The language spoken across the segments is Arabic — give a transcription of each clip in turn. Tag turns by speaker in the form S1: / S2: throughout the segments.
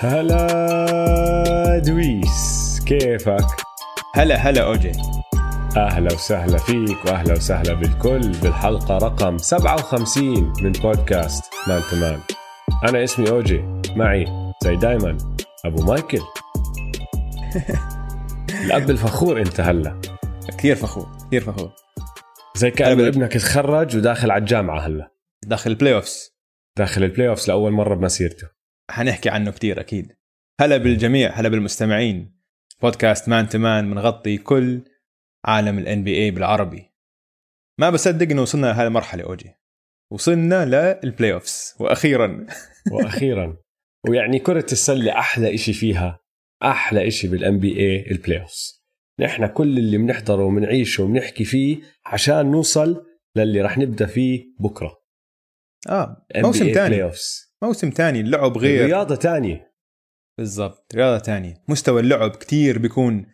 S1: هلا دويس كيفك؟
S2: هلا هلا أوجي.
S1: أهلا وسهلا فيك وأهلا وسهلا بالكل بالحلقة رقم 57 من بودكاست مان تمان أنا اسمي أوجي معي زي دايما أبو مايكل. الأب الفخور أنت هلا.
S2: كثير فخور كثير فخور.
S1: زي كانه ابنك تخرج وداخل على الجامعة هلا.
S2: داخل ال playoffs
S1: داخل ال playoffs لأول مرة بمسيرته.
S2: حنحكي عنه كثير أكيد. هلا بالجميع هلا بالمستمعين. بودكاست Man to Man بنغطي كل عالم ال NBA بالعربي. ما بصدق إنه وصلنا لهذه المرحلة أوجي. وصلنا لل playoffs وأخيرا.
S1: وأخيرا. ويعني كرة السلة أحلى إشي فيها أحلى إشي بال NBA ال playoffs نحن كل اللي بنحضره وبنعيشه وبنحكي فيه عشان نوصل للي رح نبدأ فيه بكرة.
S2: آه موسم ثاني. موسم ثاني اللعب غير.
S1: رياضة ثانية
S2: بالضبط رياضة ثانية مستوى اللعب كتير بيكون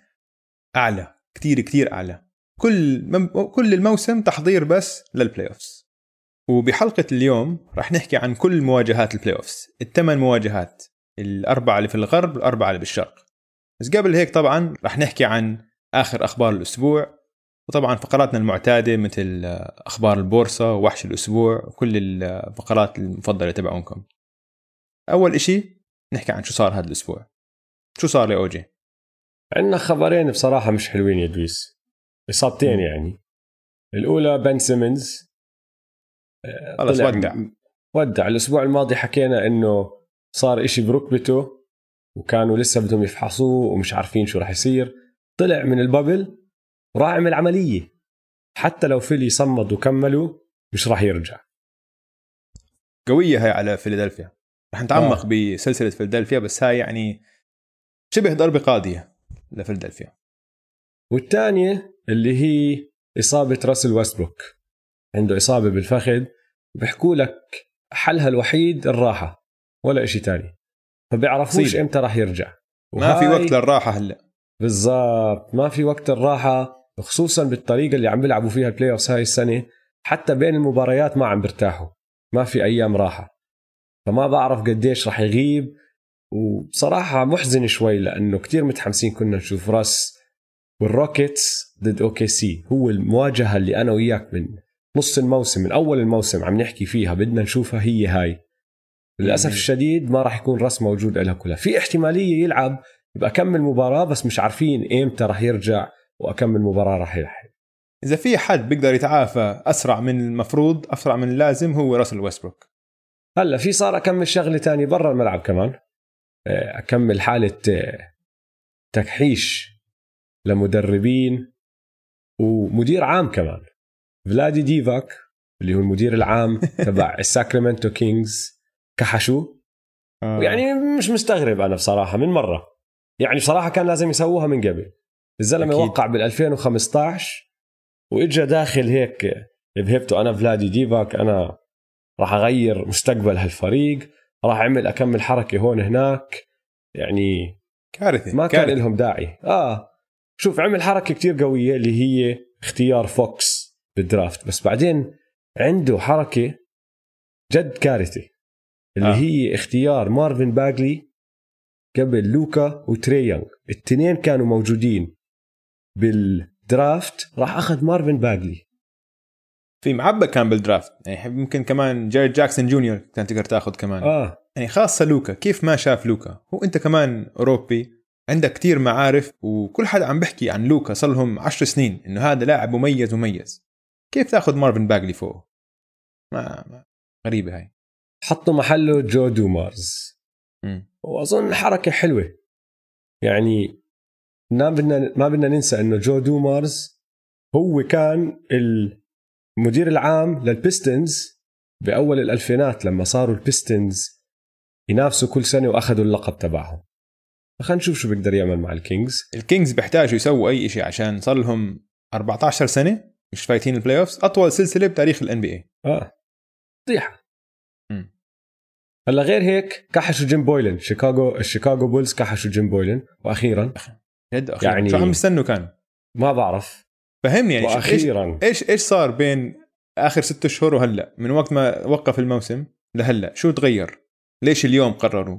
S2: أعلى كتير كتير أعلى. كل مم... كل الموسم تحضير بس لل playoffs وبحلقة اليوم راح نحكي عن كل مواجهات ال playoffs الثمان مواجهات الأربعة اللي في الغرب والاربعه اللي بالشرق. بس قبل هيك طبعا راح نحكي عن آخر أخبار الأسبوع. وطبعا فقراتنا المعتادة مثل أخبار البورصة ووحش الأسبوع وكل الفقرات المفضلة تبعونكم. أول إشي نحكي عن شو صار هذا الأسبوع. شو صار يا أوجي؟
S1: عندنا خبرين بصراحة مش حلوين يا دويس إصابتين يعني. الأولى بن سيمنز
S2: آه، خلص ودع.
S1: ودع. الأسبوع الماضي حكينا إنه صار إشي بركبته وكانوا لسه بدهم يفحصوه ومش عارفين شو راح يصير. طلع من ال bubble وراح عمل عملية. حتى لو فيلي صمد وكملوا مش راح يرجع.
S2: قوية هاي على فيلادلفيا. رح نتعمق آه. بسلسلة فيلادلفيا بس هاي يعني شبه ضربه قاضية لفيلادلفيا.
S1: والثانيه اللي هي إصابة راسل ويستبروك. عنده إصابة بالفخذ بيحكوا لك حلها الوحيد الراحة ولا إشي تاني. فبيعرفوش إمتى راح يرجع.
S2: ما في وقت للراحة هلأ.
S1: بالضبط ما في وقت الراحه خصوصا بالطريقة اللي عم بيلعبوا فيها ال playoff هاي السنة حتى بين المباريات ما عم برتاحوا ما في أيام راحة. فما بعرف قديش رح يغيب. وبصراحة محزن شوي لأنه كتير متحمسين كنا نشوف راس والروكيتس ضد OKC. هو المواجهة اللي أنا وياك من نص الموسم من أول الموسم عم نحكي فيها بدنا نشوفها هي هاي. للأسف الشديد ما راح يكون راس موجود لها كلها. في احتمالية يلعب يبقى أكمل مباراة بس مش عارفين إمتى راح يرجع وأكمل مباراة راح يلحق
S2: إذا في حد بيقدر يتعافى أسرع من المفروض أسرع من اللازم هو راسل ويستبروك.
S1: هلا في صار أكمل شغلة تانية برا الملعب كمان. آه، أكمل حالة آه، تكحيش لمدربين ومدير عام كمان. فلادي ديفاك اللي هو المدير العام تبع الساكرامنتو كينجز كحشوا آه. يعني مش مستغرب أنا بصراحة من مرة. يعني بصراحة كان لازم يسووها من قبل. الزلمة وقع بال 2015 وإجا داخل هيك بهبته أنا فلادي ديفاك أنا راح أغير مستقبل هالفريق راح أعمل أكمل حركة هون هناك. يعني
S2: كارثة
S1: ما كان لهم داعي. آه شوف عمل حركة كتير قوية اللي هي اختيار فوكس بال draft. بس بعدين عنده حركة جد كارثة اللي آه. هي اختيار مارفن باجلي قبل لوكا وتري يونغ. الاثنين كانوا موجودين بال draft راح أخذ مارفن باجلي.
S2: في مو بامبا كان بال draft. يعني يمكن كمان جارين جاكسون جونيور كان تقدر تاخذ كمان.
S1: آه.
S2: يعني خاصة لوكا. كيف ما شاف لوكا؟ هو أنت كمان أوروبي عندك كتير معارف وكل حدا عم بحكي عن لوكا صار لهم 10 سنين إنه هذا لاعب مميز مميز. كيف تاخذ مارفن باجلي فوق؟ ما, ما غريبة هاي.
S1: حطوا محله جو دومارز م. وأظن حركة حلوة. يعني ما بدنا ما بدنا ننسى إنه جو دومارز هو كان ال المدير العام للبيستونز بأول الألفينات لما صاروا البيستونز ينافسوا كل سنة وأخذوا اللقب تبعهم. خلينا نشوف شو بيقدر يعمل مع الكينجز.
S2: الكينجز بيحتاجوا يسووا أي شيء عشان صار لهم 14 سنة مش فايتين ال playoffs أطول سلسلة بتاريخ ال NBA
S1: آه. فضيحه هلا غير هيك كحشوا جيم بويلن. شيكاغو الشيكاغو بولز كحشوا جيم بويلن. وأخيرا
S2: جد أخيراً. يعني شو عم يستنوا كان
S1: ما بعرف.
S2: فهمني يعني
S1: وأخيرا.
S2: إيش إيش صار بين آخر ست شهور وهلأ؟ من وقت ما وقف الموسم لهلأ شو تغير؟ ليش اليوم قرروا؟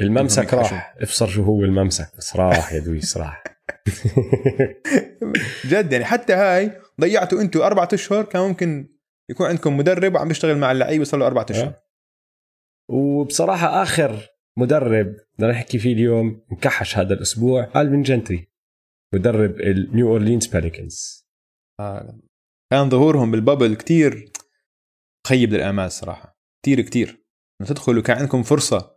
S1: الممسك راح. افسر شو هو الممسك بس راح يا دويس راح.
S2: جد يعني حتى هاي ضيعتوا أنتوا أربعة أشهر كان ممكن يكون عندكم مدرب وعم بيشتغل مع اللعيبة صار له أربعة أشهر.
S1: أه. وبصراحة آخر مدرب بدنا نحكي فيه اليوم انكحش هذا الأسبوع ألفين جنتري مدرب النيو اورلينز بيليكانز
S2: آه. كان ظهورهم بال bubble كتير مخيب للأمال صراحة كتير كتير. تدخلوا كان عندكم فرصة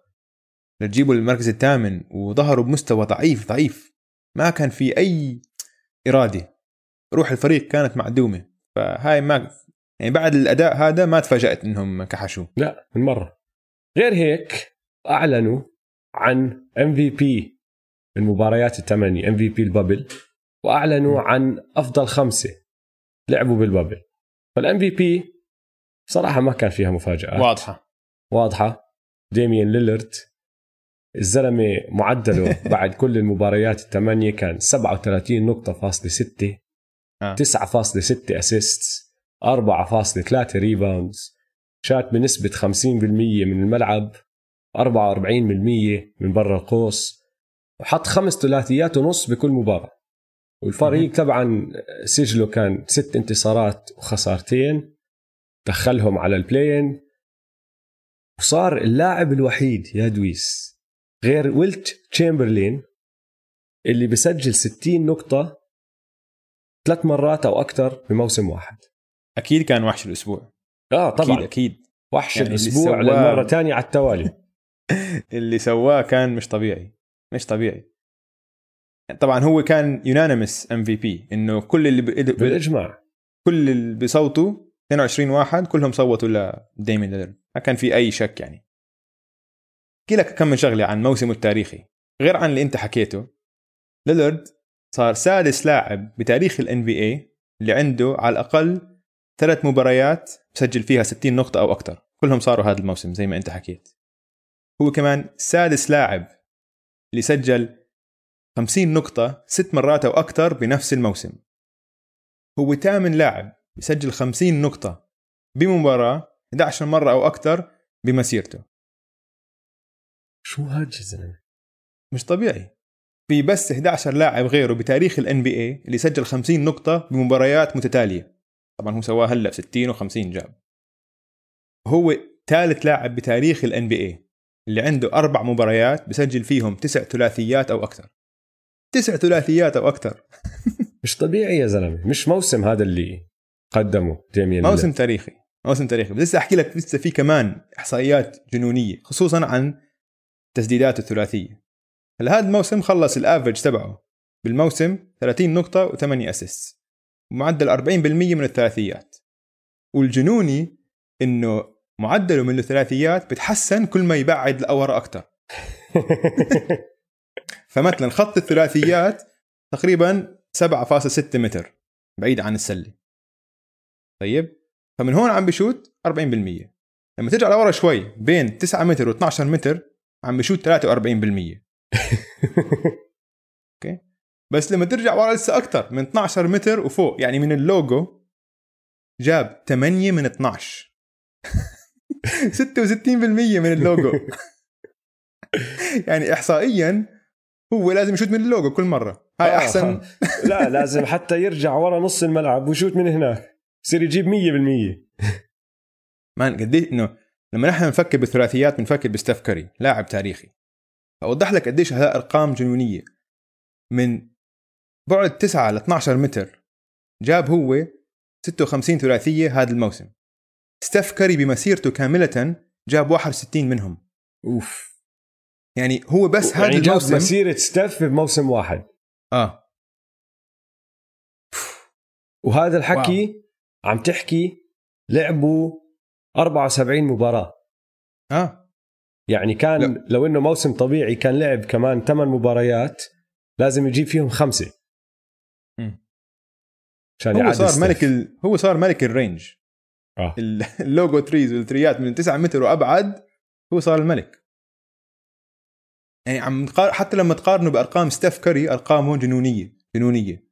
S2: لتجيبوا المركز الثامن وظهروا بمستوى ضعيف ضعيف. ما كان في أي إرادة. روح الفريق كانت معدومة. فهاي ما يعني بعد الأداء هذا ما تفاجأت إنهم كحشوا
S1: لا من مرة. غير هيك أعلنوا عن MVP المباريات الثمانية MVP ال bubble وأعلنوا عن أفضل خمسة. لعبوا بال bubble. فال MVP صراحة ما كان فيها مفاجآت.
S2: واضحة.
S1: واضحة. ديميان ليلرد الزلمة معدله بعد كل المباريات الثمانية كان 37 نقطة فاصلة 6
S2: آه.
S1: 9.6 assist 4.3 rebounds شاط بنسبة 50% من الملعب 44% من برا القوس وحط خمس ثلاثيات ونص بكل مباراة. والفريق طبعا سجله كان ست انتصارات وخسارتين دخلهم على ال play-in وصار اللاعب الوحيد يا دويس غير ويلت تشامبرلين اللي بسجل 60 نقطة ثلاث مرات أو أكثر بموسم واحد.
S2: أكيد كان وحش الأسبوع.
S1: آه طبعا.
S2: أكيد. أكيد
S1: وحش
S2: يعني اللي
S1: الأسبوع
S2: سواه-
S1: للمرة الثانية على التوالي.
S2: اللي سواه كان مش طبيعي. مش طبيعي. طبعا هو كان يونانيمس ام في بي إنه كل اللي ب... ب...
S1: بالإجماع.
S2: كل اللي بيصوتوا 22 واحد كلهم صوتوا لديمين ليلرد ما كان في أي شك يعني. أحكي لك كم من شغلة عن موسمه التاريخي. غير عن اللي أنت حكيته ليلرد صار سادس لاعب بتاريخ الان بي اي اللي عنده على الأقل ثلاث مباريات مسجل فيها 60 نقطة أو أكثر كلهم صاروا هذا الموسم زي ما أنت حكيت. هو كمان سادس لاعب اللي سجل 50 نقطة ست مرات أو أكثر بنفس الموسم. هو ثامن لاعب يسجل 50 نقطة بمباراة 11 مرة أو أكثر بمسيرته.
S1: شو هاد يا زلمه
S2: مش طبيعي. في بس 11 لاعب غيره بتاريخ بي اي اللي سجل 50 نقطة بمباريات متتالية. طبعا هو سواها هلأ ب 60 و50 جاب. هو ثالث لاعب بتاريخ بي اي اللي عنده أربع مباريات بسجل فيهم تسع ثلاثيات أو أكثر. تسع ثلاثيات أو أكثر.
S1: مش طبيعي يا زلمة. مش موسم هذا اللي قدمه ديميان
S2: موسم
S1: ليلرد.
S2: تاريخي. موسم تاريخي. بس لسه أحكي لك لسه في كمان إحصائيات جنونية خصوصا عن تسديداته الثلاثية. هلا هذا الموسم خلص ال average تبعه بالموسم 30 نقطة و8 assist معدل 40% من الثلاثيات. والجنوني إنه معدله من الثلاثيات بتحسن كل ما يبعد لورا أكثر فمثلا خط الثلاثيات تقريبا 7.6 متر بعيد عن السلة. طيب؟ فمن هون عم بشوت 40% لما ترجع لورا شوي بين 9 متر و12 متر عم بشوت 43% أوكي؟ بس لما ترجع ورا لسه أكثر من 12 متر وفوق يعني من اللوجو جاب 8 من 12 66% من اللوجو. يعني احصائيا هو لازم يشوت من اللوجو كل مرة. هاي
S1: آه،
S2: أحسن.
S1: لا لازم حتى يرجع ورا نص الملعب ويشوت من هناك. يصير يجيب 100%
S2: man قديش إنه لما نحن نفكر بالثلاثيات بنفكر بستيف كاري لاعب تاريخي. اوضح لك قديش هذا أرقام جنونية. من بعد 9 ل 12 متر جاب هو 56 ثلاثية هذا الموسم. ستيف كاري بمسيرته كاملة جاب 61 منهم.
S1: أوف.
S2: يعني هو بس هذا
S1: يعني
S2: الموسم
S1: مسيرة ستيف بموسم واحد
S2: آه
S1: وهذا الحكي واو. عم تحكي لعبوا 74 مباراة
S2: آه
S1: يعني كان
S2: لا.
S1: لو إنه موسم طبيعي كان لعب كمان 8 مباريات لازم يجيب فيهم
S2: خمسة.
S1: عشان
S2: هو صار
S1: ستيف.
S2: ملك ال... هو صار ملك ال range
S1: آه.
S2: ال logo threes والثريات من 9 متر وأبعد هو صار الملك يعني عم. حتى لما تقارنه بأرقام ستيف كاري ارقامه جنونية جنونية.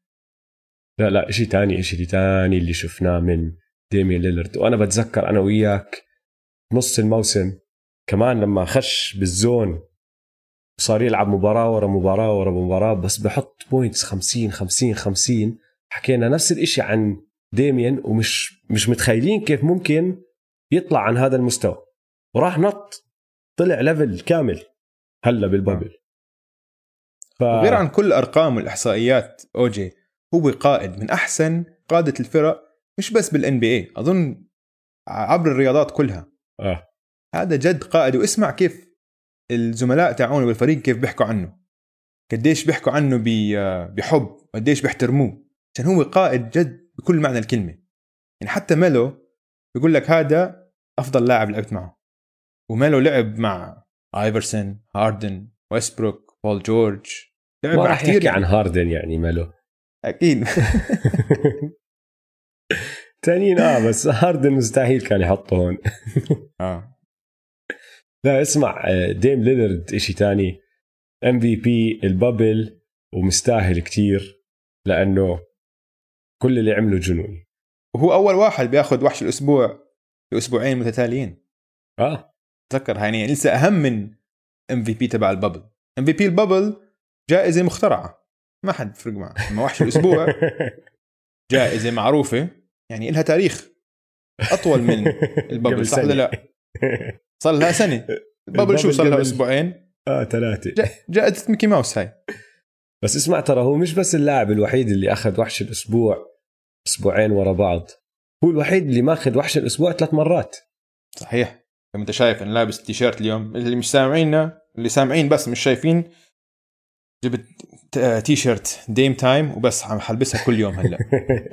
S1: لا لا شيء ثاني شيء ثاني اللي شفناه من ديميان ليلرد وأنا بتذكر أنا وياك نص الموسم كمان لما خش بال zone صار يلعب مباراة ورا مباراة ورا مباراة بس بحط points 50 50 50 حكينا نفس الإشي عن ديميان ومش مش متخيلين كيف ممكن يطلع عن هذا المستوى. وراح نط طلع level كامل. هلا بال bubble.
S2: ف... غير عن كل الارقام والاحصائيات أو جي هو قائد من أحسن قادة الفرق مش بس بال NBA أظن عبر الرياضات كلها.
S1: آه.
S2: هذا جد قائد واسمع كيف الزملاء تاعونه بالفريق كيف بيحكوا عنه. قديش بيحكوا عنه بحب قديش بيحترموه. عشان هو قائد جد بكل معنى الكلمة. يعني حتى ميلو بيقول لك هذا أفضل لاعب لعبت معه. وميلو لعب مع ايفرسون هاردن ويستبروك بول جورج
S1: لعب مع كثير يعني. عن هاردن يعني ميلو
S2: أكيد.
S1: تانيين آه بس هاردن مستحيل كان يحطه هون.
S2: آه.
S1: لا اسمع Dame ليلرد شيء ثاني MVP ال bubble ومستاهل كتير لأنه كل اللي عمله جنوني.
S2: وهو أول واحد بياخذ وحش الأسبوع باسبوعين متتاليين.
S1: آه.
S2: تذكر يعني لسه أهم من MVP تبع ال bubble. MVP ال bubble جائزة مخترعة. ما حد بفرق معه. أما وحش الأسبوع جائزة معروفة. يعني لها تاريخ. أطول من ال bubble صح ولا لا؟ صار لها سنة. ال bubble شو صار لها أسبوعين؟
S1: آه ثلاثة.
S2: جائزة ميكي ماوس هاي.
S1: بس اسمع ترى هو مش بس اللاعب الوحيد اللي أخذ وحش الأسبوع أسبوعين ورا بعض. هو الوحيد اللي ماخذ وحش الأسبوع ثلاث مرات.
S2: صحيح. انت شايف أنا لابس التيشيرت اليوم اللي مش سامعيننا اللي سامعين بس مش شايفين جبت T-shirt Dame Time وبس حلبسها كل يوم هلا.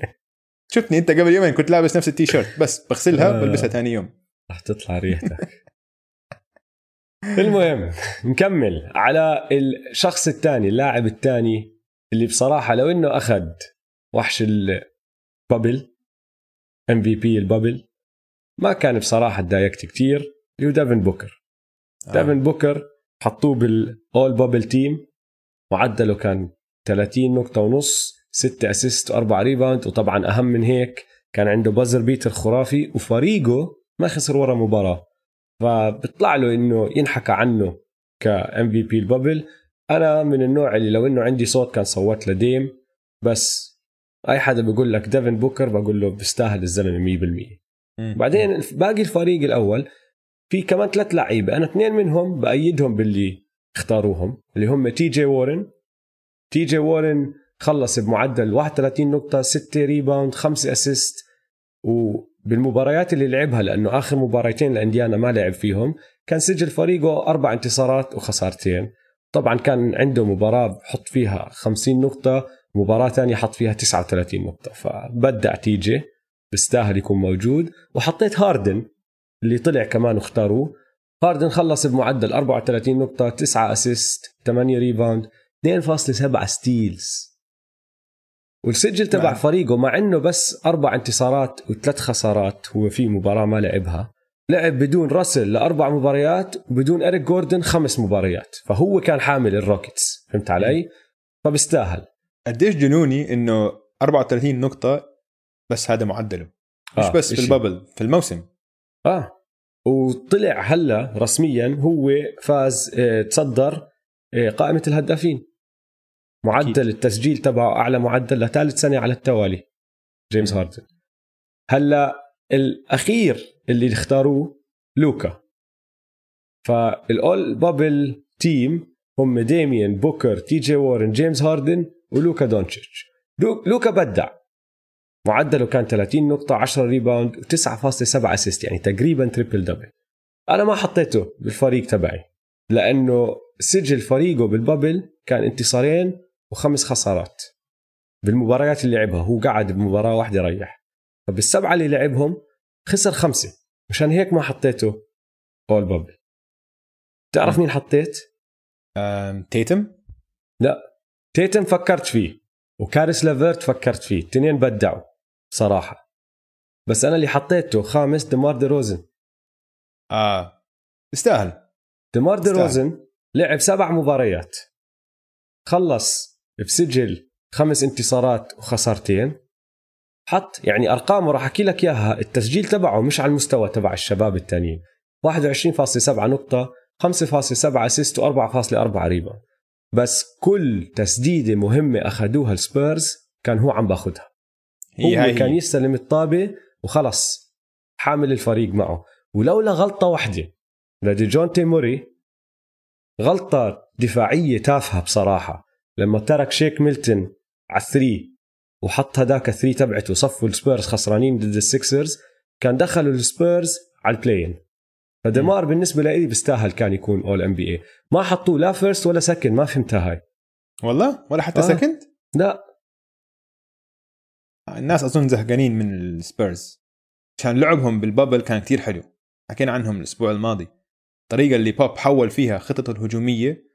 S2: شفتني انت قبل يومين كنت لابس نفس التي شيرت بس بغسلها آه. بلبسها ثاني يوم.
S1: راح تطلع ريحتك. المهم نكمل على الشخص الثاني اللاعب الثاني اللي بصراحة لو إنه أخذ وحش ال bubble MVP ال bubble ما كان بصراحة تضايقت كثير اللي هو ديفن بوكر. آه. ديفن بوكر حطوه بالاول bubble team معدله كان 30 نقطة ونص 6 assist و4 rebound وطبعا أهم من هيك كان عنده buzzer beater خرافي وفريقه ما خسر ورا مباراة. فبيطلع له إنه ينحكى عنه ك MVP ال bubble أنا من النوع اللي لو إنه عندي صوت كان صوت ل Dame بس أي حدا بيقول لك ديفن بوكر بقول له بيستاهل الزلمه 100% بعدين باقي الفريق الأول في كمان ثلاث لعيبة أنا اثنين منهم بأيدهم باللي اختاروهم اللي هم تي جي وورن. تي جي وورن خلص بمعدل 31 نقطة 6 rebound 5 assist وبالمباريات اللي لعبها لأنه آخر مباراتين لأنديانا ما لعب فيهم كان سجل فريقه أربع انتصارات وخسارتين. طبعا كان عنده مباراة بحط فيها 50 نقطة مباراة ثانية حط فيها 39 نقطة فبدع تي جي. بيستاهل يكون موجود. وحطيت هاردن اللي طلع كمان واختاروه. هاردن خلص بمعدل 34 نقطة 9 assist 8 rebound 2.7 steals. والسجل تبع نعم. فريقه مع إنه بس أربع انتصارات وثلاث خسارات هو في مباراة ما لعبها. لعب بدون راسل لأربع مباريات وبدون إريك جوردن خمس مباريات. فهو كان حامل الروكيتس فهمت علي؟ فبيستاهل.
S2: قديش جنوني إنه 34 نقطة بس هذا معدله مش آه بس في ال bubble في الموسم.
S1: آه وطلع هلا رسميا هو فاز آه تصدر آه قائمة الهدافين. معدل أكيد. التسجيل تبعه أعلى معدل لثالث سنة على التوالي جيمس هاردن. هلا الأخير اللي اختاروه لوكا. فالأول bubble team هم ديميان بوكر تي جي وورن جيمس هاردن ولوكا دونتشيتش لوكا بدع. معدله كان 30 نقطة 10 rebound و9.7 assist يعني تقريبا triple double أنا ما حطيته بالفريق تبعي لأنه سجل فريقه بال bubble كان انتصارين وخمس خسارات. بالمباريات اللي لعبها هو قعد بمباراة واحدة ريح فبالسبعة اللي لعبهم خسر خمسة. مشان هيك ما حطيته all bubble تعرف مين حطيت؟
S2: تيتم؟
S1: لا. تيتم فكرت فيه وكاريس لافيرت فكرت فيه الاثنين بدعوا. صراحة بس أنا اللي حطيته خامس ديمار دي روزن.
S2: آه. يستاهل.
S1: ديمار دي روزن لعب سبع مباريات. خلص بسجل خمس انتصارات وخسارتين. حط يعني أرقامه راح أحكي لك إياها. التسجيل تبعه مش على المستوى تبع الشباب الثانيين 21.7 نقطة 5.7 assist و4.4 rebound بس كل تسديدة مهمة أخذوها السبيرز كان هو عم باخذها
S2: هي
S1: هو
S2: هاي
S1: كان
S2: هي.
S1: يستلم الطابة وخلص حامل الفريق معه. ولولا غلطة واحدة لديجونتي موري غلطة دفاعية تافهة بصراحة. لما ترك شيك ميلتون على ال three وحط هداك ال three تبعته صفوا السبيرز خسرانين ضد السكسرز كان دخلوا السبيرز على ال play-in فديمار بالنسبة لي بيستاهل كان يكون all NBA ما حطوه لا first ولا second ما فهمتها هاي.
S2: والله؟ ولا حتى
S1: آه.
S2: second
S1: لا.
S2: الناس أظن زهقانين من السبيرز. عشان لعبهم بال bubble كان كتير حلو. حكينا عنهم الأسبوع الماضي. الطريقة اللي بوب حول فيها خطته الهجومية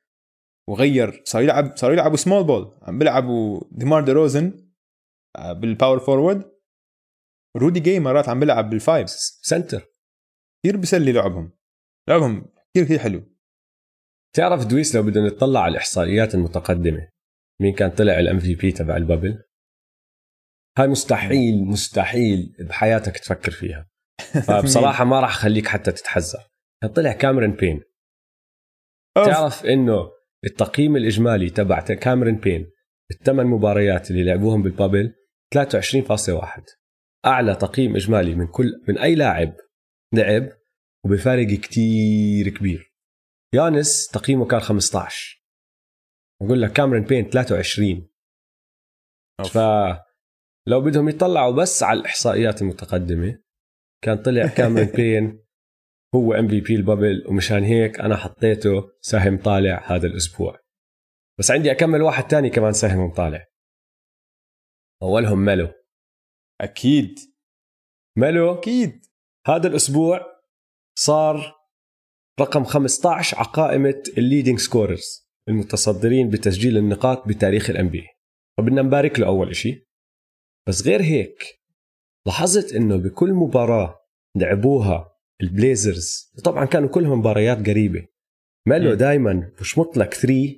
S2: وغير صار يلعب صاروا يلعبوا small ball عم بيلعبوا ديمار دي روزن بال power forward رودي جاي مرات عم بيلعب بال
S1: five center
S2: كثير بيسلي لعبهم. لعبهم كثير كثير حلو.
S1: تعرف دويس لو بدنا نطلع على الإحصائيات المتقدمة مين كان طلع ال MVP تبع ال bubble؟ هاي مستحيل مستحيل بحياتك تفكر فيها. فبصراحة ما راح أخليك حتى تتحذر طلع كاميرون بين. تعرف إنه التقييم الإجمالي تبع كاميرون بين الثمان مباريات اللي لعبوهم بالبابل 23.1 أعلى تقييم إجمالي من كل من أي لاعب لعب وبفارق كتير كبير. يانس تقييمه كان 15 بقول لك كاميرون بين 23
S2: أوف.
S1: فلو بدهم يطلعوا بس على الإحصائيات المتقدمة كان طلع كاميرون بين هو ام في بي البابل ومشان هيك أنا حطيته سهم طالع هذا الأسبوع. بس عندي أكمل واحد تاني كمان سهم طالع. أولهم ميلو.
S2: أكيد.
S1: ميلو؟
S2: أكيد.
S1: هذا الأسبوع صار رقم 15 على قائمة ال leading scorers المتصدرين بتسجيل النقاط بتاريخ ال NBA فبدنا نبارك له أول شيء بس غير هيك لاحظت إنه بكل مباراة لعبوها البليزرز طبعا كانوا كلهم مباريات قريبة ميلو. دائما بشمط لك 3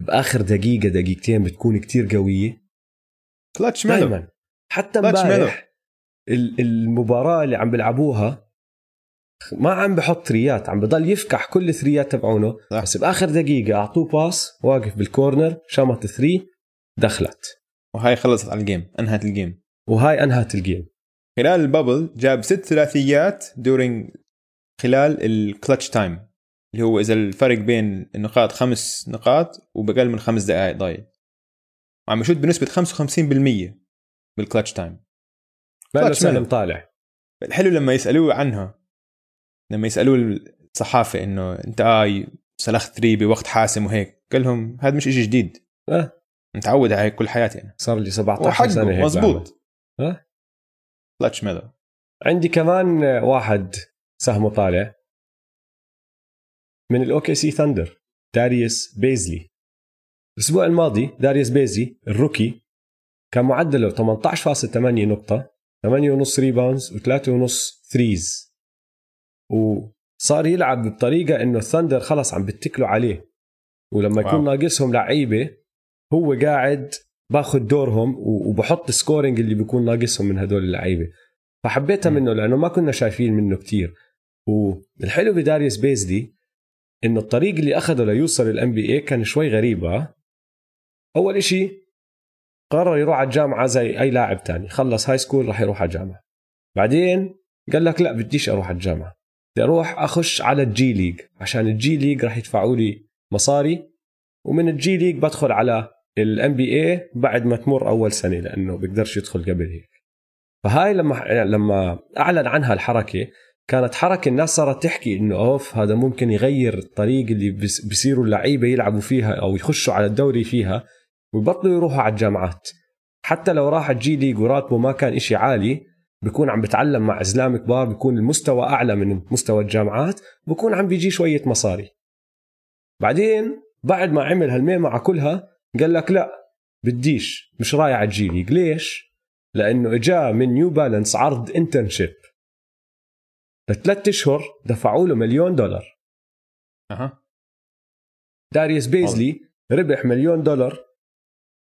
S1: بآخر دقيقة دقيقتين بتكون كتير قوية
S2: كلتش ميلو
S1: دائما حتى. امبارح ال- المباراة اللي عم بيلعبوها ما عم بحط ثريات عم بضل يفكح كل الثريات تبعونه. بس بآخر دقيقة أعطوه pass واقف بال corner شمط three دخلت
S2: وهاي خلصت على ال game انهت ال game
S1: وهاي انهت الجيم
S2: خلال ال bubble جاب ست ثلاثيات during خلال ال clutch time اللي هو إذا الفرق بين النقاط خمس نقاط وبقل من خمس دقائق ضايل وعم يشوت بنسبة 55% بال
S1: clutch
S2: time
S1: سهم
S2: ميلو.
S1: طالع
S2: الحلو لما يسألوه عنها لما يسألوه الصحافة إنه أنت آه سلخت three بوقت حاسم وهيك قال لهم هذا مش إشي جديد.
S1: أه.
S2: متعود على كل حياتي أنا
S1: صار لي 17
S2: سنة
S1: هيك.
S2: مزبوط
S1: أه.
S2: كلتش ميلو
S1: عندي كمان واحد سهمه طالع من ال OKC ثاندر داريوس بيزلي الأسبوع الماضي داريوس بيزلي ال rookie كان معدله 18.8 نقطة 8.5 rebounds و3.5 threes وصار يلعب بطريقة إنه الثاندر خلص عم بتكلوا عليه ولما يكون. ناقصهم لعيبة هو قاعد باخذ دورهم وبحط ال scoring اللي بيكون ناقصهم من هدول اللعيبة. فحبيتها
S2: م.
S1: منه لأنه ما كنا شايفين منه كتير. والحلو بداريوس بيزلي إنه الطريق اللي أخذه ليوصل ال NBA كان شوي غريب ها؟ أول إشي قرر يروح على الجامعة زي أي لاعب تاني. خلص high school راح يروح على الجامعة. بعدين قال لك لا بديش أروح على الجامعة. بدي أروح أخش على الجي ليج عشان الجي ليج راح يدفعوا لي مصاري ومن الجي ليج بدخل على ال NBA بعد ما تمر اول سنة لأنه بيقدرش يدخل قبل هيك. فهاي لما لما اعلن عنها الحركة كانت حركة الناس صارت تحكي إنه أوف هذا ممكن يغير الطريق اللي بيصيروا اللعيبة يلعبوا فيها أو يخشوا على الدوري فيها ويبطلوا يروحوا على الجامعات. حتى لو راح الجي ليج وراتبه ما كان إشي عالي بكون عم بتعلم مع زلام كبار بكون المستوى أعلى من مستوى الجامعات بكون عم بيجي شوية مصاري. بعدين بعد ما عمل هالمعمعة كلها قال لك لا بديش مش رايح ليج ليش؟ لأنه اجاه من نيو بالانس عرض internship لثلاث أشهر دفعوا له مليون دولار.
S2: أها.
S1: داريوس بيزلي ربح مليون دولار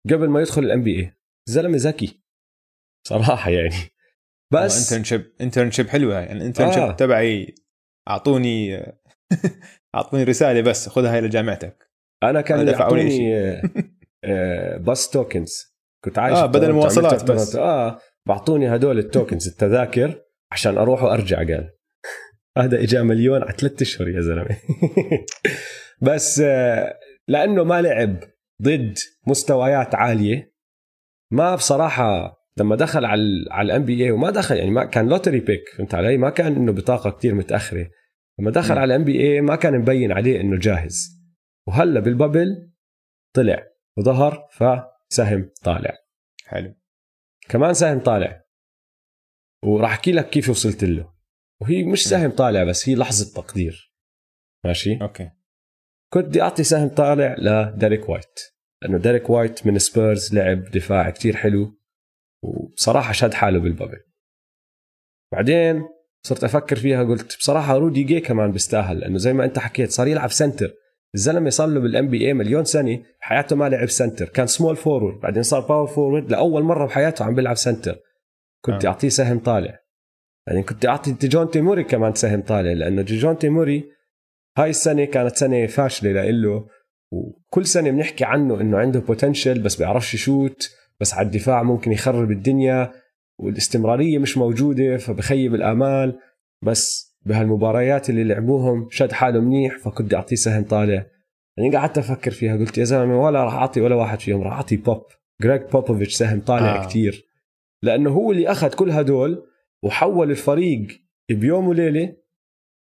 S1: قبل ما يدخل ال NBA زلمة ذكي. صراحة يعني. بس
S2: internship internship حلوة. هاي ال internship
S1: آه.
S2: تبعي أعطوني أعطوني رسالة بس خذها هاي لجامعتك
S1: أنا كان
S2: ما دفعوا لي
S1: يعطوني آه، آه، بس tokens كنت عايش
S2: آه، بدل المواصلات بس.
S1: آه بعطوني هدول ال tokens التذاكر عشان أروح وأرجع قال. هذا اجى مليون على ثلاث أشهر يا زلمة. بس آه، لأنه ما لعب ضد مستويات عالية ما بصراحة لما دخل على على ال NBA وما دخل يعني ما كان lottery pick فهمت علي؟ ما كان إنه بطاقة كتير متأخرة. لما دخل
S2: م.
S1: على ال NBA ما كان مبين عليه إنه جاهز. وهلا بال bubble طلع وظهر فسهم طالع.
S2: حلو.
S1: كمان سهم طالع. وراح أحكي لك كيف وصلت له. وهي مش سهم طالع بس هي لحظة تقدير. ماشي؟
S2: أوكي.
S1: كنت بدي أعطي سهم طالع لديريك وايت. لأنه ديريك وايت من سبيرز لعب دفاع كتير حلو. وبصراحة شد حاله بال bubble. بعدين صرت أفكر فيها قلت بصراحة رودي جي كمان بيستاهل لأنه زي ما أنت حكيت صار يلعب center. الزلمه صار له بال NBA مليون سنة حياته ما لعب center. كان small forward بعدين صار power forward لأول مرة بحياته عم بيلعب center. كنت
S2: آه.
S1: أعطيه سهم طالع. بعدين كنت أعطي ديجونتي موري كمان سهم طالع لأنه ديجونتي موري هاي السنة كانت سنة فاشلة لإله وكل سنة بنحكي عنه إنه عنده potential بس بيعرفش يشوت بس على الدفاع ممكن يخرب الدنيا والاستمرارية مش موجودة فبخيب الآمال. بس بهالمباريات اللي لعبوهم شد حاله منيح فكنت بدي أعطيه سهم طالع. يعني قعدت أفكر فيها قلت يا زلمة ولا راح أعطي ولا واحد فيهم راح أعطي بوب. جريج بوبوفيتش سهم طالع
S2: آه.
S1: كتير. لأنه هو اللي أخذ كل هدول وحول الفريق بيوم وليلة.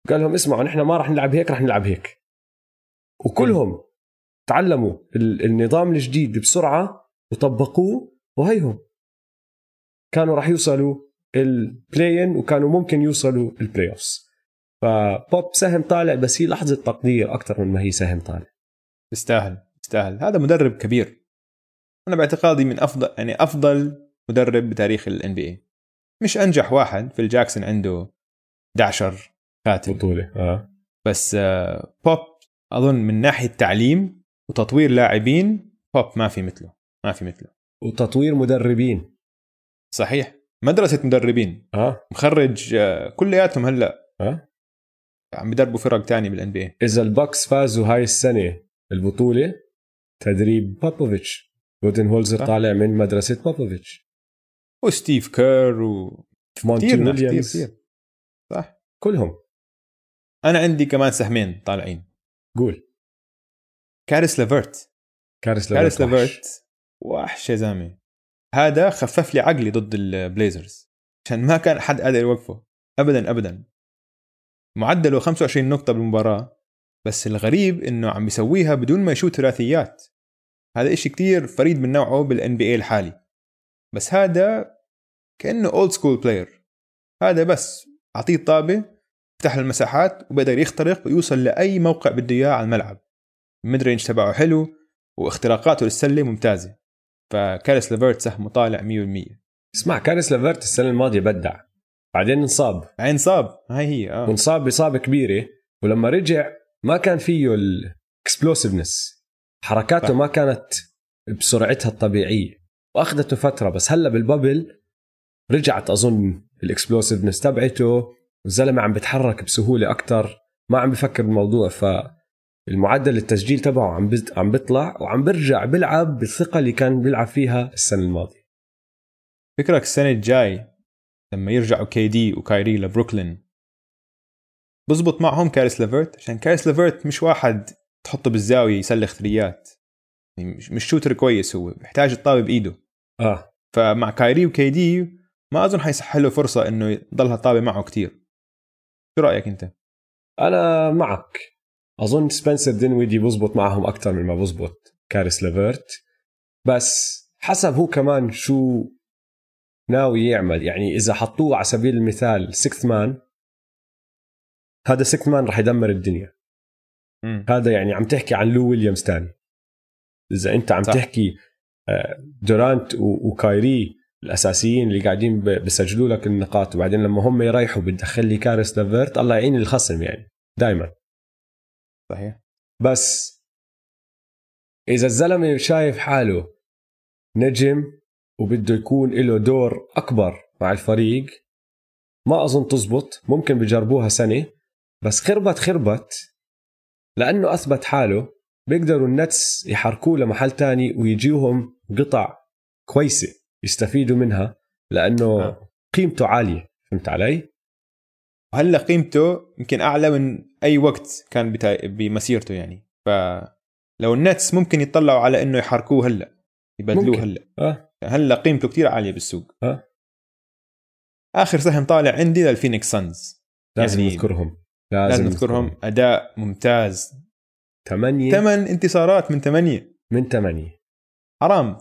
S1: قال لهم اسمعوا نحن ما راح نلعب هيك راح نلعب هيك. وكلهم تعلموا ال- النظام الجديد بسرعة وطبقوه وهيهم كانوا راح يوصلوا ال play-in وكانوا ممكن يوصلوا ال playoffs فبوب سهم طالع بس هي لحظة تقدير أكثر من ما هي سهم طالع.
S2: تستاهل تستاهل هذا مدرب كبير. أنا باعتقادي من أفضل يعني أفضل مدرب بتاريخ ال NBA مش أنجح واحد فيل جاكسون عنده 11 خاتم
S1: بطولة آه.
S2: بس آه، بوب أظن من ناحية تعليم وتطوير لاعبين بوب ما في مثله ما في مثله.
S1: وتطوير مدربين.
S2: صحيح. مدرسة مدربين.
S1: آه
S2: مخرج كلياتهم هلا.
S1: آه
S2: عم بدربوا فرق تانية بال NBA
S1: إذا البكس فازوا هاي السنة البطولة تدريب بوبوفيتش
S2: بودنهولزر.
S1: طالع من مدرسة بوبوفيتش
S2: وستيف كير و
S1: مونتي ويليامز.
S2: كثير صح.
S1: كلهم.
S2: أنا عندي كمان سهمين طالعين.
S1: قول.
S2: كاريس ليفرت
S1: كاريس
S2: كاريس
S1: ليفرت وحش.
S2: ليفرت وحش. يا زلمة. هذا خفف لي عقلي ضد البليزرز عشان ما كان حد قادر يوقفه. ابدا ابدا. معدله 25 نقطة بالمباراة. بس الغريب إنه عم بيسويها بدون ما يشوت ثلاثيات. هذا إشي كتير فريد من نوعه بال NB الحالي. بس هذا كأنه old school player هذا بس اعطيه الطابة يفتح المساحات وبقدر يخترق ويوصل لأي موقع بده إياه على الملعب. ال mid-range تبعه حلو واختراقاته للسلة ممتازة. فكاريس ليفرت سهمه طالع 100%
S1: اسمع كاريس ليفرت السنة الماضية بدع. بعدين انصاب.
S2: عين صاب هاي هي آه.
S1: وانصاب بإصابة كبيرة ولما رجع ما كان فيه ال explosiveness
S2: حركاته.
S1: ما كانت بسرعتها الطبيعية. وأخذته فترة بس هلأ بال bubble رجعت أظن ال explosiveness تبعته والزلمه عم بيتحرك بسهولة أكثر ما عم بفكر بالموضوع فالمعدل التسجيل تبعه عم بز- عم بيطلع وعم برجع بيلعب بالثقة اللي كان بيلعب فيها السنة الماضية.
S2: فكرك السنة الجاي لما يرجعوا كي دي وكايري لبروكلين بزبط معهم كاريس ليفرت عشان كاريس ليفرت مش واحد تحطه بالزاوية يسلخ three ات. يعني مش مش shooter كويس هو بيحتاج الطابة بإيده.
S1: آه.
S2: فمع كايري وكي دي ما أظن حيسحب له فرصة إنه يضلها طابه معه كتير. شو رأيك أنت؟
S1: أنا معك. أظن سبنسر دينويدي بزبط معهم أكثر من ما بزبط كاريس ليفرت بس حسب هو كمان شو ناوي يعمل. يعني إذا حطوه على سبيل المثال sixth man هذا sixth man رح يدمر الدنيا.
S2: مم.
S1: هذا يعني عم تحكي عن لو ويليامز تاني. إذا أنت عم
S2: صح.
S1: تحكي آه، دورانت وكايري الأساسيين اللي قاعدين بسجلوا لك النقاط وبعدين لما هم يريحوا بتدخل لي كاريس ليفرت الله يعين الخصم يعني دائما
S2: صحيح
S1: بس إذا الزلمة شايف حاله نجم وبده يكون له دور أكبر مع الفريق ما أظن تزبط ممكن بجربوها سنة بس خربت خربت لأنه أثبت حاله بيقدروا النتس يحركوه لمحل تاني ويجيوهم قطع كويسة يستفيدوا منها لأنه
S2: آه.
S1: قيمته عالية فهمت علي؟
S2: وهلا قيمته يمكن أعلى من أي وقت كان. بمسيرته يعني. فلو النتس ممكن يطلعوا على إنه يحركوه هلأ يبدلوه. هلأ.
S1: آه.
S2: هلأ قيمته كتير عالية بالسوق.
S1: آه.
S2: آخر سهم طالع عندي للفينيكس سانز.
S1: لازم
S2: يعني
S1: نذكرهم.
S2: لازم نذكرهم. أداء ممتاز.
S1: ثمانية
S2: ثمان انتصارات من ثمانيه
S1: من ثمانية
S2: حرام.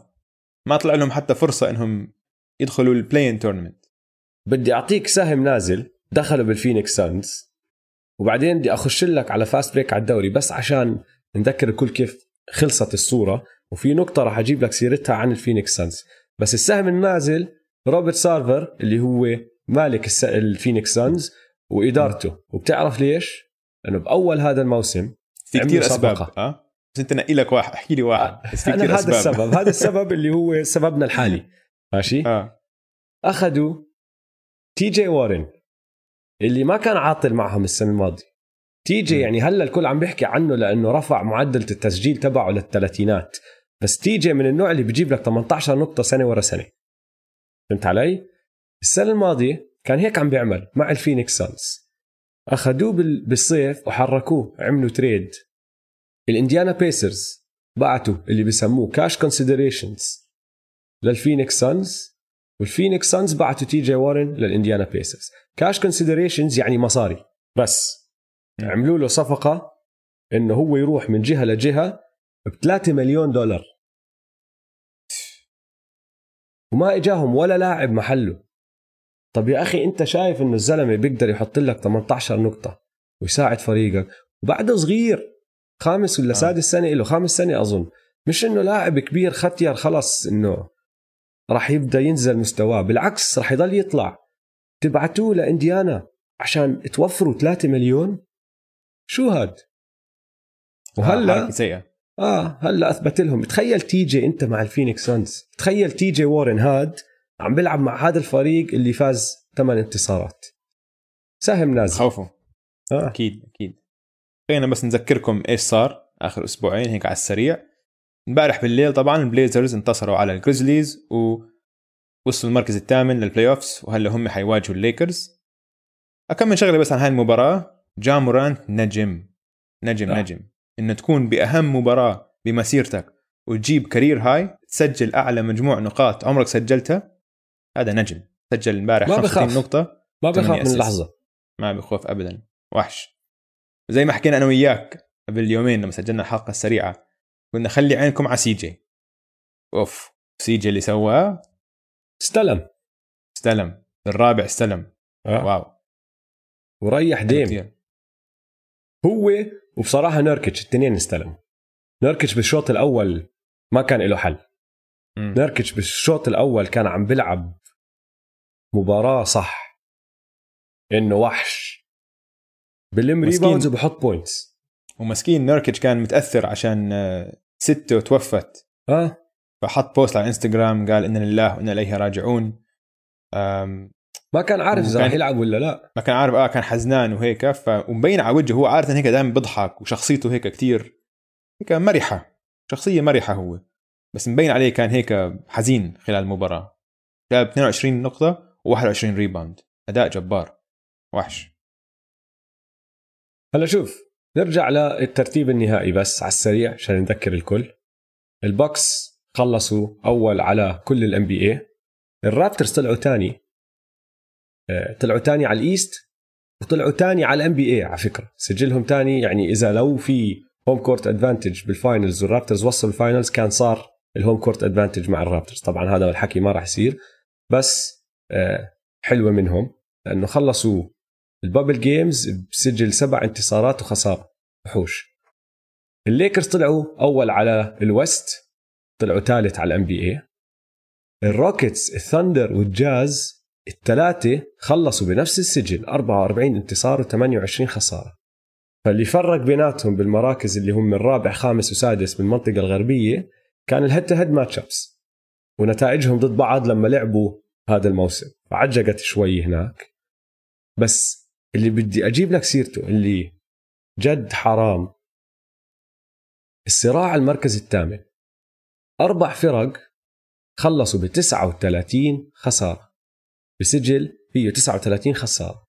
S2: ما طلع لهم حتى فرصة إنهم يدخلوا ال play-in tournament
S1: بدي أعطيك سهم نازل. دخلوا بال Phoenix Suns. وبعدين بدي أخش لك على fast break على الدوري بس عشان نذكر الكل كيف خلصت الصورة وفي نقطة راح أجيب لك سيرتها عن ال Phoenix Suns. بس السهم النازل روبرت سارفر اللي هو مالك ال Phoenix Suns وإدارته. وبتعرف ليش؟ لأنه بأول هذا الموسم
S2: في كتير
S1: أسباب.
S2: آه بس أنت نقي لك واحد احكي لي واحد. بس في كتير
S1: هذا
S2: أسباب.
S1: السبب هذا السبب اللي هو سببنا الحالي. ماشي؟
S2: آه.
S1: أخذوا تي جي وارن اللي ما كان عاطل معهم السنة الماضية. تي جي
S2: م.
S1: يعني هلا الكل عم بيحكي عنه لأنه رفع معدل التسجيل تبعه للثلاثينات. بس تي جي من النوع اللي بيجيب لك 18 نقطة سنة ورا سنة. فهمت علي؟ السنة الماضية كان هيك عم بيعمل مع ال Phoenix Suns. أخذوه بال- بالصيف وحركوه عملوا trade. ال Indiana Pacers بعتوا اللي بسموه cash considerations لل Phoenix Suns. وال Phoenix Suns بعتوا تي جي وارن لل Indiana Pacers cash considerations يعني مصاري. بس.
S2: م.
S1: عملوا له صفقة إنه هو يروح من جهة لجهة ب 3 مليون دولار. وما إجاهم ولا لاعب محله. طب يا أخي أنت شايف إنه الزلمة بيقدر يحط لك 18 نقطة ويساعد فريقك. وبعده صغير. خامس ولا
S2: آه.
S1: سادس سنة له. خامس سنة أظن. مش إنه لاعب كبير ختير خلص إنه راح يبدأ ينزل مستواه. بالعكس راح يضل يطلع. تبعتوه لإنديانا عشان توفروا 3 مليون. شو هاد؟ وهلا
S2: حركة سيئة.
S1: آه هلا أثبت لهم. تخيل تي جي أنت مع ال Phoenix Suns. تخيل تي جي وارن هاد عم بيلعب مع هذا الفريق اللي فاز ثمان انتصارات. سهم نازل.
S2: خوفوا
S1: آه.
S2: أكيد أكيد. خلينا بس نذكركم إيش صار آخر أسبوعين هيك على السريع. امبارح بالليل طبعا ال Blazers انتصروا على ال Grizzlies ووصلوا المركز الثامن لل playoffs وهلا هم حيواجهوا الليكرز أكمل شغلة بس عن هاي المباراة جا مورانت نجم نجم
S1: آه.
S2: آه. نجم إنه تكون بأهم مباراة بمسيرتك وتجيب career high تسجل أعلى مجموع نقاط عمرك سجلتها هذا نجم سجل امبارح
S1: ما
S2: 65
S1: بخاف.
S2: نقطة
S1: ما بخاف من. اللحظة
S2: ما بخوف ابدا وحش زي ما حكينا أنا وياك قبل يومين لما سجلنا الحلقة السريعة قلنا خلي عينكم على سي جي. أوف سي جي اللي سواه؟
S1: استلم.
S2: استلم. الرابع استلم.
S1: آه.
S2: واو.
S1: وريح ديم.
S2: كتير.
S1: هو وبصراحة نيركتش الاثنين استلموا نيركتش بالشوط الأول ما كان له حل.
S2: مم.
S1: نيركتش بالشوط الأول كان عم بيلعب مباراة صح. إنه وحش. بلم. rebounds وبحط points
S2: ومسكين نيركيتش كان متأثر عشان آه، سته توفت
S1: آه.
S2: فحط post على انستغرام قال إنا لله وإنا إليه راجعون.
S1: ما كان عارف
S2: إذا
S1: راح يلعب ولا لا.
S2: ما كان عارف آه كان حزنان وهيك. ف ومبين على وجهه هو عادة هيك دائما بيضحك وشخصيته هيك كتير. هيك مرحة شخصية مرحة هو. بس مبين عليه كان هيك حزين خلال المباراة. جاب 22 نقطة و21 rebound أداء جبار. وحش.
S1: هلا شوف. نرجع للترتيب النهائي بس على السريع عشان نذكر الكل. ال Bucks خلصوا أول على كل ال NBA ال Raptors طلعوا تاني. آه، طلعوا تاني على ال East وطلعوا تاني على ال NBA على فكرة. سجلهم تاني يعني إذا لو في home court advantage بال finals وال Raptors وصلوا ال finals كان صار ال home court advantage مع ال Raptors. طبعا هذا الحكي ما راح يصير. بس آه، حلوة منهم لأنه خلصوا ال bubble games بسجل سبع انتصارات وخسارة. وحوش. الليكرز طلعوا أول على ال West طلعوا ثالث على ال NBA ال Rockets ال Thunder وال Jazz الثلاثة خلصوا بنفس السجل 44 انتصار و28 خسارة. فاللي فرق بيناتهم بالمراكز اللي هم الرابع خامس وسادس بالمنطقة الغربية كان ال head-to-head matchups ونتائجهم ضد بعض لما لعبوا هذا الموسم. فعجقت شوي هناك. بس اللي بدي أجيب لك سيرته اللي جد حرام. الصراع على المركز الثامن. أربع فرق خلصوا ب 39 خسارة. بسجل فيه 39 خسارة.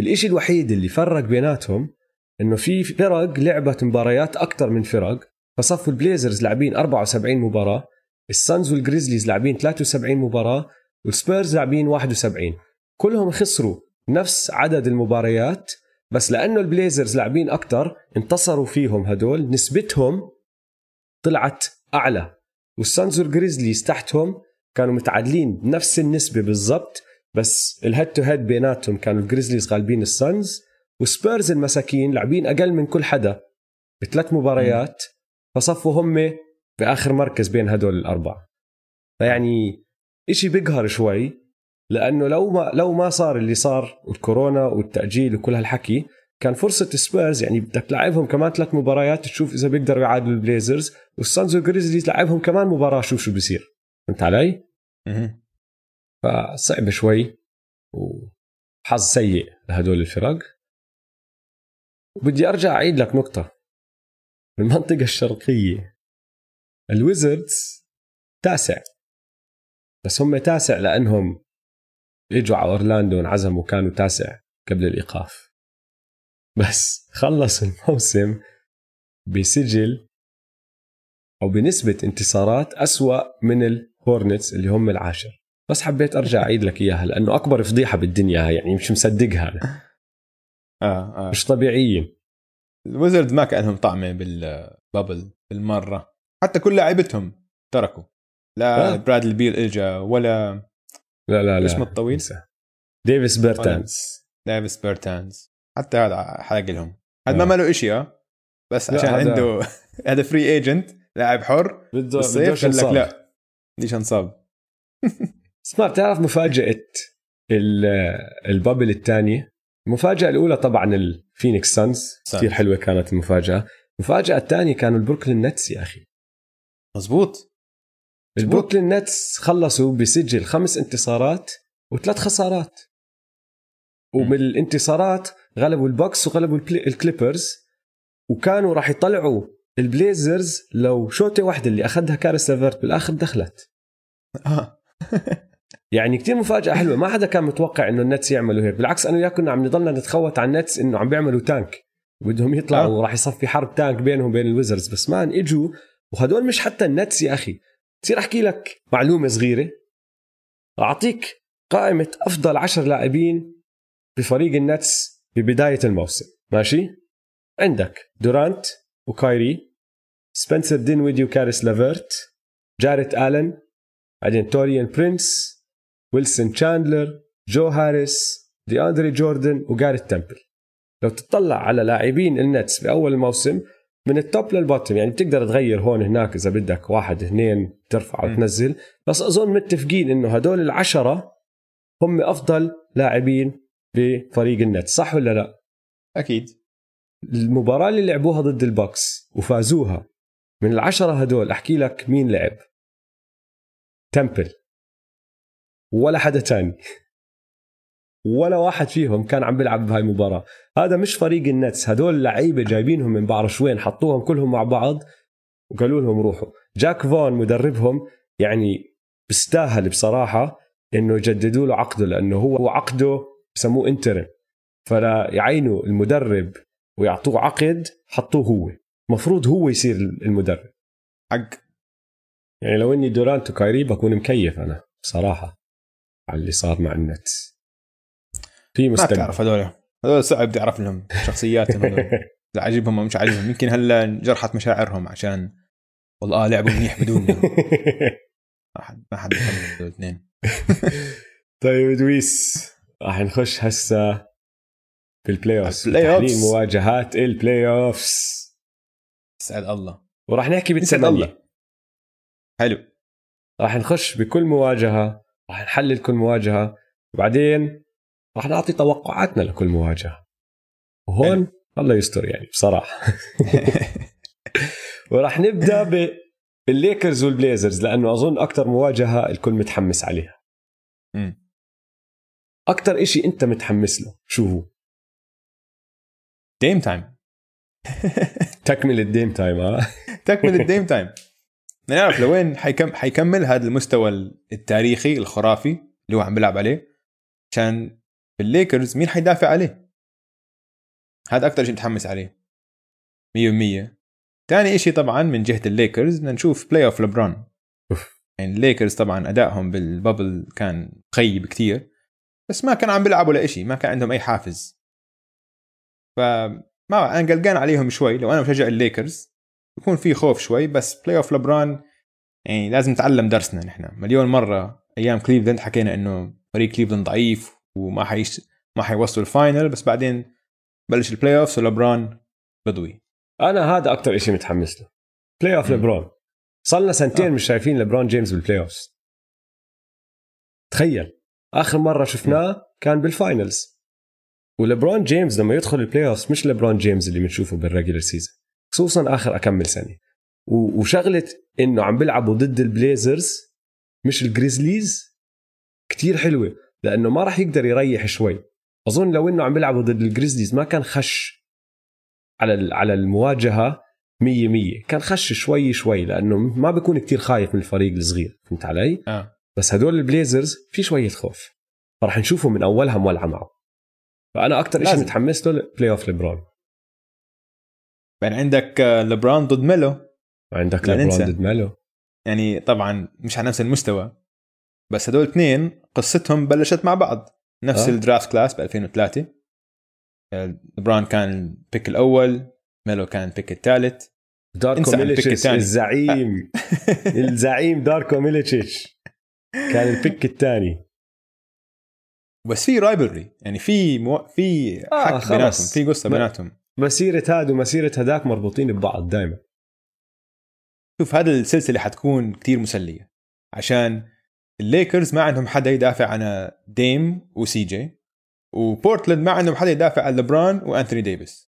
S1: الإشي الوحيد اللي فرق بيناتهم إنه في فرق لعبت مباريات أكثر من فرق فصفوا ال Blazers لاعبين 74 مباراة ال Suns وال Grizzlies لاعبين 73 مباراة والسبيرز لاعبين 71 كلهم خسروا نفس عدد المباريات بس لأنه ال Blazers لاعبين أكثر انتصروا فيهم هدول نسبتهم طلعت أعلى. وال Suns وال Grizzlies تحتهم كانوا متعادلين بنفس النسبة بالضبط بس ال head-to-head بيناتهم كانوا ال Grizzlies غالبين ال Suns. وسبيرز المساكين لاعبين أقل من كل حدا بثلاث مباريات فصفوا هم بآخر مركز بين هدول الأربعة. فيعني إشي بيقهر شوي. لأنه لو ما لو ما صار اللي صار والكورونا والتأجيل وكل هالحكي كان فرصة سبيرز يعني بدك تلعبهم كمان ثلاث مباريات تشوف إذا بيقدروا يعادلوا ال Blazers وال Suns وال Grizzlies لعبهم كمان مباراة شوف شو بصير فهمت علي؟ فصعب شوي وحظ سيء لهدول الفرق. وبدي أرجع أعيد لك نقطة. بالمنطقة الشرقية الـ Wizards تاسع. بس هم تاسع لأنهم اجوا على أورلاندو انعزموا كانوا تاسع قبل الإيقاف. بس خلص الموسم بسجل أو بنسبة انتصارات أسوأ من ال Hornets اللي هم العاشر. بس حبيت أرجع أعيد لك إياها لأنه أكبر فضيحة بالدنيا يعني مش مصدقها أنا.
S2: آه آه.
S1: مش طبيعيين
S2: ال Wizards ما كان لهم طعمه بال bubble بالمرة. حتى كل لاعبتهم تركوا. لا آه. برادلي بيل إجا ولا
S1: لا لا لا
S2: اسمه الطويل؟
S1: ديفيس بيرتانز.
S2: ديفيس بيرتانز. حتى هذا حلق لهم. هذا ما له شيء آه. بس عشان عنده هذا free agent لاعب حر
S1: بده
S2: بالصيف قال لك لا. بديش أنصاب
S1: اسمع بتعرف مفاجأة ال bubble الثانية؟ المفاجأة الأولى طبعا ال Phoenix Suns كثير حلوة كانت المفاجأة. المفاجأة الثانية كانوا ال Brooklyn Nets يا أخي.
S2: مزبوط
S1: ال Brooklyn Nets خلصوا بسجل خمس انتصارات وثلاث خسارات. وبالانتصارات غلبوا ال Bucks وغلبوا ال Clippers وكانوا راح يطلعوا ال Blazers لو شوطة واحدة اللي أخذها كاريس لافيرت بالاخر دخلت.
S2: آه.
S1: يعني كتير مفاجأة حلوة. ما حدا كان متوقع إنه ال Nets يعملوا هيك. بالعكس أنا وياك كنا عم نضلنا نتخوت على ال Nets إنه عم بيعملوا tank بدهم يطلعوا آه. وراح يصفي حرب tank بينهم وبين ال Wizards بس مان إجوا وهدول مش حتى ال Nets يا أخي. بصير أحكي لك معلومة صغيرة؟ أعطيك قائمة أفضل عشر لاعبين بفريق ال Nets ببداية الموسم ماشي؟ عندك دورانت وكايري سبنسر دينويدي وكاريس لافيرت جاريت آلن بعدين توريان برينس ويلسون تشاندلر جو هاريس دي اندري جوردن وجاريت تمبل لو تطلع على لاعبين ال Nets بأول الموسم من ال top لل bottom يعني بتقدر تغير هون هناك إذا بدك واحد اثنين ترفع وتنزل. بس أظن متفقين إنه هدول العشرة هم أفضل لاعبين بفريق ال Nets. صح ولا لا؟
S2: أكيد.
S1: المباراة اللي لعبوها ضد ال Bucks وفازوها من العشرة هدول أحكي لك مين لعب. تمبل. ولا حدا تاني. ولا واحد فيهم كان عم بيلعب بهاي المباراة. هذا مش فريق ال Nets. هدول لعيبة جايبينهم من بعرفش وين حطوهم كلهم مع بعض وقالوا لهم روحوا. جاك فون مدربهم يعني بيستاهل بصراحة إنه يجددوا له عقده لأنه هو عقده بسموه interim فلا يعينوا المدرب ويعطوه عقد حطوه هو. مفروض هو يصير المدرب.
S2: حق.
S1: يعني لو إني دورانت وكايري بكون مكيف أنا بصراحة على اللي صار مع ال Nets.
S2: في مستقبل ما تعرف هذول. هذول صعب تعرف لهم شخصياتهم هذول. عاجبهم مش عاجبهم. يمكن هلا جرحت مشاعرهم عشان والله آه لعبوا منيح بدون ما. حد ما حد الاثنين.
S1: طيب دويس راح نخش هسه في ال playoff تحليل مواجهات ال playoffs
S2: سعد الله.
S1: وراح نحكي بالثمانية
S2: حلو.
S1: راح نخش بكل مواجهة. راح نحلل كل مواجهة. وبعدين راح نعطي توقعاتنا لكل مواجهة. وهون الله يستر يعني بصراحة. وراح نبدأ بالليكرز وال Blazers لأنه أظن أكثر مواجهة الكل متحمس عليها. أكثر إشي أنت متحمس له شو هو؟
S2: Dame Time
S1: تكمل ال Dame Time ها
S2: تكمل ال Dame Time نعرف لوين حيكم حيكمل هذا المستوى التاريخي الخرافي اللي هو عم بيلعب عليه عشان الليكرز مين حيدافع عليه؟ هذا أكثر شيء متحمس عليه. 100% ثاني شيء طبعا من جهة الليكرز بدنا نشوف playoff لبرون يعني الليكرز طبعا أدائهم بال bubble كان مخيب كتير بس ما كانوا عم بيلعبوا لإشي ما كان عندهم أي حافز. فأنا قلقان عليهم شوي. لو أنا مشجع الليكرز يكون في خوف شوي بس playoff لبرون يعني لازم نتعلم درسنا نحن. مليون مرة أيام كليفلاند حكينا إنه فريق كليفلاند ضعيف وما حيش ما حيوصلوا ال final بس بعدين بلش ال playoff ولبران بضوي
S1: أنا هذا أكثر شيء متحمس له. playoff لبرون. صار لنا سنتين آه. مش شايفين لبرون جيمس بال playoff تخيل. آخر مرة شفناه كان بال finals ولبرون جيمس لما يدخل ال playoff مش لبرون جيمس اللي بنشوفه بال regular season خصوصا آخر آخر كم سنة. وشغلة إنه عم بيلعبوا ضد ال Blazers مش ال Grizzlies كتير حلوة. لأنه ما راح يقدر يريح شوي. أظن لو إنه عم بيلعبوا ضد ال Grizzlies ما كان خش على على المواجهة 100 100 كان خش شوي شوي لأنه ما بيكون كتير خايف من الفريق الصغير فهمت علي؟
S2: آه.
S1: بس هدول ال Blazers في شوية خوف. فراح نشوفه من أولها مولعة معه. فأنا أكثر شيء متحمس له بلاي اوف ليبرون.
S2: يعني عندك لبران ضد ميلو.
S1: عندك لبران ضد ميلو.
S2: يعني طبعا مش على نفس المستوى. بس هدول اثنين قصتهم بلشت مع بعض. نفس أه؟ ال draft class ب 2003 لبران كان ال pick الأول ميلو كان ال pick الثالث.
S1: داركو ميليتش الزعيم. الزعيم داركو ميليتش كان ال pick الثاني.
S2: بس في rivalry يعني في مو... في آه حق بيناتهم في قصة بيناتهم.
S1: مسيرة هذا ومسيرة هذاك مربوطين ببعض دائما
S2: شوف هذا السلسلة حتكون كتير مسلية. عشان الليكرز ما عندهم حدا يدافع عن ديم وسي جي وبورتلاند ما عندهم حدا يدافع عن لبران وانثوني ديفيس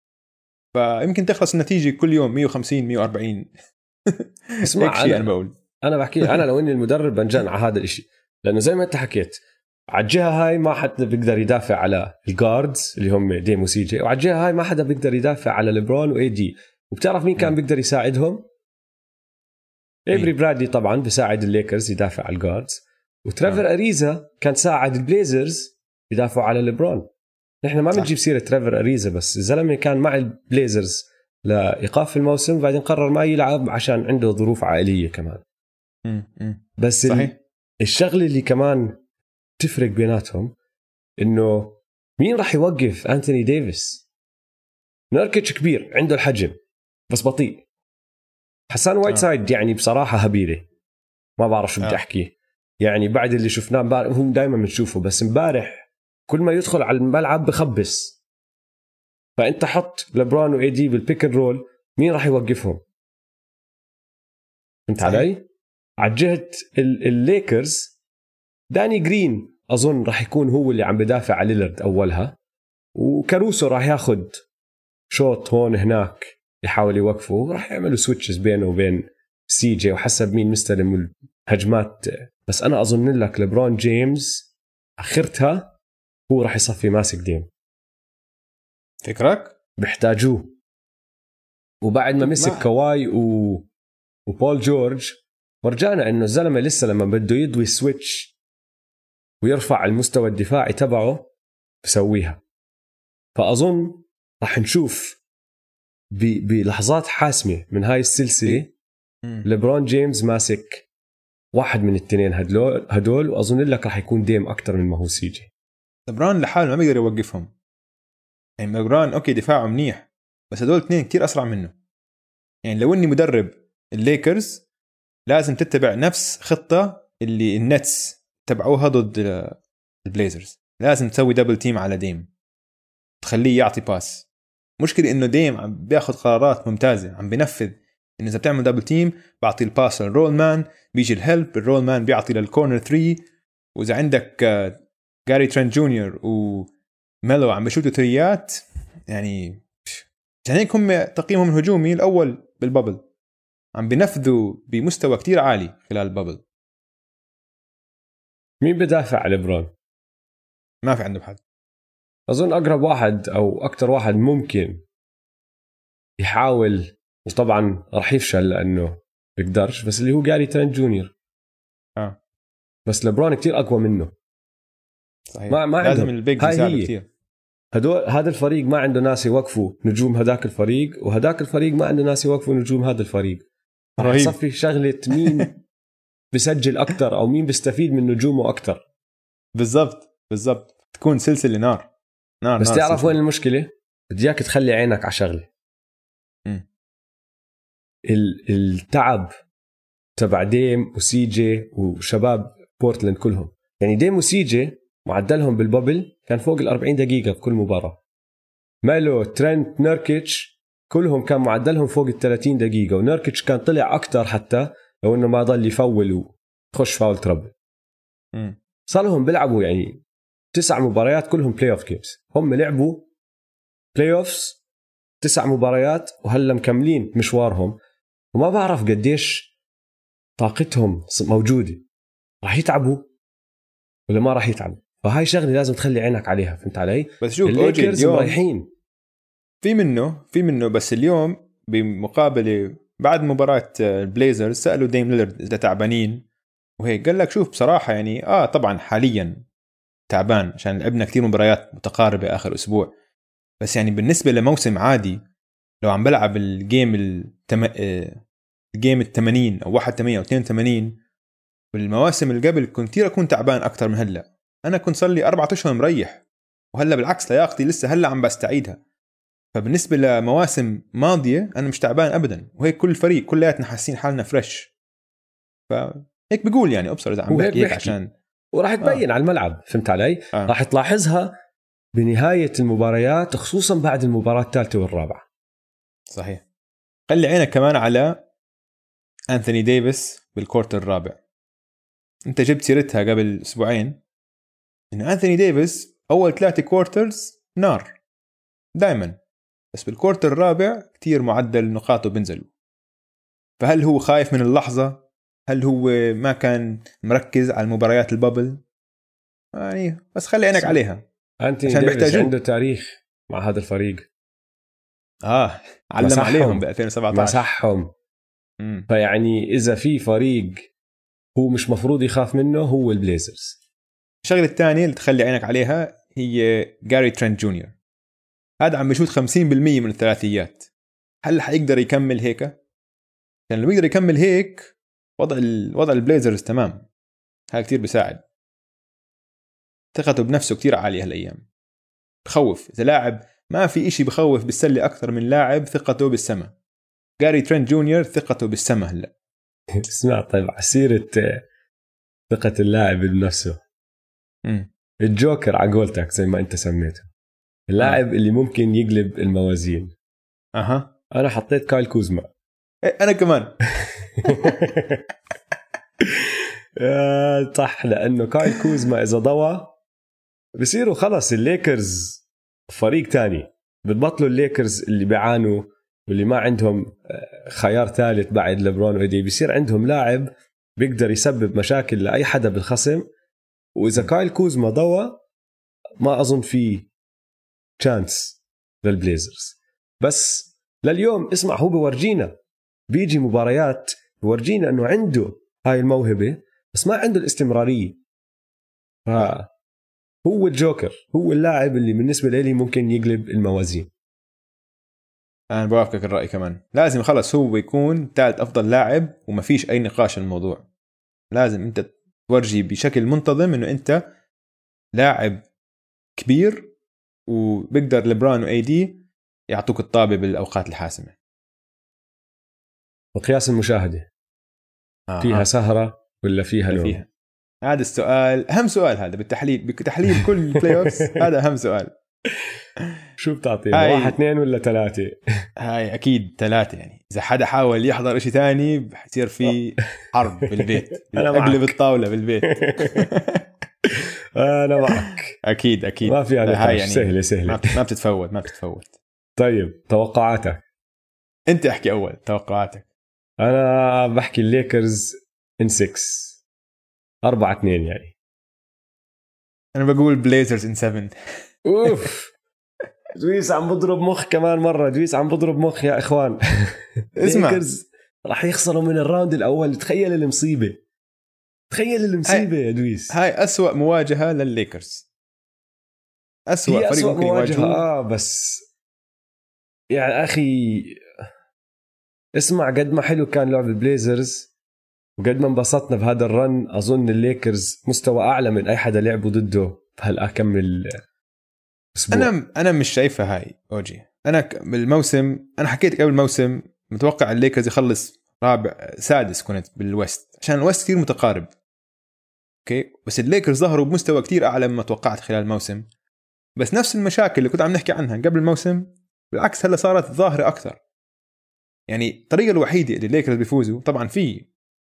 S2: فيمكن تخلص النتيجة كل يوم 150 140
S1: اسمع أنا, أنا بقول. أنا بحكي أنا لو إني المدرب بنجن على هذا الشيء لأنه زي ما أنت حكيت على الجهة هاي ما حدا بيقدر يدافع على ال guards اللي هم ديم وسي جي وعلى الجهة هاي ما حدا بيقدر يدافع على ليبرون واي دي وبتعرف مين كان بيقدر يساعدهم؟ ايفري برادلي طبعا بيساعد الليكرز يدافع على ال guards وتريفر أريزا كان ساعد البليزرز يدافعوا على ليبرون. نحن ما بنجيب سيرة تريفر أريزا بس. الزلمه كان مع البليزرز لإيقاف الموسم بعدين قرر ما يلعب عشان عنده ظروف عائلية كمان. بس صحيح. الشغلة اللي كمان تفرق بيناتهم إنه مين راح يوقف أنتوني ديفيس؟ نركتش كبير عنده الحجم بس بطيء. حسان وايت سايد يعني بصراحة هبيلة. ما بعرف شو بدي آه. أحكي. يعني بعد اللي شفناه امبارح هم دائما بنشوفه بس امبارح كل ما يدخل على الملعب بخبص. فأنت حط لبران واي دي بال pick and roll مين راح يوقفهم؟ فهمت علي؟ على جهة الليكرز داني جرين أظن راح يكون هو اللي عم بدافع على ليلرد أولها. وكاروسو راح ياخذ شوط هون هناك يحاول يوقفه وراح يعملوا switches بينه وبين سي جي وحسب مين مستلم الهجمات بس أنا أظن لك لبرون جيمس آخرتها هو راح يصفي ماسك ديم.
S2: فكرك؟
S1: بيحتاجوه. وبعد ما مسك كواي و... وبول جورج ورجعنا إنه الزلمة لسه لما بده يضوي switch ويرفع المستوى الدفاعي تبعه بسويها. فأظن راح نشوف ب... بلحظات حاسمة من هاي السلسلة لبرون جيمس ماسك واحد من الاثنين هدول هدول وأظن لك راح يكون ديم أكثر من ما هو سي جي.
S2: لبران لحاله ما بيقدر يوقفهم. يعني لبران أوكي دفاعه منيح بس هدول اثنين كثير أسرع منه. يعني لو إني مدرب الليكرز لازم تتبع نفس خطة اللي النتس تبعوها ضد البليزرز. لازم تسوي double team على ديم. تخليه يعطي pass مشكلة إنه ديم عم بياخذ قرارات ممتازة عم بنفذ انه إذا بتعمل double team بعطي ال pass لل roll man بيجي ال help ال roll man بيعطي لل corner 3 وإذا عندك جاري ترينت جونيور وميلو عم بيشوتوا three ات يعني عشان هيك هم تقييمهم الهجومي الأول بال bubble عم بنفذوا بمستوى كتير عالي خلال ال bubble
S1: مين بدافع على ليبرون؟
S2: ما في عنده حد.
S1: أظن أقرب واحد أو أكثر واحد ممكن يحاول وطبعا راح يفشل لأنه بيقدرش بس اللي هو جاري ترنت جونيور.
S2: آه.
S1: بس لبرون كتير أقوى منه.
S2: صحيح.
S1: ما- ما
S2: لازم. البيج
S1: هاي.
S2: كثير
S1: هدول هذا الفريق ما عنده ناس يوقفوا نجوم هذاك الفريق وهذاك الفريق ما عنده ناس يوقفوا نجوم هذا الفريق.
S2: رهيب.
S1: تصفي شغلة مين بسجل أكثر أو مين بيستفيد من نجومه أكثر
S2: بالضبط بالضبط. تكون سلسلة نار. نار
S1: بس
S2: نار
S1: تعرف
S2: سلسلة.
S1: وين المشكلة؟ بدي إياك تخلي عينك على شغلة. التعب تبع ديم وسي جي وشباب بورتلاند كلهم. يعني ديم وسي جي معدلهم بال bubble كان فوق ال 40 دقيقة بكل مباراة. ميلو ترنت نيركيتش كلهم كان معدلهم فوق ال 30 دقيقة ونيركيتش كان طلع أكثر حتى لو إنه ما ضل يفول ويخش foul
S2: trouble.
S1: صار لهم بيلعبوا يعني تسع مباريات كلهم play-off games هم لعبوا play-offs تسع مباريات وهلا مكملين مشوارهم. وما بعرف قديش طاقتهم موجودة. راح يتعبوا ولا ما راح يتعبوا؟ فهاي شغلة لازم تخلي عينك عليها فهمت علي؟
S2: بس شوف
S1: الليكرز
S2: اليوم
S1: مريحين.
S2: في منه في منه بس اليوم بمقابلة بعد مباراة البليزرز سألوا ديم ليلرد إذا تعبانين. وهيك قال لك شوف بصراحة يعني آه طبعا حاليا تعبان عشان لعبنا كثير مباريات متقاربة آخر أسبوع. بس يعني بالنسبة لموسم عادي لو عم بلعب ال game التم... آه، ال game ال 80 أو 81 أو 82 بالمواسم اللي قبل كنت كثير اكون تعبان أكثر من هلأ. أنا كنت صار لي أربع أشهر مريح. وهلأ بالعكس لياقتي لسه هلأ عم بستعيدها. فبالنسبة لمواسم ماضية أنا مش تعبان ابدا. وهيك كل فريق كلياتنا حاسين حالنا fresh فهيك بقول يعني أبصر إذا عم بحكي هيك. عشان
S1: وراح تبين على الملعب فهمت علي؟
S2: آه.
S1: راح تلاحظها بنهاية المباريات خصوصا بعد المباراة الثالثة والرابعة.
S2: صحيح. خلي عينك كمان على أنثوني ديفيس بال quarter الرابع. أنت جبت سيرتها قبل أسبوعين. إن أنثوني ديفيس أول ثلاثة quarters نار. دائما بس بال quarter الرابع كتير معدل نقاطه بينزلوا فهل هو خايف من اللحظة؟ هل هو ما كان مركز على مباريات ال bubble؟ يعني بس خلي عينك. عليها.
S1: انتوني ديفيس. عنده تاريخ مع هذا الفريق.
S2: آه علم. عليهم. ب 2017
S1: مسحهم.
S2: مم.
S1: فيعني إذا في فريق هو مش مفروض يخاف منه هو ال
S2: Blazers. الشغلة الثانية اللي تخلي عينك عليها هي جاري ترنت جونيور هذا عم بي shoot 50% من الثلاثيات. هل حيقدر يكمل هيك؟ لأن لو يقدر يكمل هيك وضع ال... وضع ال Blazers تمام. هذا كتير بيساعد. ثقته بنفسه كتير عالية هالأيام. بخوف. إذا لاعب ما في إشي بخوف بالسله أكثر من لاعب ثقته بالسما. جاري ترنت جونيور ثقته بالسما هلا.
S1: اسمع طيب على سيره آه، ثقة اللاعب بنفسه. الجوكر على قولتك زي ما انت سميته. اللاعب اللي ممكن يقلب الموازين.
S2: أها.
S1: أنا حطيت كايل كوزما.
S2: إيه، أنا كمان.
S1: آه، صح لأنه كايل كوزما إذا ضوى بصيروا خلص الليكرز فريق تاني. بتبطلوا الليكرز اللي بيعانوا واللي ما عندهم آه، خيار ثالث بعد لبرون و AD بيصير عندهم لاعب بيقدر يسبب مشاكل لأي حدا بالخصم. وإذا كايل كوزما ضوى ما أظن في chance لل Blazers. بس لليوم اسمع هو بورجينا بيجي مباريات بورجينا إنه عنده هاي الموهبة بس ما عنده الاستمرارية. ف هو الجوكر هو اللاعب اللي بالنسبة لي ممكن يقلب الموازين.
S2: أنا بوافقك الرأي كمان. لازم خلص هو يكون ثالث أفضل لاعب وما فيش أي نقاش الموضوع. لازم أنت تورجي بشكل منتظم إنه أنت لاعب كبير وبيقدر لبران و AD يعطوك الطابة بالأوقات الحاسمة.
S1: مقياس المشاهدة.
S2: آه.
S1: فيها سهرة ولا فيها نوم
S2: فيها. هذا السؤال أهم سؤال هذا بالتحليل بتحليل كل ال playoffs هذا أهم سؤال.
S1: شو بتعطي
S2: هاي-
S1: واحد اثنين ولا ثلاثة؟
S2: هاي أكيد ثلاثة يعني. إذا حدا حاول يحضر شيء ثاني بصير في حرب بالبيت
S1: أنا معك.
S2: اقلب الطاوله بالبيت.
S1: أنا معك.
S2: أكيد أكيد.
S1: ما نقاش
S2: هاي يعني
S1: سهلة
S2: بت- ما بتتفوت ما بتتفوت.
S1: طيب توقعاتك؟
S2: أنت احكي أول توقعاتك.
S1: أنا بحكي ال Lakers in 6 4 2 يعني.
S2: أنا بقول Blazers in 7
S1: أوف. دويس عم بضرب مخ كمان مرة. دويس عم بضرب مخ يا إخوان.
S2: اسمع.
S1: راح يخسروا من ال round الأول. تخيل المصيبة. تخيل المصيبة يا دويس.
S2: هاي أسوأ مواجهة للليكرز. أسوأ فريق
S1: أسوأ
S2: ممكن
S1: مواجهة.
S2: يواجهوه.
S1: آه بس يعني أخي اسمع قد ما حلو كان لعب ال Blazers وقد ما انبسطنا بهذا ال run. أظن الليكرز مستوى أعلى من أي حدا لعبوا ضده بهالأكم الأسبوع
S2: أنا أنا مش شايفها هاي أوجي. أنا بالموسم أنا حكيت قبل الموسم متوقع الليكرز يخلص رابع سادس كنت بال West. عشان ال West كثير متقارب. okay؟ بس الليكرز ظهروا بمستوى كثير أعلى مما توقعت خلال الموسم. بس نفس المشاكل اللي كنت عم نحكي عنها قبل الموسم بالعكس هلأ صارت ظاهرة أكثر. يعني الطريقة الوحيدة اللي الليكرز بيفوزوا طبعا في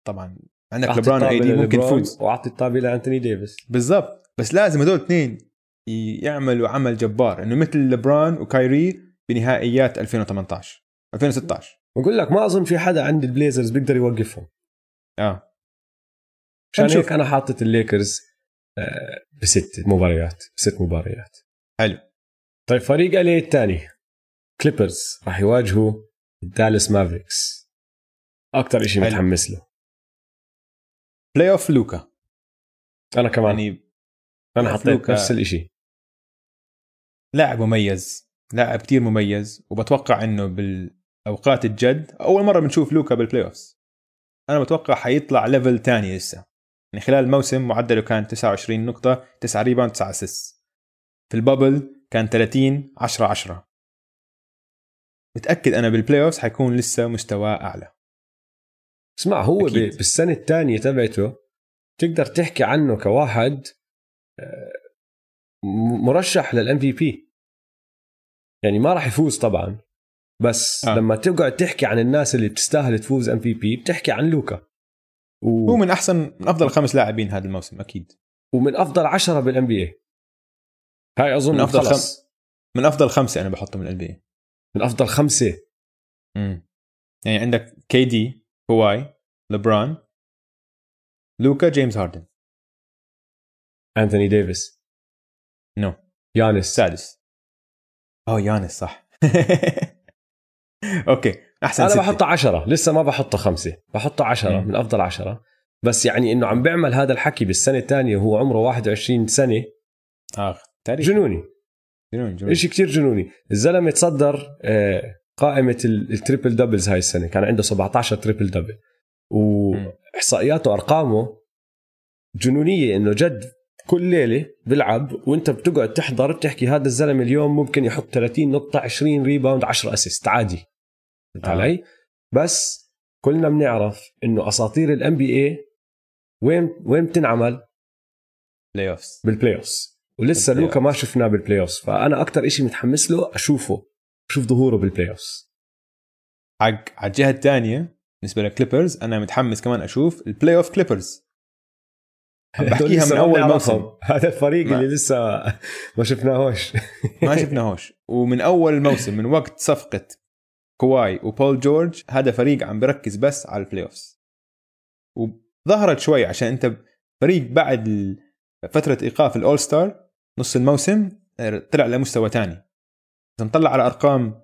S2: طبعا عندك لبران AD ممكن تفوز.
S1: وأعطي الطابه لأنتوني ديفيس.
S2: بالضبط. بس لازم هدول اثنين يعملوا عمل جبار إنه مثل لبران وكايري بنهائيات 2018 2016
S1: بقول لك ما أظن في حدا عند ال Blazers بيقدر يوقفهم.
S2: آه.
S1: عشان. هيك أنا حاطط الليكرز آه، بست مباريات بست مباريات.
S2: حلو.
S1: طيب فريق LA الثاني؟ Clippers راح يواجهوا Dallas Mavericks أكثر شيء. متحمس له.
S2: playoff لوكا.
S1: أنا كمان.
S2: يعني
S1: أنا حطيت
S2: لوكا-
S1: نفس الشيء
S2: لاعب مميز لاعب كتير مميز وبتوقع إنه بالأوقات الجد أول مرة بنشوف لوكا بال playoff أنا بتوقع حيطلع level تاني لسه. يعني خلال الموسم معدله كان 29 نقطة 9 rebound 9 assist في ال bubble كان 30 10 10 متأكد أنا بال playoff حيكون لسه مستواه أعلى.
S1: اسمع هو
S2: أكيد.
S1: بالسنة الثانية تبعته تقدر تحكي عنه كواحد آه، مرشح لل MVP يعني ما راح يفوز طبعا بس
S2: آه.
S1: لما تقعد تحكي عن الناس اللي بتستاهل تفوز MVP بتحكي عن لوكا. و...
S2: هو من أحسن من أفضل خمس لاعبين هذا الموسم أكيد.
S1: ومن أفضل عشرة بال NBA هاي أظن
S2: من أفضل
S1: خلص
S2: من أفضل خمسة أنا بحطه من ال MVP
S1: من أفضل خمسة.
S2: يعني عندك KD كواي لبران لوكا جيمس هاردن
S1: انثوني ديفيس
S2: no
S1: يانس
S2: السادس اوه يانس صح. okay أحسن
S1: أنا
S2: ستة.
S1: بحطه عشرة لسه ما بحطه خمسة. بحطه عشرة. من أفضل عشرة. بس يعني إنه عم بيعمل هذا الحكي بالسنة الثانية وهو عمره 21 سنة.
S2: آه تاريخ.
S1: جنوني.
S2: جنون جنون.
S1: شيء كتير جنوني. الزلمة تصدر آه، قائمة ال- triple doubles هاي السنة. كان عنده 17 triple
S2: double.
S1: وإحصائياته أرقامه جنونية إنه جد كل ليلة بيلعب وانت بتقعد تحضر بتحكي هذا الزلمة اليوم ممكن يحط 30 نقطة 20 rebound 10 assist عادي. فهمت
S2: آه.
S1: علي؟ بس كلنا بنعرف إنه أساطير ال NBA وين وين بتنعمل؟
S2: playoffs
S1: بال playoffs ولسه لوكا ما شفناه بال playoffs فأنا أكثر شيء متحمس له أشوفه. أشوف ظهوره بال playoffs
S2: حق على الجهه الثانية بالنسبة للكليبرز أنا متحمس كمان أشوف ال playoff كليبرز بحكيها من أول موسم.
S1: هذا الفريق
S2: ما-
S1: اللي لسه ما شفناهوش.
S2: ما شفناهوش. ومن أول الموسم من وقت صفقة كواي وبول جورج هذا فريق عم بركز بس على ال playoffs وظهرت شوي عشان أنت فريق بعد فترة إيقاف ال all-star نص الموسم طلع لمستوى تاني. إذا نطلع على أرقام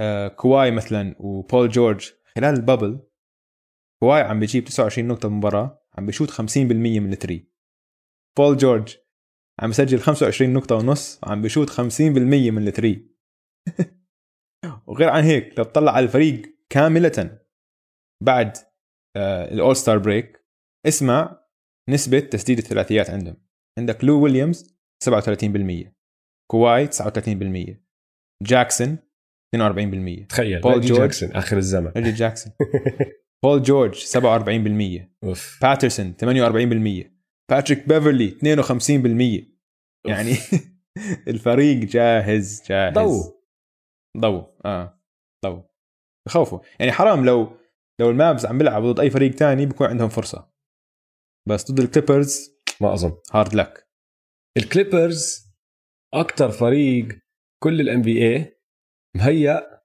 S2: آه، كواي مثلا وبول جورج خلال ال bubble كواي عم بيجيب 29 نقطة بالمباراه عم بيشوت 50% من ال three بول جورج عم يسجل 25 نقطة ونص وعم بيشوت 50% من ال three وغير عن هيك لو تطلع على الفريق كاملة بعد ال all-star break اسمع نسبة تسديد الثلاثيات عندهم. عندك لو ويليامز 37% كواي 39% جاكسون 42%
S1: تخيل
S2: بول جورج.
S1: جاكسون آخر الزمن.
S2: ريجي جاكسون. بول جورج 47%
S1: أوف.
S2: باترسون 48% باتريك بيفرلي 52% يعني الفريق جاهز جاهز.
S1: ضو.
S2: ضو. آه. ضو. بخوفوا يعني حرام لو لو المافز عم بيلعبوا ضد أي فريق تاني بكون عندهم فرصة. بس ضد الكليبرز
S1: ما أظن.
S2: hard luck
S1: الكليبرز أكثر فريق كل ال NBA مهيأ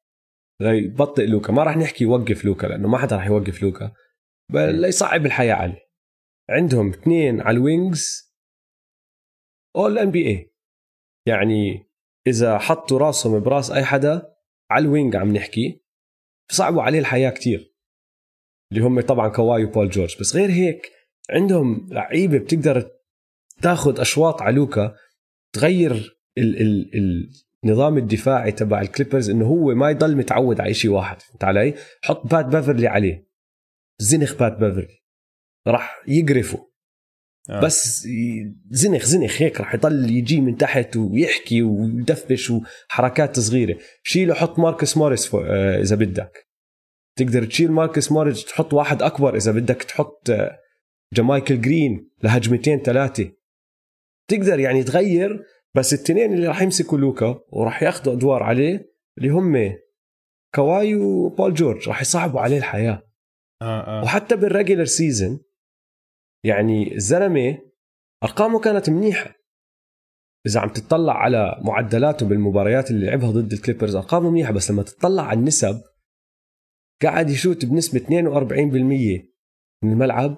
S1: ليبطئ لوكا. ما راح نحكي يوقف لوكا لأنه ما حدا راح يوقف لوكا. بل ليصعب الحياة عليه عندهم اثنين على ال wings. all NBA يعني إذا حطوا راسهم براس أي حدا على ال wing عم نحكي صعبوا عليه الحياة كتير. اللي هم طبعا كواي وبول جورج. بس غير هيك عندهم لعيبة بتقدر تاخذ أشواط على لوكا تغير ال ال النظام الدفاعي تبع الكليبرز إنه هو ما يضل متعود على شيء واحد فهمت علي؟ حط بات بيفرلي عليه. زنخ بات بيفرلي. راح يقرفه. آه. بس زنخ زنخ هيك راح يضل يجي من تحت ويحكي ويدفش وحركات صغيرة. شيله حط ماركس موريس آه إذا بدك. تقدر تشيل ماركس موريس تحط واحد أكبر إذا بدك تحط آه جامايكل جرين لهجمتين ثلاثة. تقدر يعني تغير بس التنين اللي راح يمسكوا لوكا وراح ياخذوا أدوار عليه اللي هم كواي وبول جورج راح يصعبوا عليه الحياة.
S2: آه آه.
S1: وحتى بال regular season يعني الزلمة أرقامه كانت منيحة. إذا عم تطلع على معدلاته بالمباريات اللي لعبها ضد الكليبرز أرقامه منيحة بس لما تطلع على النسب قاعد يشوت بنسبة 42% من الملعب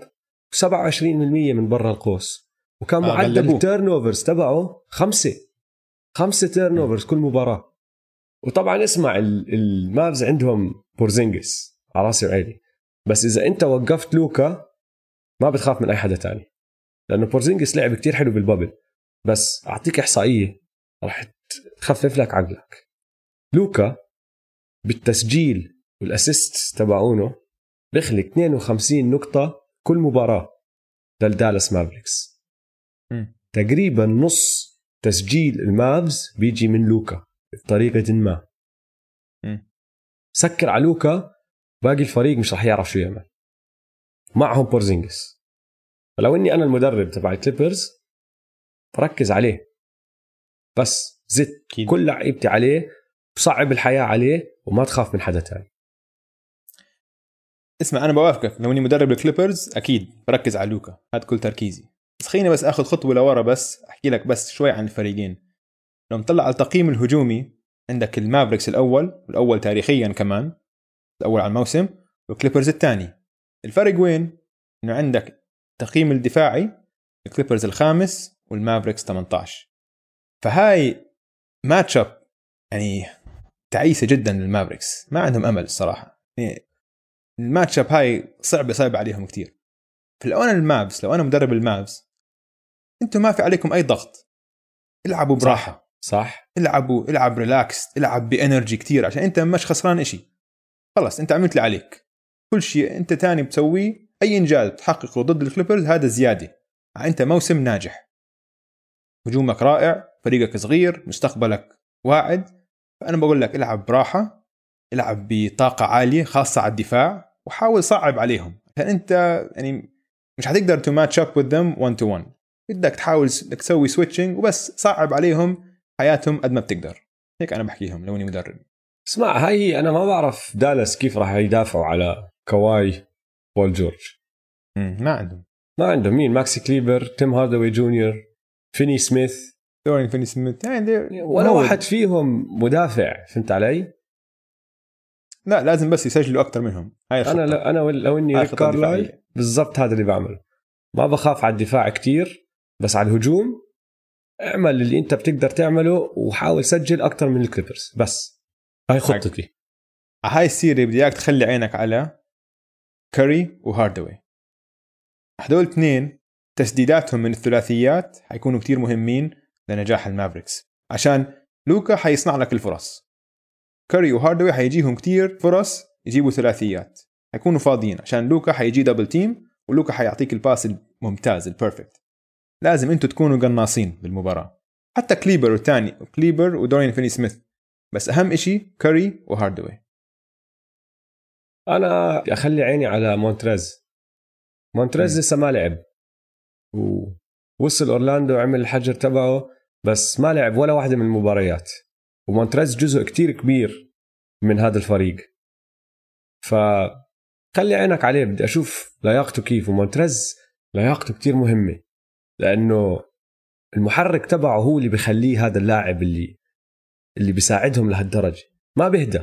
S1: و27% من برا القوس. وكان آه معدل ال turnovers تبعه خمسة. خمسة turnovers كل مباراة. وطبعا اسمع المافز عندهم بورزينجس على راسي وعيني. بس إذا أنت وقفت لوكا ما بتخاف من أي حدا تاني. لأنه بورزينجس لعب كتير حلو بال bubble. بس أعطيك إحصائية. راح تخفف لك عقلك. لوكا بالتسجيل وال assist تبعونه بيخلق 52 نقطة كل مباراة للدالاس مافريكس. تقريبا نص تسجيل المافز بيجي من لوكا بطريقة ما. سكر على لوكا باقي الفريق مش رح يعرف شو يعمل. معهم بورزينجس. فلو إني أنا المدرب تبع الكليبرز بركز عليه. بس زت كيد. كل لعيبتي عليه بصعب الحياة عليه وما تخاف من حدا تاني.
S2: اسمع أنا بوافقك. لو إني مدرب الكليبرز أكيد. بركز على لوكا. هذا كل تركيزي. بس خليني بس آخذ خطوة لورا بس أحكي لك بس شوي عن الفريقين. لو نطلع على التقييم الهجومي عندك المافريكس الأول والاول تاريخيا كمان الأول على الموسم والكليبرز الثاني. الفرق وين؟ إنه عندك التقييم الدفاعي الكليبرز الخامس والمافريكس 18 فهاي matchup يعني تعيسة جدا للمافريكس. ما عندهم أمل الصراحه يعني ال matchup هاي صعبة صعبة عليهم كثير فلو أنا المافز لو أنا مدرب المافز أنتم ما في عليكم أي ضغط. العبوا براحة.
S1: صح, صح.
S2: العبوا العب relax العب ب energy كثير عشان أنت مش خسران إشي. خلص أنت عملت اللي عليك. كل شيء أنت تاني بتسويه أي إنجاز تحققه ضد الكليبرز هذا زيادة. أنت موسم ناجح. هجومك رائع فريقك صغير مستقبلك واعد. فأنا بقول لك العب براحة العب بطاقة عالية خاصة على الدفاع وحاول صعب عليهم. عشان أنت يعني مش حتقدر to match up with them 1 to 1 بدك تحاول تسوي switching وبس صعب عليهم حياتهم قد ما بتقدر. هيك أنا بحكيهم لو إني مدرب.
S1: اسمع هاي أنا ما بعرف دالاس كيف راح يدافعوا على كواي بول جورج.
S2: ما عندهم.
S1: ما عندهم. مين؟ ماكسي كليبر تيم هاردوي جونيور فيني سميث.
S2: دورين فيني سميث. يعني
S1: ولا واحد فيهم مدافع فهمت علي؟
S2: لا لازم بس يسجلوا أكثر منهم.
S1: هاي الخطة. أنا أنا لو إني كارلايل بالضبط هذا اللي بعمله. ما بخاف على الدفاع كتير. بس على الهجوم اعمل اللي انت بتقدر تعمله وحاول سجل أكثر من الكليبرز بس. هاي خطتي.
S2: هاي ال series بدي إياك تخلي عينك على كاري وهاردوي. هدول اثنين تسديداتهم من الثلاثيات حيكونوا كتير مهمين لنجاح المافريكس عشان لوكا حيصنع لك الفرص. كاري وهاردوي حيجيهم كتير فرص يجيبوا ثلاثيات. حيكونوا فاضيين عشان لوكا حيجي double team ولوكا حيعطيك ال pass الممتاز ال perfect لازم أنتم تكونوا قناصين بالمباراة. حتى كليبر والثاني كليبر ودورين فيني سميث. بس أهم إشي كاري وهاردوي.
S1: أنا أخلي عيني على مونتريز. مونتريز لسه ما لعب. ووصل أورلاندو عمل الحجر تبعه بس ما لعب ولا واحدة من المباريات. ومونتريز جزء كتير كبير من هذا الفريق. ف خلي عينك عليه بدي أشوف لياقته كيف. ومونتريز لياقته كتير مهمة. لأنه المحرك تبعه هو اللي بخليه هذا اللاعب اللي اللي بيساعدهم لهالدرجة. ما بيهدى.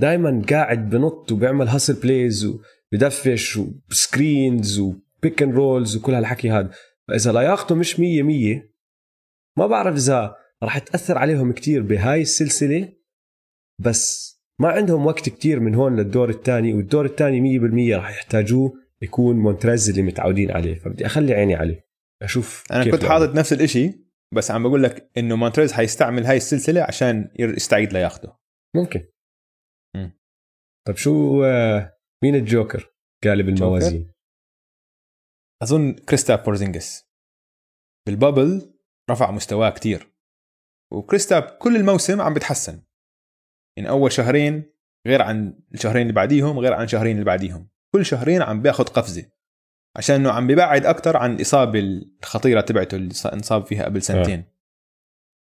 S1: دائما قاعد بنط وبيعمل hustle plays وبدفش و screens و pick and rolls وكل هالحكي هذا. فإذا لياقته مش مية مية ما بعرف إذا راح تأثر عليهم كتير بهاي السلسلة بس ما عندهم وقت كتير من هون للدور الثاني والدور الثاني 100% راح يحتاجوه يكون مونتريز اللي متعودين عليه. فبدي أخلي عيني عليه.
S2: أشوف
S1: أنا
S2: كنت
S1: لعبه.
S2: حاطط نفس الشيء بس عم بقول لك إنه مونتريز حيستعمل هاي السلسلة عشان يستعيد لياقته.
S1: ممكن.
S2: مم.
S1: طب شو آه، مين الجوكر؟ قالب الموازين
S2: أظن كريستابس بورزينجس بال bubble رفع مستواه كتير. وكريستابس كل الموسم عم بتحسن. يعني أول شهرين غير عن الشهرين اللي بعديهم غير عن الشهرين اللي بعديهم. كل شهرين عم بياخد قفزة. عشان إنه عم بيبعد أكثر عن الاصابه الخطيرة تبعته اللي انصاب فيها قبل سنتين.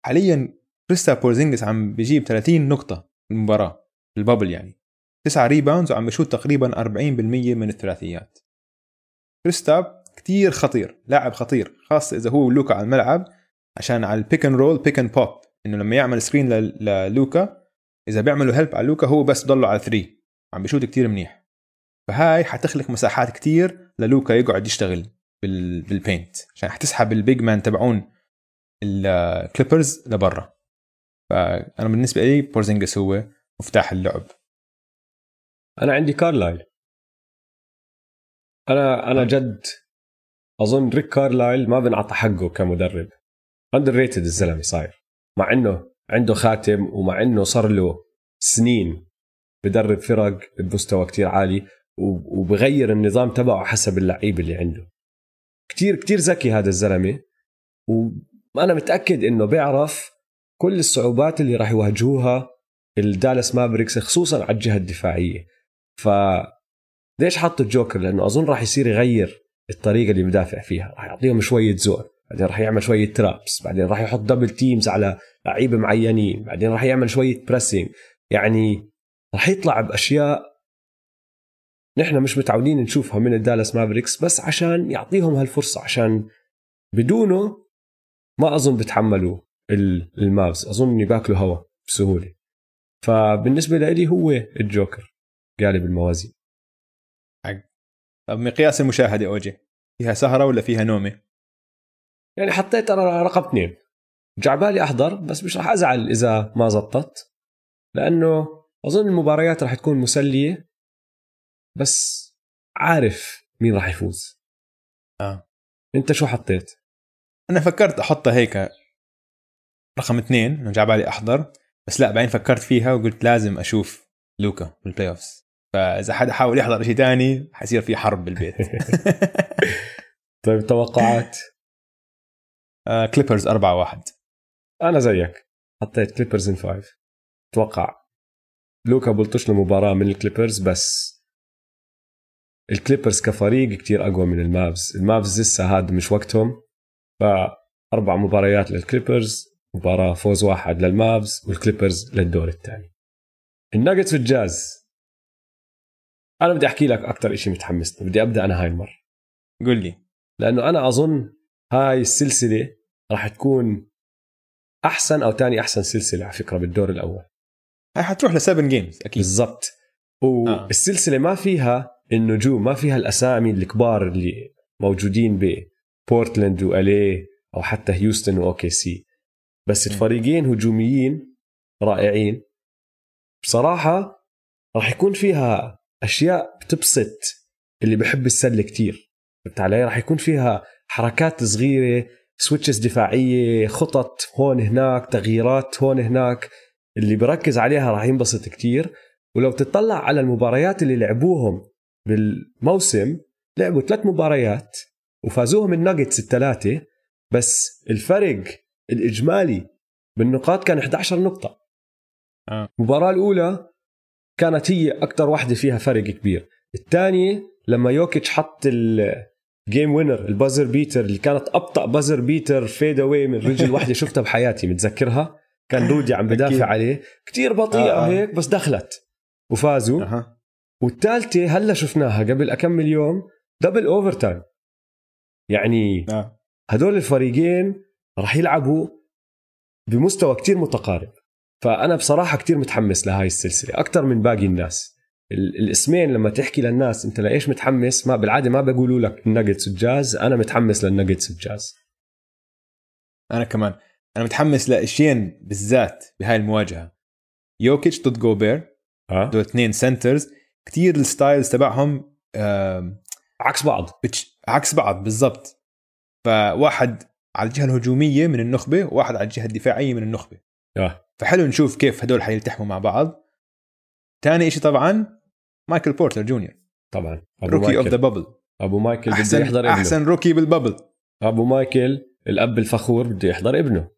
S2: حاليا كريستابس بورزينجس عم بيجيب 30 نقطة المباراة ال bubble يعني. 9 rebounds وعم بشوت تقريبا 40% من الثلاثيات. كريستابس كتير خطير لاعب خطير خاصة إذا هو ولوكا على الملعب عشان على ال pick and roll pick and pop إنه لما يعمل screen للوكا إذا بيعملوا help على لوكا هو بس ضله على 3 عم بيشوت كتير منيح. فهاي حتخلق مساحات كتير للوكا يقعد يشتغل بال... بال paint عشان حتسحب ال big man تبعون الكليبرز لبرا. فأنا بالنسبة لي بورزينجس هو مفتاح اللعب.
S1: أنا عندي كارلايل أنا أنا جد أظن ريك كارلايل ما بنعطى حقه كمدرب. underrated الزلمة صاير. مع إنه عنده خاتم ومع إنه صار له سنين بدرب فرق بمستوى كتير عالي. وبغير النظام تبعه حسب اللعيبه اللي عنده. كتير كتير ذكي هذا الزلمة وأنا متأكد إنه بيعرف كل الصعوبات اللي راح يواجهوها الدالاس مافريكس خصوصا على الجهة الدفاعية. ف ليش حط الجوكر؟ لأنه أظن راح يصير يغير الطريقة اللي مدافع فيها. راح يعطيهم شوية zone بعدين راح يعمل شوية traps بعدين راح يحط double teams على لعيبة معينين بعدين راح يعمل شوية pressing يعني راح يطلع بأشياء نحن مش متعودين نشوفها من الدالاس مافريكس بس عشان يعطيهم هالفرصة عشان بدونه ما أظن بتحملوا ال- المافز أظن بياكلوا هوا بسهولة. فبالنسبة لي هو الجوكر قالب الموازين.
S2: طب مقياس المشاهدة أوجي فيها سهرة ولا فيها نومة؟
S1: يعني حطيت أنا رقم اثنين. جعبالي أحضر بس مش راح أزعل إذا ما زبطت لأنه أظن المباريات راح تكون مسلية. بس عارف مين راح يفوز.
S2: آه.
S1: انت شو حطيت؟
S2: أنا فكرت أحطها هيك رقم اثنين إنه جعبالي أحضر. بس لا بعدين فكرت فيها وقلت لازم أشوف لوكا بالبلاي أوفز فإذا حدا حاول يحضر شيء تاني حيصير في حرب بالبيت.
S1: طيب توقعات؟
S2: آه كليبرز 4 1
S1: أنا زيك. حطيت كليبرز in five أتوقع لوكا بلطش له مباراة من الكليبرز بس الكليبرز كفريق كتير أقوى من المافز. المافز لسه هاد مش وقتهم. فاربع مباريات للكليبرز مباراة فوز واحد للمافز والكليبرز للدور الثاني. الناجتس والجاز. أنا بدي أحكي لك أكثر شيء متحمس. بدي أبدأ أنا هاي المرة.
S2: قل لي.
S1: لأنه أنا أظن هاي السلسلة راح تكون أحسن أو ثاني أحسن سلسلة على فكرة بالدور الأول.
S2: هاي حتروح ل 7 games أكيد.
S1: بالضبط. والسلسلة ما فيها النجوم ما فيها الأسامي الكبار اللي موجودين ببورتلاند والي أو حتى هيوستن و OKC بس. الفريقين هجوميين رائعين. بصراحة راح يكون فيها أشياء بتبسط اللي بحب السله كتير. فهمت علي؟ راح يكون فيها حركات صغيرة سويتشز دفاعية خطط هون هناك تغييرات هون هناك. اللي بركز عليها راح ينبسط كتير. ولو تطلع على المباريات اللي لعبوهم بالموسم لعبوا ثلاث مباريات وفازوهم الناجتس الثلاثة بس الفرق الإجمالي بالنقاط كان 11 نقطة.
S2: آه.
S1: المباراة الأولى كانت هي أكثر واحدة فيها فرق كبير. الثانية لما يوكيتش حط ال game winner ال buzzer beater اللي كانت أبطأ buzzer beater fadeaway من رجل واحدة شفتها بحياتي متذكرها؟ كان رودي عم بدافع. عليه. كتير بطيئة
S2: آه، آه.
S1: هيك بس دخلت. وفازوا.
S2: أها.
S1: والثالثه هلا شفناها قبل كم يوم double overtime يعني
S2: آه.
S1: هدول الفريقين راح يلعبوا بمستوى كتير متقارب. فأنا بصراحة كتير متحمس لهاي السلسلة أكثر من باقي الناس. ال- الاسمين لما تحكي للناس أنت لإيش متحمس؟ ما بالعادة ما بيقولوا لك الناجتس والجاز أنا متحمس للناجتس والجاز
S2: أنا كمان. أنا متحمس لأشيين بالذات بهاي المواجهة. يوكيتش ضد جوبير
S1: آه.
S2: دول اثنين centers كتير ال styles تبعهم
S1: عكس بعض.
S2: بتش... عكس بعض بالضبط. فواحد على الجهة الهجومية من النخبة وواحد على الجهة الدفاعية من النخبة.
S1: آه.
S2: فحلو نشوف كيف هدول حيلتحموا مع بعض. تاني شيء طبعا مايكل بورتر جونيور.
S1: طبعا.
S2: أبو rookie of
S1: the
S2: bubble
S1: أبو مايكل بده
S2: احسن
S1: يحضر ابنه.
S2: أحسن rookie بال
S1: bubble أبو مايكل الأب الفخور بده يحضر ابنه.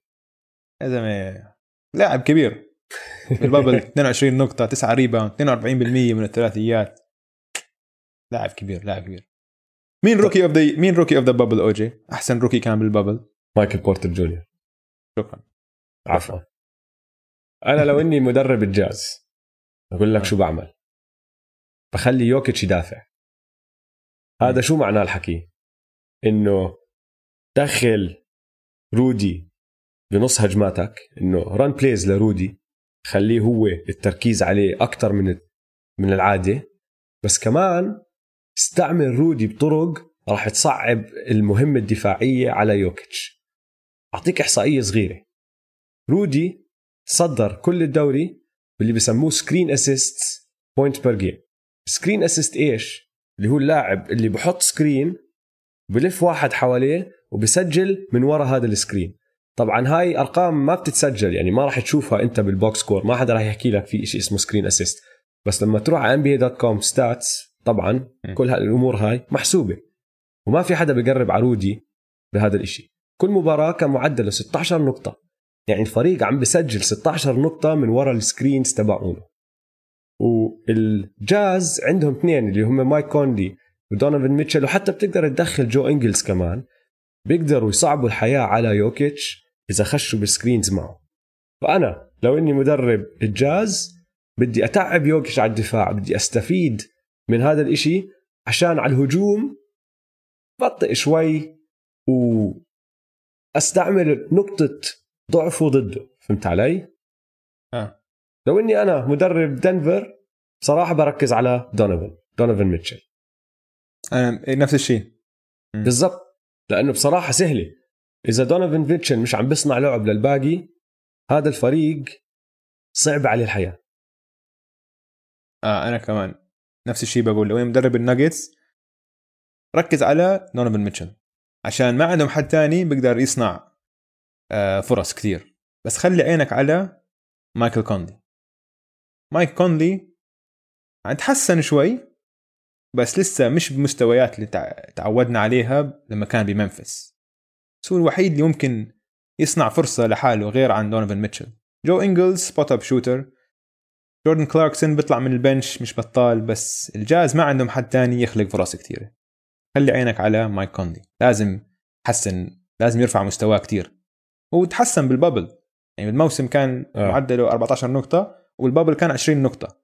S2: يا زلمة لاعب كبير. بال bubble 22 نقطة 9 rebound 42% من الثلاثيات. لاعب كبير لاعب كبير. مين rookie of the مين rookie of the bubble اوجي؟ أحسن rookie كان بال bubble.
S1: مايكل بورتر جونيور.
S2: شكرا.
S1: عفوا. أنا لو إني مدرب الجاز أقول لك شو بعمل. بخلي يوكيتش يدافع. هذا شو معناه الحكي؟ إنه دخل رودي بنص هجماتك إنه run plays لرودي. خليه هو التركيز عليه أكثر من من العادة. بس كمان استعمل رودي بطرق راح تصعب المهمة الدفاعية على يوكيتش. أعطيك إحصائية صغيرة. رودي صدر كل الدوري باللي بسموه screen assist point per game screen assist إيش؟ اللي هو اللاعب اللي بحط screen بلف واحد حواليه وبسجل من ورا هذا ال screen طبعا هاي أرقام ما بتتسجل يعني ما راح تشوفها أنت بال box score ما حدا راح يحكي لك في شيء اسمه screen assist بس لما تروح على NBA.com stats طبعا. كل هالامور هاي محسوبة. وما في حدا بقرب عرودي بهذا الإشي. كل مباراة كان معدله 16 نقطة. يعني الفريق عم بسجل 16 نقطة من ورا ال screens تبعونه. والجاز عندهم اثنين اللي هم مايك كونلي ودونيفن ميتشل وحتى بتقدر تدخل جو إنجلز كمان. بيقدروا يصعبوا الحياة على يوكيتش. إذا خشوا بال screens معه فأنا لو إني مدرب الجاز بدي أتعب يوكيتش على الدفاع بدي أستفيد من هذا الإشي عشان على الهجوم بطئ شوي وأستعمل نقطة ضعفه ضده فهمت علي؟
S2: آه.
S1: لو إني أنا مدرب دنفر بصراحة بركز على دونيفن دونيفن ميتشل
S2: إيه، نفس الشيء.
S1: بالضبط لأنه بصراحة سهلة إذا دونيفن ميتشل مش عم بيصنع لعب للباقي هذا الفريق صعب عليه الحياة.
S2: آه أنا كمان. نفس الشيء بقول. لو مدرب الناجتس ركز على دونيفن ميتشل عشان ما عندهم حد تاني بيقدر يصنع آه فرص كثير بس خلي عينك على مايكل كونلي مايك كونلي تحسن شوي بس لسه مش بمستويات اللي تع- تعودنا عليها لما كان بمنفس. بس هو الوحيد اللي ممكن يصنع فرصة لحاله غير عن دونيفن ميتشل. جو إنجلز spot up shooter جوردن كلاركسون بيطلع من ال bench مش بطال بس الجاز ما عندهم حد تاني يخلق فرص كثيرة خلي عينك على مايك كونلي. لازم حسن لازم يرفع مستواه كتير. هو تحسن بال bubble يعني بالموسم كان
S1: آه.
S2: معدله 14 نقطة وال bubble كان 20 نقطة.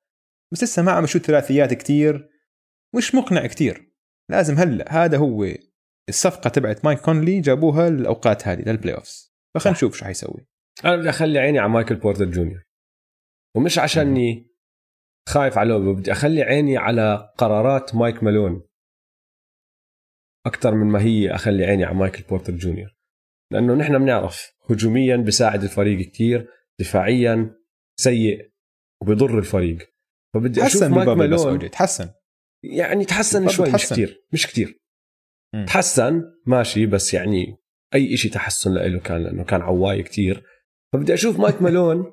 S2: بس لسه ما عم يشوت ثلاثيات كتير. مش مقنع كتير. لازم هلا هذا هو الصفقة تبعت مايك كونلي جابوها للأوقات هذه لل playoffs فخلينا نشوف شو حيسوي.
S1: أنا بدي أخلي عيني على مايكل بورتر جونيور. ومش عشاني خايف على لعبة بدي أخلي عيني على قرارات مايك مالون. أكثر من ما هي أخلي عيني على مايكل بورتر جونيور. لأنه نحن بنعرف هجوميا بيساعد الفريق كتير دفاعيا سيء وبيضر الفريق. فبدي
S2: أشوف
S1: مايك مالون.
S2: تحسن
S1: يعني تحسن شوي مش. كتير مش كتير. تحسن ماشي بس يعني أي شيء تحسن له كان لأنه كان عواي كتير. فبدي أشوف مايك مالون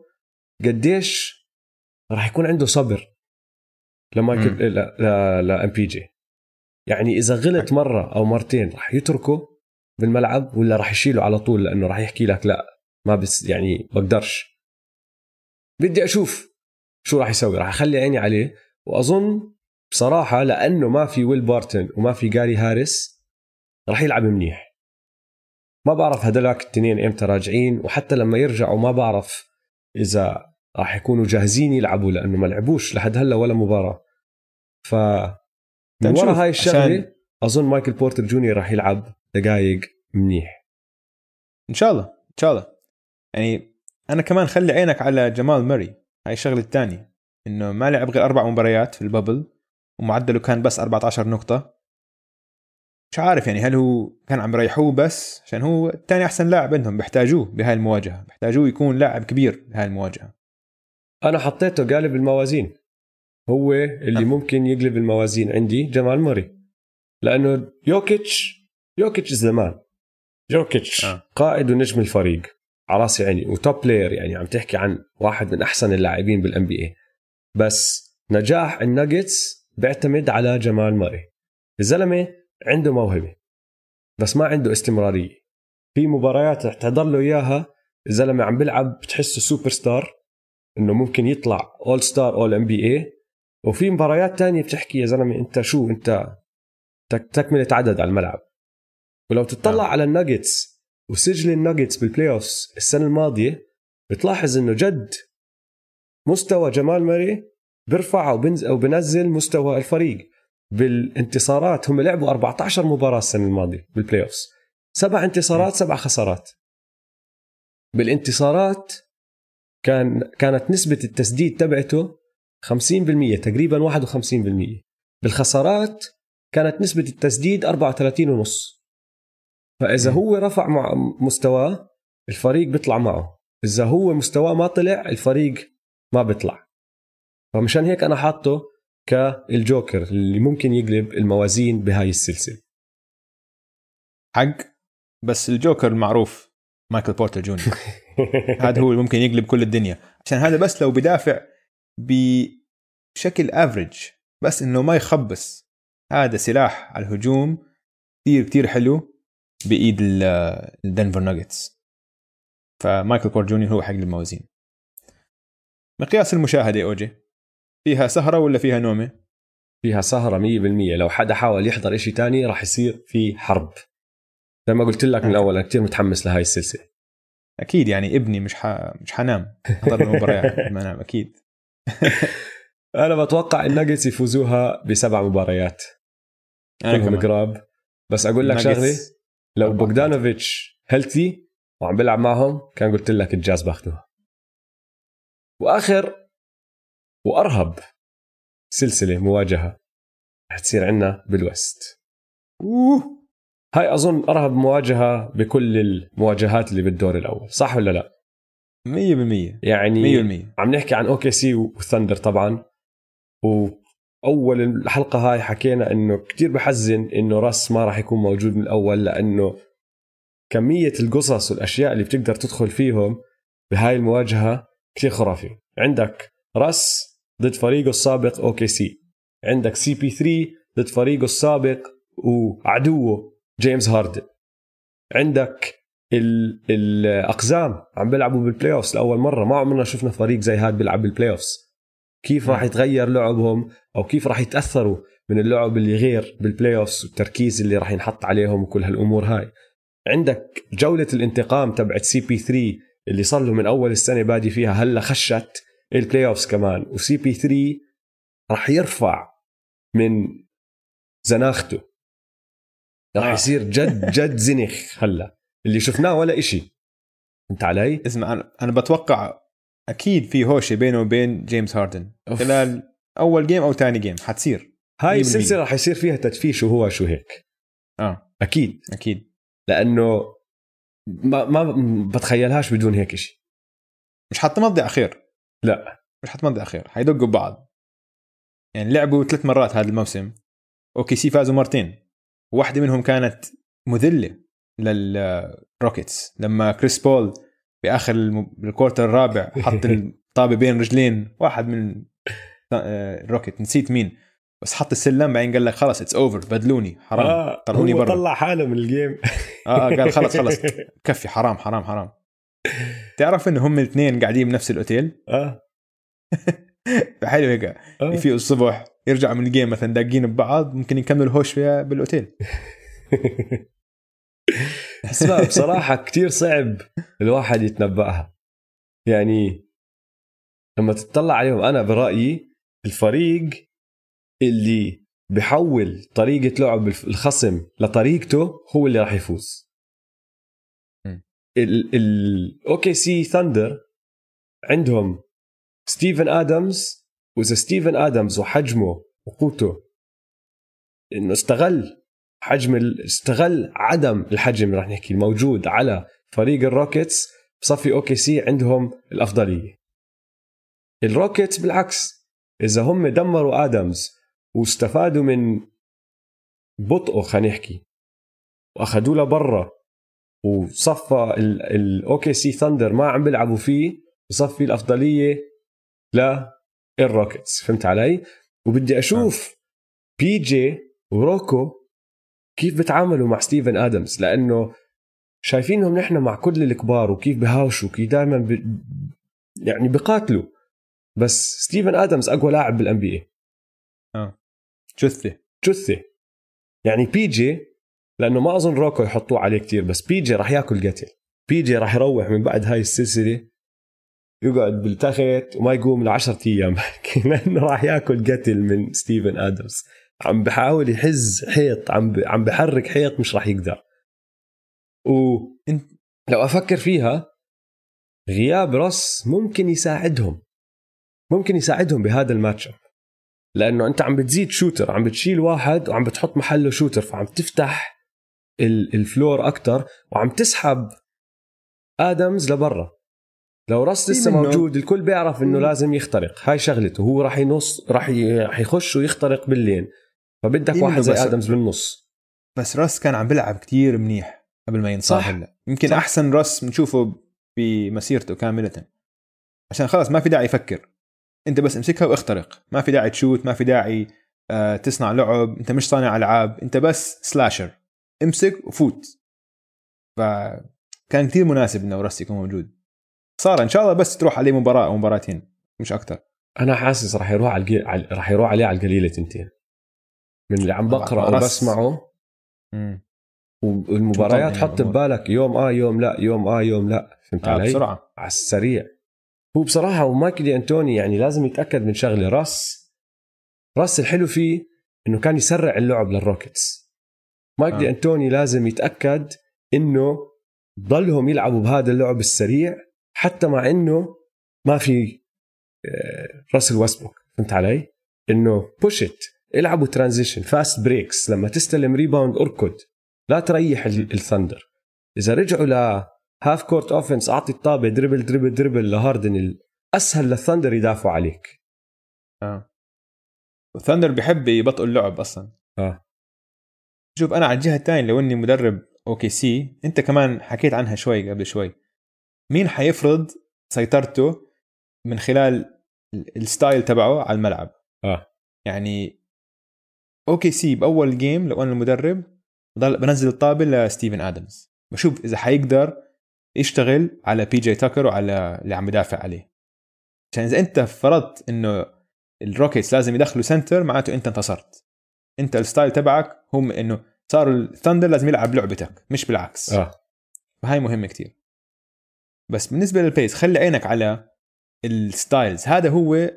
S1: قديش راح يكون عنده صبر لمايكل. لا لا لـ MPJ. يعني إذا غلط مرة أو مرتين راح يتركه بالملعب ولا راح يشيله على طول لأنه راح يحكي لك لا ما بس يعني بقدرش. بدي أشوف شو راح يسوي راح أخلي عيني عليه. وأظن بصراحة لأنه ما في ويل بارتن وما في جاري هاريس راح يلعب منيح. ما بعرف هدلاك التنين إمتى راجعين وحتى لما يرجعوا ما بعرف إذا راح يكونوا جاهزين يلعبوا لأنه ما لعبوش لحد هلا ولا مباراة. ف من
S2: تنشوف
S1: ورا هاي الشغلة
S2: عشان-
S1: أظن مايكل بورتر جونيور راح يلعب دقائق منيح.
S2: إن شاء الله إن شاء الله. يعني أنا كمان خلي عينك على جمال موري هاي الشغلة الثانية. إنه ما لعب غير أربع مباريات في ال bubble ومعدله كان بس 14 نقطة. مش عارف يعني هل هو كان عم يريحوه بس عشان هو ثاني أحسن لاعب عندهم بيحتاجوه بهاي المواجهة بيحتاجوه يكون لاعب كبير بهاي المواجهة.
S1: أنا حطيته قالب الموازين. هو اللي
S2: أه.
S1: ممكن يقلب الموازين عندي جمال موري. لأنه يوكيتش يوكيتش زمان يوكيتش
S2: أه.
S1: قائد ونجم الفريق على راسي عيني و top player يعني عم تحكي عن واحد من أحسن اللاعبين بال NBA بس نجاح الناجتس بيعتمد على جمال موري الزلمه عنده موهبة بس ما عنده استمرارية. في مباريات رح تحضر له اياها الزلمه عم بيلعب بتحسه سوبر ستار إنه ممكن يطلع all star all NBA وفي مباريات تانية بتحكي يا زلمة أنت شو أنت تكملة عدد على الملعب. ولو تطلع
S2: آه.
S1: على الناجتس وسجل ال Nuggets بال playoff السنة الماضية بتلاحظ إنه جد مستوى جمال موري بيرفع أو بنزل مستوى الفريق. بالانتصارات. هم لعبوا 14 مباراة السنة الماضية بال playoff سبع انتصارات سبع خسارات. بالانتصارات كان كانت نسبة التسديد تبعته 50% تقريبا 51% بالخسارات كانت نسبة التسديد 34 ونص. فإذا هو رفع مع مستواه الفريق بيطلع معه. إذا هو مستواه ما طلع الفريق ما بيطلع. فمشان هيك أنا حاطه كالجوكر اللي ممكن يقلب الموازين بهاي السلسلة.
S2: حق. بس الجوكر المعروف مايكل بورتر جونيور. هذا هو اللي ممكن يقلب كل الدنيا. عشان هذا بس لو بدافع بشكل average بس إنه ما يخبص. هذا سلاح على الهجوم كثير كثير حلو بإيد ال Denver Nuggets فمايكل بورتر جونيور هو حق الموازين. مقياس المشاهدة أوجي فيها سهرة ولا فيها نومة؟
S1: فيها سهرة 100% لو حدا حاول يحضر إشي تاني راح يصير في حرب. زي ما قلت لك من الأول أنا كثير متحمس لهاي السلسلة.
S2: أكيد يعني ابني مش ح... مش حنام. احضر المباريات ما انام أكيد.
S1: أنا بتوقع الناجتس يفوزوها بسبع مباريات. أنا
S2: كمان.
S1: قراب بس أقول لك شغلة
S2: Nuggets
S1: لو. بوغدانوفيتش healthy وعم بيلعب معهم كان قلت لك الجاز باخذوها. وآخر وأرهب سلسلة مواجهة رح تصير عندنا بال
S2: West. أوه.
S1: هاي أظن أرهب مواجهة بكل المواجهات اللي بالدور الأول صح ولا لا؟
S2: 100%
S1: يعني
S2: 100%
S1: عم نحكي عن OKC Thunder طبعا وأول الحلقة هاي حكينا إنه كتير بحزن إنه Russ ما راح يكون موجود من الأول لأنه كمية القصص والأشياء اللي بتقدر تدخل فيهم بهاي المواجهة كتير خرافي عندك Russ ضد فريقه السابق OKC. عندك CP3 ضد فريقه السابق وعدوه جيمس هاردن. عندك ال- الأقزام عم بيلعبوا بال playoffs لأول مرة. ما عمرنا شفنا فريق زي هذا بيلعب بال playoffs كيف راح يتغير لعبهم أو كيف راح يتأثروا من اللعب اللي غير بال playoffs والتركيز اللي راح ينحط عليهم وكل هالأمور هاي؟ عندك جولة الانتقام تبعت CP3 اللي صار له من أول السنة بادي فيها هلأ خشت. ال playoffs كمان و CP3 راح يرفع من زناخته. راح
S2: آه.
S1: يصير جد جد زنخ هلا. اللي شفناه ولا إشي. انت علي؟
S2: اسمع أنا أنا بتوقع أكيد في هوشة بينه وبين جيمس هاردن
S1: أوف.
S2: خلال أول game أو ثاني game حتصير.
S1: هاي
S2: 100%.
S1: السلسلة راح يصير فيها تدفيش وهو شو هيك.
S2: آه.
S1: أكيد.
S2: أكيد.
S1: لأنه ما ما بتخيلهاش بدون هيك شيء
S2: مش حتمضي على خير.
S1: لا.
S2: مش حتمضي على خير حيدقوا ببعض. يعني لعبوا ثلاث مرات هذا الموسم. OKC فازوا مرتين. واحدة منهم كانت مذلة لل Rockets. لما كريس بول بآخر ال quarter الرابع حط الطابة بين رجلين واحد من آه، ال Rocket نسيت مين. بس حط السلم بعدين قال لك خلص it's over بدلوني. حرام.
S1: آه
S2: طلعوني برا.
S1: طلع حاله من ال
S2: game آه آه، قال خلص خلص كفي. حرام حرام حرام. تعرف انه هم الاثنين قاعدين بنفس الأوتيل؟
S1: آه.
S2: حلو هيك.
S1: آه.
S2: يفيقوا الصبح يرجعوا من الجيم مثلا داقين ببعض ممكن يكملوا الهوش فيها بالأوتيل.
S1: اسمع بصراحة كتير صعب الواحد يتنبأها. يعني لما تطلع عليهم أنا برأيي الفريق اللي بحول طريقة لعب الخصم لطريقته هو اللي راح يفوز. ال OKC Thunder عندهم ستيفن ادمز وإذا ستيفن ادمز وحجمه وقوته إنه استغل حجم استغل عدم الحجم رح نحكي الموجود على فريق ال Rockets بصفي OKC عندهم الأفضلية. ال Rockets بالعكس إذا هم دمروا ادمز واستفادوا من بطئه خلينا نحكي واخذوه لبرا وصفى ال OKC Thunder ما عم بيلعبوا فيه بصفي الأفضلية لل Rockets فهمت علي؟ وبدي أشوف بي جي وروكو كيف بتعاملوا مع ستيفن آدمز لأنه شايفينهم نحن مع كل الكبار وكيف بهاوشوا كيف دائما ب... يعني بقاتلوا. بس ستيفن آدمز أقوى لاعب بال NB A
S2: جثة.
S1: جثة. يعني بي جي لأنه ما أظن روكو يحطوه عليه كتير بس بي جي راح ياكل قتل. بي جي راح يروح من بعد هاي السلسلة يقعد بالتخت وما يقوم ل 10 أيام لأنه راح ياكل قتل من ستيفن آدمز. عم بحاول يهز حيط عم ب... عم بحرك حيط مش راح يقدر. و لو أفكر فيها غياب راس ممكن يساعدهم. ممكن يساعدهم بهذا الماتش لأنه أنت عم بتزيد shooter عم بتشيل واحد وعم بتحط محله shooter فعم تفتح ال floor أكتر وعم تسحب آدمز لبرا. لو راس لسه موجود الكل بيعرف
S2: إنه.
S1: لازم يخترق. هاي شغلته. هو راح ينص راح يخش ويخترق بال lane
S2: فبدك
S1: واحد زي آدمز بالنص.
S2: بس راس كان عم بيلعب كتير منيح قبل ما ينصاب. هلا. يمكن
S1: صح.
S2: أحسن راس بنشوفه بمسيرته كاملة. عشان خلاص ما في داعي يفكر. أنت بس امسكها واخترق. ما في داعي تشوت ما في داعي آه تصنع لعب. أنت مش صانع ألعاب. أنت بس slasher امسك وفوت. فكان كتير مناسب إنه راس يكون موجود. صار إن شاء الله بس تروح عليه مباراة أو مباراتين مش أكثر
S1: أنا حاسس راح يروح على الجي... راح يروح عليه على القليلة تنتين من اللي عم
S2: بقرأ.
S1: وبسمعه. والمباريات حط. ببالك يوم آه يوم لا يوم آه يوم لا. فهمت
S2: آه
S1: علي؟
S2: بسرعة.
S1: على السريع. هو بصراحة ومايكل دي أنتوني يعني لازم يتأكد من شغلة راس راس الحلو فيه إنه كان يسرع اللعب لل Rockets. مايك
S2: آه.
S1: دي أنتوني لازم يتأكد إنه ضلهم يلعبوا بهذا اللعب السريع حتى مع إنه ما في آه، راسل ويستبروك فهمت علي؟ إنه push it إلعبوا transition fast breaks لما تستلم rebound أركض. لا تريح ال- ال Thunder. إذا رجعوا ل half court offense أعطي الطابة dribble dribble dribble لهاردن أسهل لل Thunder يدافعوا عليك.
S2: آه. وال Thunder بيحب يبطئوا اللعب أصلا.
S1: آه.
S2: شوف أنا على الجهة الثانية لو إني مدرب OKC أنت كمان حكيت عنها شوي قبل شوي. مين حيفرض سيطرته من خلال ال- ال style تبعه على الملعب؟
S1: آه.
S2: يعني OKC بأول game لو أنا المدرب بضل بنزل الطابة لستيفن آدمز. بشوف إذا حيقدر يشتغل على بي جي تاكر وعلى اللي عم بدافع عليه. عشان إذا أنت فرضت إنه ال Rockets لازم يدخلوا center معناته أنت انتصرت. انت ال style تبعك هم انه صار ال Thunder لازم يلعب لعبتك مش بالعكس.
S1: آه.
S2: فهاي مهمه كتير. بس بالنسبة لل pace خلي عينك على ال styles. هذا هو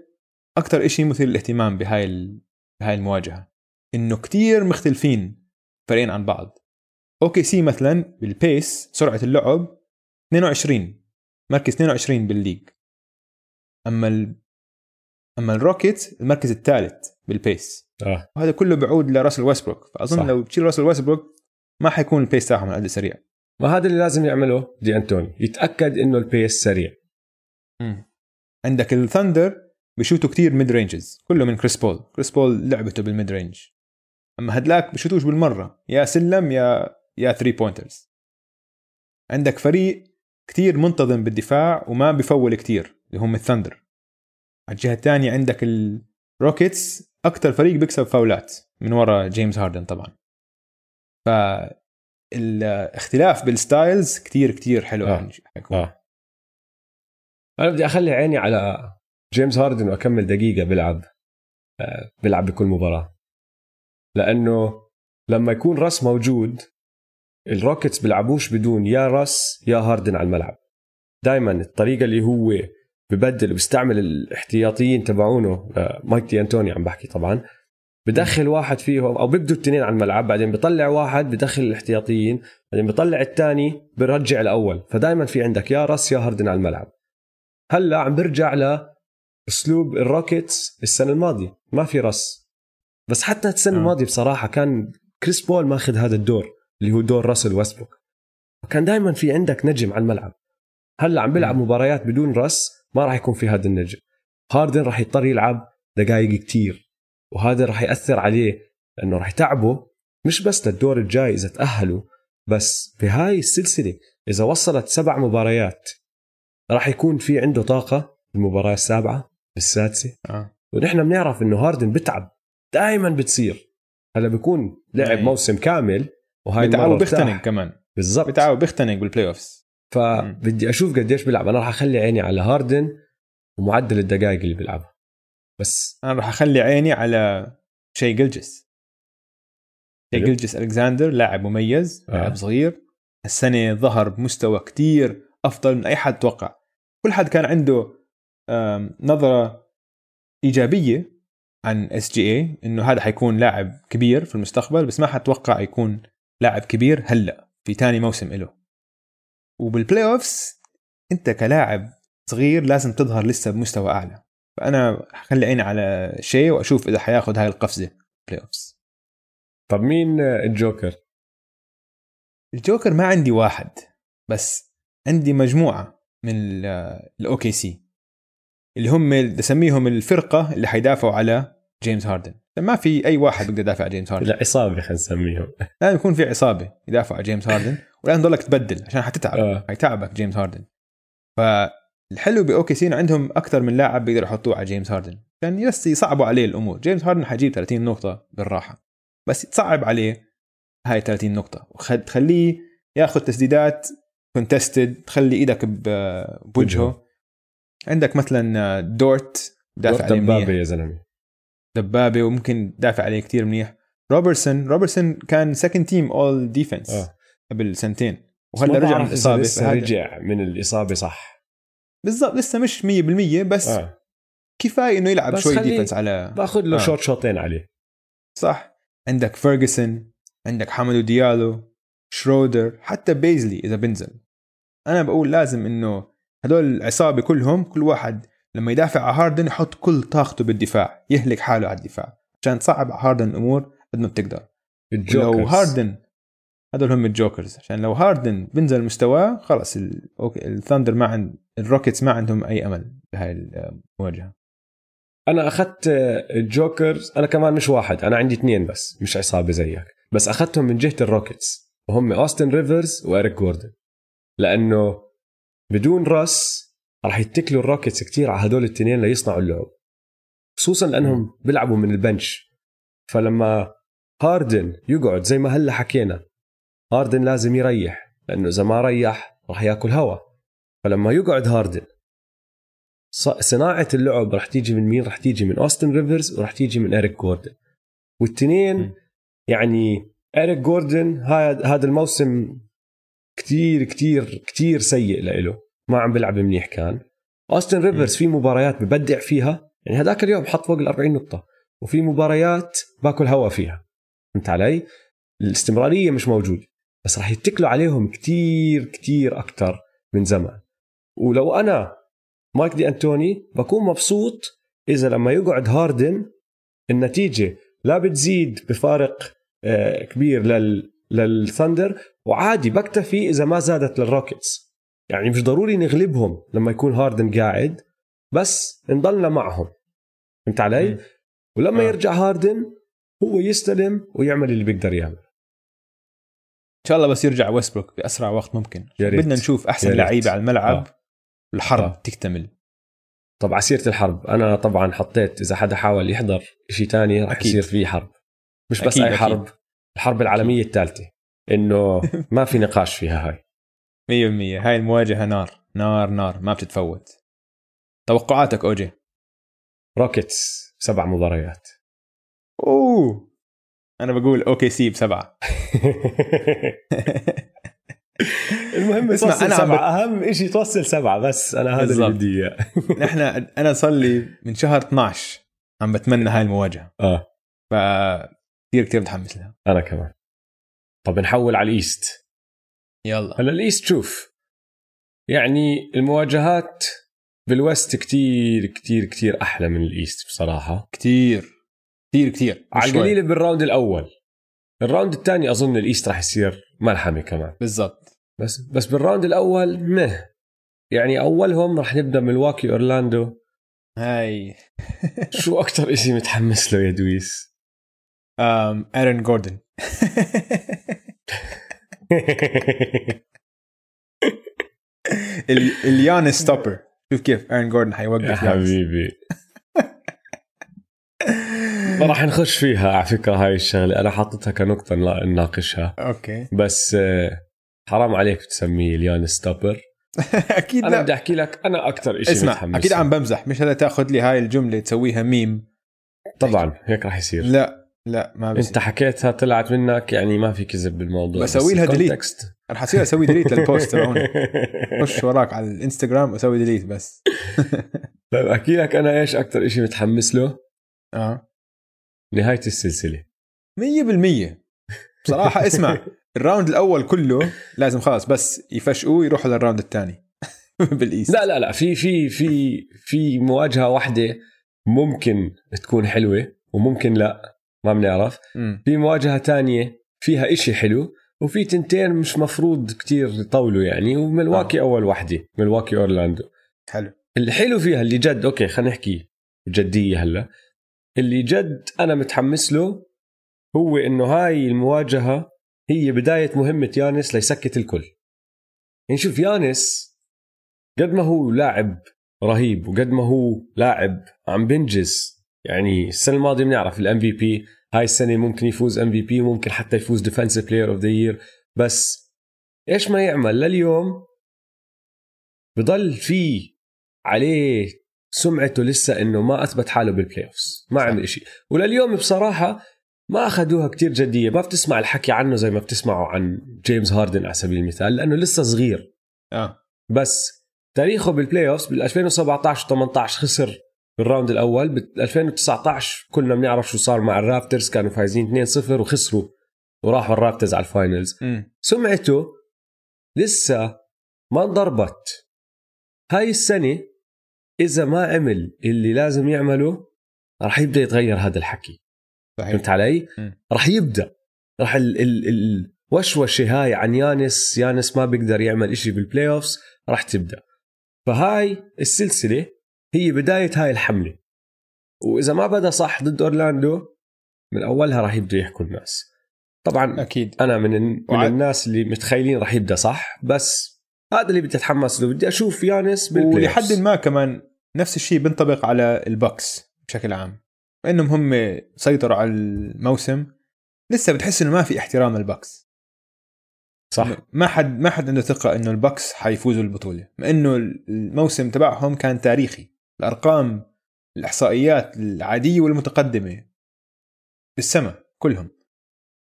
S2: أكثر شيء مثير للاهتمام بهاي. بهاي المواجهة. إنه كتير مختلفين فريقين عن بعض. OKC مثلا بال pace سرعة اللعب 22 مركز 22 بال league. أما ال... أما ال Rocket المركز الثالث. بال
S1: pace آه.
S2: وهذا كله بعود لراسل ويستبروك. فأظن
S1: صح.
S2: لو بتشيل راسل ويستبروك ما حيكون ال pace تاعهم قد سريع.
S1: ما هذا اللي لازم يعمله دي أنتوني. يتأكد إنه ال pace سريع.
S2: عندك ال Thunder بيشوتوا كتير mid ranges كله من كريس بول كريس بول لعبته بال mid range أما هدلاك بشوتوش بالمرة. يا سلم يا يا three pointers عندك فريق كتير منتظم بالدفاع وما بيفول كتير اللي هم ال Thunder على الجهة الثانية عندك ال Rockets أكثر فريق بيكسب فاولات من ورا جيمس هاردن طبعا فالاختلاف بال styles كتير كتير حلو
S1: آه.
S2: يعني حيكون.
S1: آه أنا بدي أخلي عيني على جيمس هاردن وكم دقيقة بيلعب آه، بيلعب بكل مباراة لأنه لما يكون راس موجود ال Rockets بيلعبوش بدون يا راس يا هاردن على الملعب دائما الطريقة اللي هو ببدل وبيستعمل الاحتياطيين تبعونه. آه، مايك دي أنتوني عم بحكي طبعا. بدخل واحد فيهم أو بيبدوا الاثنين على الملعب بعدين بيطلع واحد بدخل الاحتياطيين بعدين بيطلع الثاني برجع الأول. فدائما في عندك يا راس يا هاردن على الملعب. هلأ عم برجع لاسلوب ال Rockets السنة الماضية. ما في راس بس حتى السنة
S2: آه.
S1: الماضية بصراحة كان كريس بول ماخذ هذا الدور اللي هو دور راسل ويستبروك كان دائما في عندك نجم على الملعب. هلأ عم بيلعب مباريات بدون راس ما راح يكون في هذا النجم هاردن راح يضطر يلعب دقائق كتير وهذا راح يأثر عليه لأنه راح يتعبه مش بس للدور الجاي إذا تأهلوا بس بهاي السلسلة إذا وصلت سبع مباريات راح يكون في عنده طاقة المباراه السابعة بالسادسه
S2: آه.
S1: ونحن بنعرف إنه هاردن بتعب دائما بتصير هلا بيكون لعب
S2: أي.
S1: موسم كامل وهاي
S2: بتعب
S1: ارتاح.
S2: كمان
S1: بالضبط
S2: بتعب وبيختنق بال playoffs
S1: فبدي أشوف قديش بيلعب. أنا راح أخلي عيني على هاردن ومعدل الدقائق اللي بيلعبها بس
S2: أنا راح أخلي عيني على شي جلجس.
S1: شاي.
S2: جلجس ألكساندر لاعب مميز
S1: آه.
S2: لاعب صغير. السنة ظهر بمستوى كتير أفضل من أي حد توقع. كل حد كان عنده نظرة إيجابية عن SGA إنه هذا حيكون لاعب كبير في المستقبل بس ما حتوقع يكون لاعب كبير هلأ في تاني موسم له وبال playoffs انت كلاعب صغير لازم تظهر لسه بمستوى أعلى. فأنا حخلي عيني على شاي وأشوف إذا حياخذ هاي القفزة playoffs
S1: طب مين الجوكر؟
S2: الجوكر ما عندي واحد بس عندي مجموعة من ال OKC اللي هم بسميهم الفرقة اللي حيدافعوا على جيمس هاردن ما في أي واحد بيقدر يدافع على جيمس هاردن.
S1: العصابه خلينا نسميهم.
S2: لازم يكون في عصابه يدافعوا على جيمس هاردن ولازم تضلك تبدل عشان حتتعب.
S1: آه.
S2: حيتعبك جيمس هاردن. فالحلو ب OKC إنه عندهم أكثر من لاعب بيقدروا يحطوه على جيمس هاردن. عشان بس يصعبوا عليه الأمور. جيمس هاردن حيجيب 30 نقطة بالراحة. بس تصعب عليه هاي 30 نقطة. وتخليه ياخذ تسديدات contested تخلي إيدك بوجهه. عندك مثلا دورت دافع
S1: دبابه يا زلمة.
S2: دبابة وممكن دافع عليه كتير منيح. روبرتسون روبرتسون كان second team all
S1: defense
S2: قبل سنتين. وهلا رجع من الإصابة.
S1: لسه رجع من الإصابة صح.
S2: بالضبط لسه مش 100% بس آه. كفاية إنه يلعب
S1: بس
S2: شوي defense على
S1: باخذ له
S2: آه.
S1: شوط شوطين عليه.
S2: صح. عندك فيرجسون عندك حمدو ديالو شرودر حتى بيزلي إذا بنزل. أنا بقول لازم إنه هدول العصابة كلهم كل واحد لما يدافع على هاردن يحط كل طاقته بالدفاع يهلك حاله على الدفاع. عشان تصعب على هاردن الأمور قد ما بتقدر. لو
S1: ال jokers.
S2: هاردن هذول هم ال jokers. عشان لو هاردن بنزل مستواه خلص ال... أوكي الثاندر ما عند الروكيتس ما عندهم أي أمل بهاي المواجهه
S1: أنا أخذت ال jokers أنا كمان مش واحد أنا عندي اثنين بس مش عصابة زيك. بس أخذتهم من جهة الروكيتس وهم اوستن ريفرز واريك جوردن لأنه بدون راسل راح يتكلوا الروكيتس كتير على هدول الاثنين ليصنعوا اللعب. خصوصا لأنهم بيلعبوا من ال bench. فلما هاردن يقعد زي ما هلا حكينا هاردن لازم يريح لأنه إذا ما ريح راح يأكل هوا. فلما يقعد هاردن ص- صناعة اللعب راح تيجي من مين؟ راح تيجي من أوستن ريفرز وراح تيجي من اريك جوردن. والتنين. يعني اريك جوردن هذا هذا الموسم كتير كتير كتير سيء لإله. ما عم بيلعب منيح كان. اوستن ريفرز في مباريات ببدع فيها. يعني هذاك اليوم حط فوق ال 40 نقطة. وفي مباريات باكل هوا فيها. فهمت علي؟ الاستمرارية مش موجوده بس راح يتكلوا عليهم كتير كتير أكثر من زمان. ولو أنا مايك دي أنتوني بكون مبسوط إذا لما يقعد هاردن النتيجة لا بتزيد بفارق آه، كبير لل للثندر وعادي بكتفي إذا ما زادت للروكيتس. يعني مش ضروري نغلبهم لما يكون هاردن قاعد بس نضلنا معهم فهمت علي؟
S2: مم.
S1: ولما
S2: آه.
S1: يرجع هاردن هو يستلم ويعمل اللي بيقدر يعمل
S2: إن شاء الله بس يرجع ويستبروك بأسرع وقت ممكن
S1: يا ريت.
S2: بدنا نشوف
S1: أحسن.
S2: لعيبة على الملعب
S1: آه.
S2: الحرب
S1: آه.
S2: تكتمل
S1: طب على سيره الحرب أنا طبعا حطيت إذا حدا حاول يحضر شيء تاني رح
S2: أكيد.
S1: يصير فيه حرب مش بس
S2: أكيد،
S1: أي
S2: أكيد.
S1: حرب الحرب العالمية الثالثة إنه ما في نقاش فيها هاي
S2: 100% هاي المواجهة نار. نار نار. ما بتتفوت. توقعاتك أوجي؟
S1: روكيتس سبع مباريات.
S2: أوه! أنا بقول OKC بسبعة.
S1: المهم
S2: اسمع،
S1: توصل
S2: أنا عم
S1: سبعة أهم شيء توصل سبعة بس أنا هذا اللي. بدي إياه.
S2: نحن أنا صار لي من شهر 12 عم بتمنى هاي المواجهة.
S1: آه.
S2: ف كثير كثير متحمس لها.
S1: أنا كمان. طب نحول على ال East.
S2: يلا.
S1: هلا ال East شوف يعني المواجهات بال West كتير كتير كتير أحلى من ال East بصراحة.
S2: كثير كثير كثير
S1: على القليل بال round الأول. ال round الثاني أظن ال East راح يصير ملحمه كمان.
S2: بالضبط.
S1: بس بس بال round الأول مه. يعني أولهم راح نبدأ ملواكي أورلاندو.
S2: هاي.
S1: شو أكثر شيء متحمس له يا دويس؟
S2: ارن جوردن. ال يانيس stopper شوف كيف ارن جوردن
S1: يا
S2: حيوقف يانيس.
S1: حبيبي. ما راح نخش فيها على فكرة هاي الشغلة أنا حاططها كنقطة نناقشها.
S2: أوكي.
S1: بس آه، حرام عليك تسميه اليان ستوبر أكيد
S2: أنا
S1: بدي أحكي لك أنا أكثر شيء
S2: اسمع
S1: متحمس أكيد.
S2: عم بمزح. مش هذا تأخذ لي هاي الجملة تسويها ميم.
S1: طبعا هيك راح يصير.
S2: لا. لا ما بس
S1: انت حكيتها طلعت منك يعني ما في كذب بالموضوع
S2: بسوي
S1: بس
S2: لها.
S1: الكونتكست-
S2: رح اصير أسوي ديليت للبوست تبعونا خش وراك على الإنستغرام وأسوي ديليت بس.
S1: طيب أحكي لك أنا إيش أكثر شيء متحمس له؟
S2: آه.
S1: نهاية السلسلة.
S2: 100% بصراحه اسمع الراوند الأول كله لازم خلاص بس يفشقوا يروحوا للراوند الثاني. بالايست
S1: لا لا لا في في في في مواجهة واحدة ممكن تكون حلوة وممكن لا. ما بنعرف. في مواجهة تانية فيها إشي حلو وفي تنتين مش مفروض كتير يطولوا يعني وملواكي
S2: آه.
S1: أول وحدة ملواكي أورلاندو.
S2: حلو.
S1: الحلو فيها اللي جد أوكي خلينا نحكي بجديه هلا. اللي جد أنا متحمس له هو إنه هاي المواجهة هي بداية مهمة يانس ليسكت الكل. يعني شوف يانس قد ما هو لاعب رهيب وقد ما هو لاعب عم بنجز يعني السنة الماضية بنعرف ال MVP هاي السنة ممكن يفوز MVP ممكن حتى يفوز Defensive Player of the Year بس إيش ما يعمل لليوم بضل في عليه سمعته لسه إنه ما أثبت حاله بال playoffs ما. عمل شيء ولليوم بصراحة ما أخذوها كتير جدية. ما بتسمع الحكي عنه زي ما بتسمعوا عن جيمس هاردن على سبيل المثال لأنه لسه صغير.
S2: آه.
S1: بس تاريخه بال playoffs بال 2017 و18 خسر بال round الأول بال 2019 كلنا بنعرف شو صار مع الرابترز كانوا فايزين 2-0 وخسروا وراحوا الرابترز على ال
S2: finals.
S1: سمعته لسه ما انضربت. هاي السنة إذا ما عمل اللي لازم يعمله راح يبدأ يتغير هذا الحكي.
S2: صحيح.
S1: فهمت علي؟ راح يبدأ. راح ال ال الوشوشة هاي عن يانس يانس ما بيقدر يعمل إشي بال playoffs راح تبدأ. فهاي السلسلة هي بداية هاي الحملة. وإذا ما بدأ صح ضد أورلاندو من أولها راح يبدأ يحكوا الناس. طبعا
S2: أكيد.
S1: أنا من من
S2: وعد-
S1: الناس اللي متخيلين راح يبدأ صح بس هذا اللي بدي أتحمس له. بدي أشوف يانس
S2: ولحد ما كمان نفس الشيء بينطبق على البكس بشكل عام. إنهم هم سيطروا على الموسم. لسه بتحس إنه ما في احترام البكس
S1: صح.
S2: ما حد ما حد عنده ثقة إنه البكس حيفوزوا البطولة. مع إنه الموسم تبعهم كان تاريخي. الأرقام الإحصائيات العادية والمتقدمة. بالسما كلهم.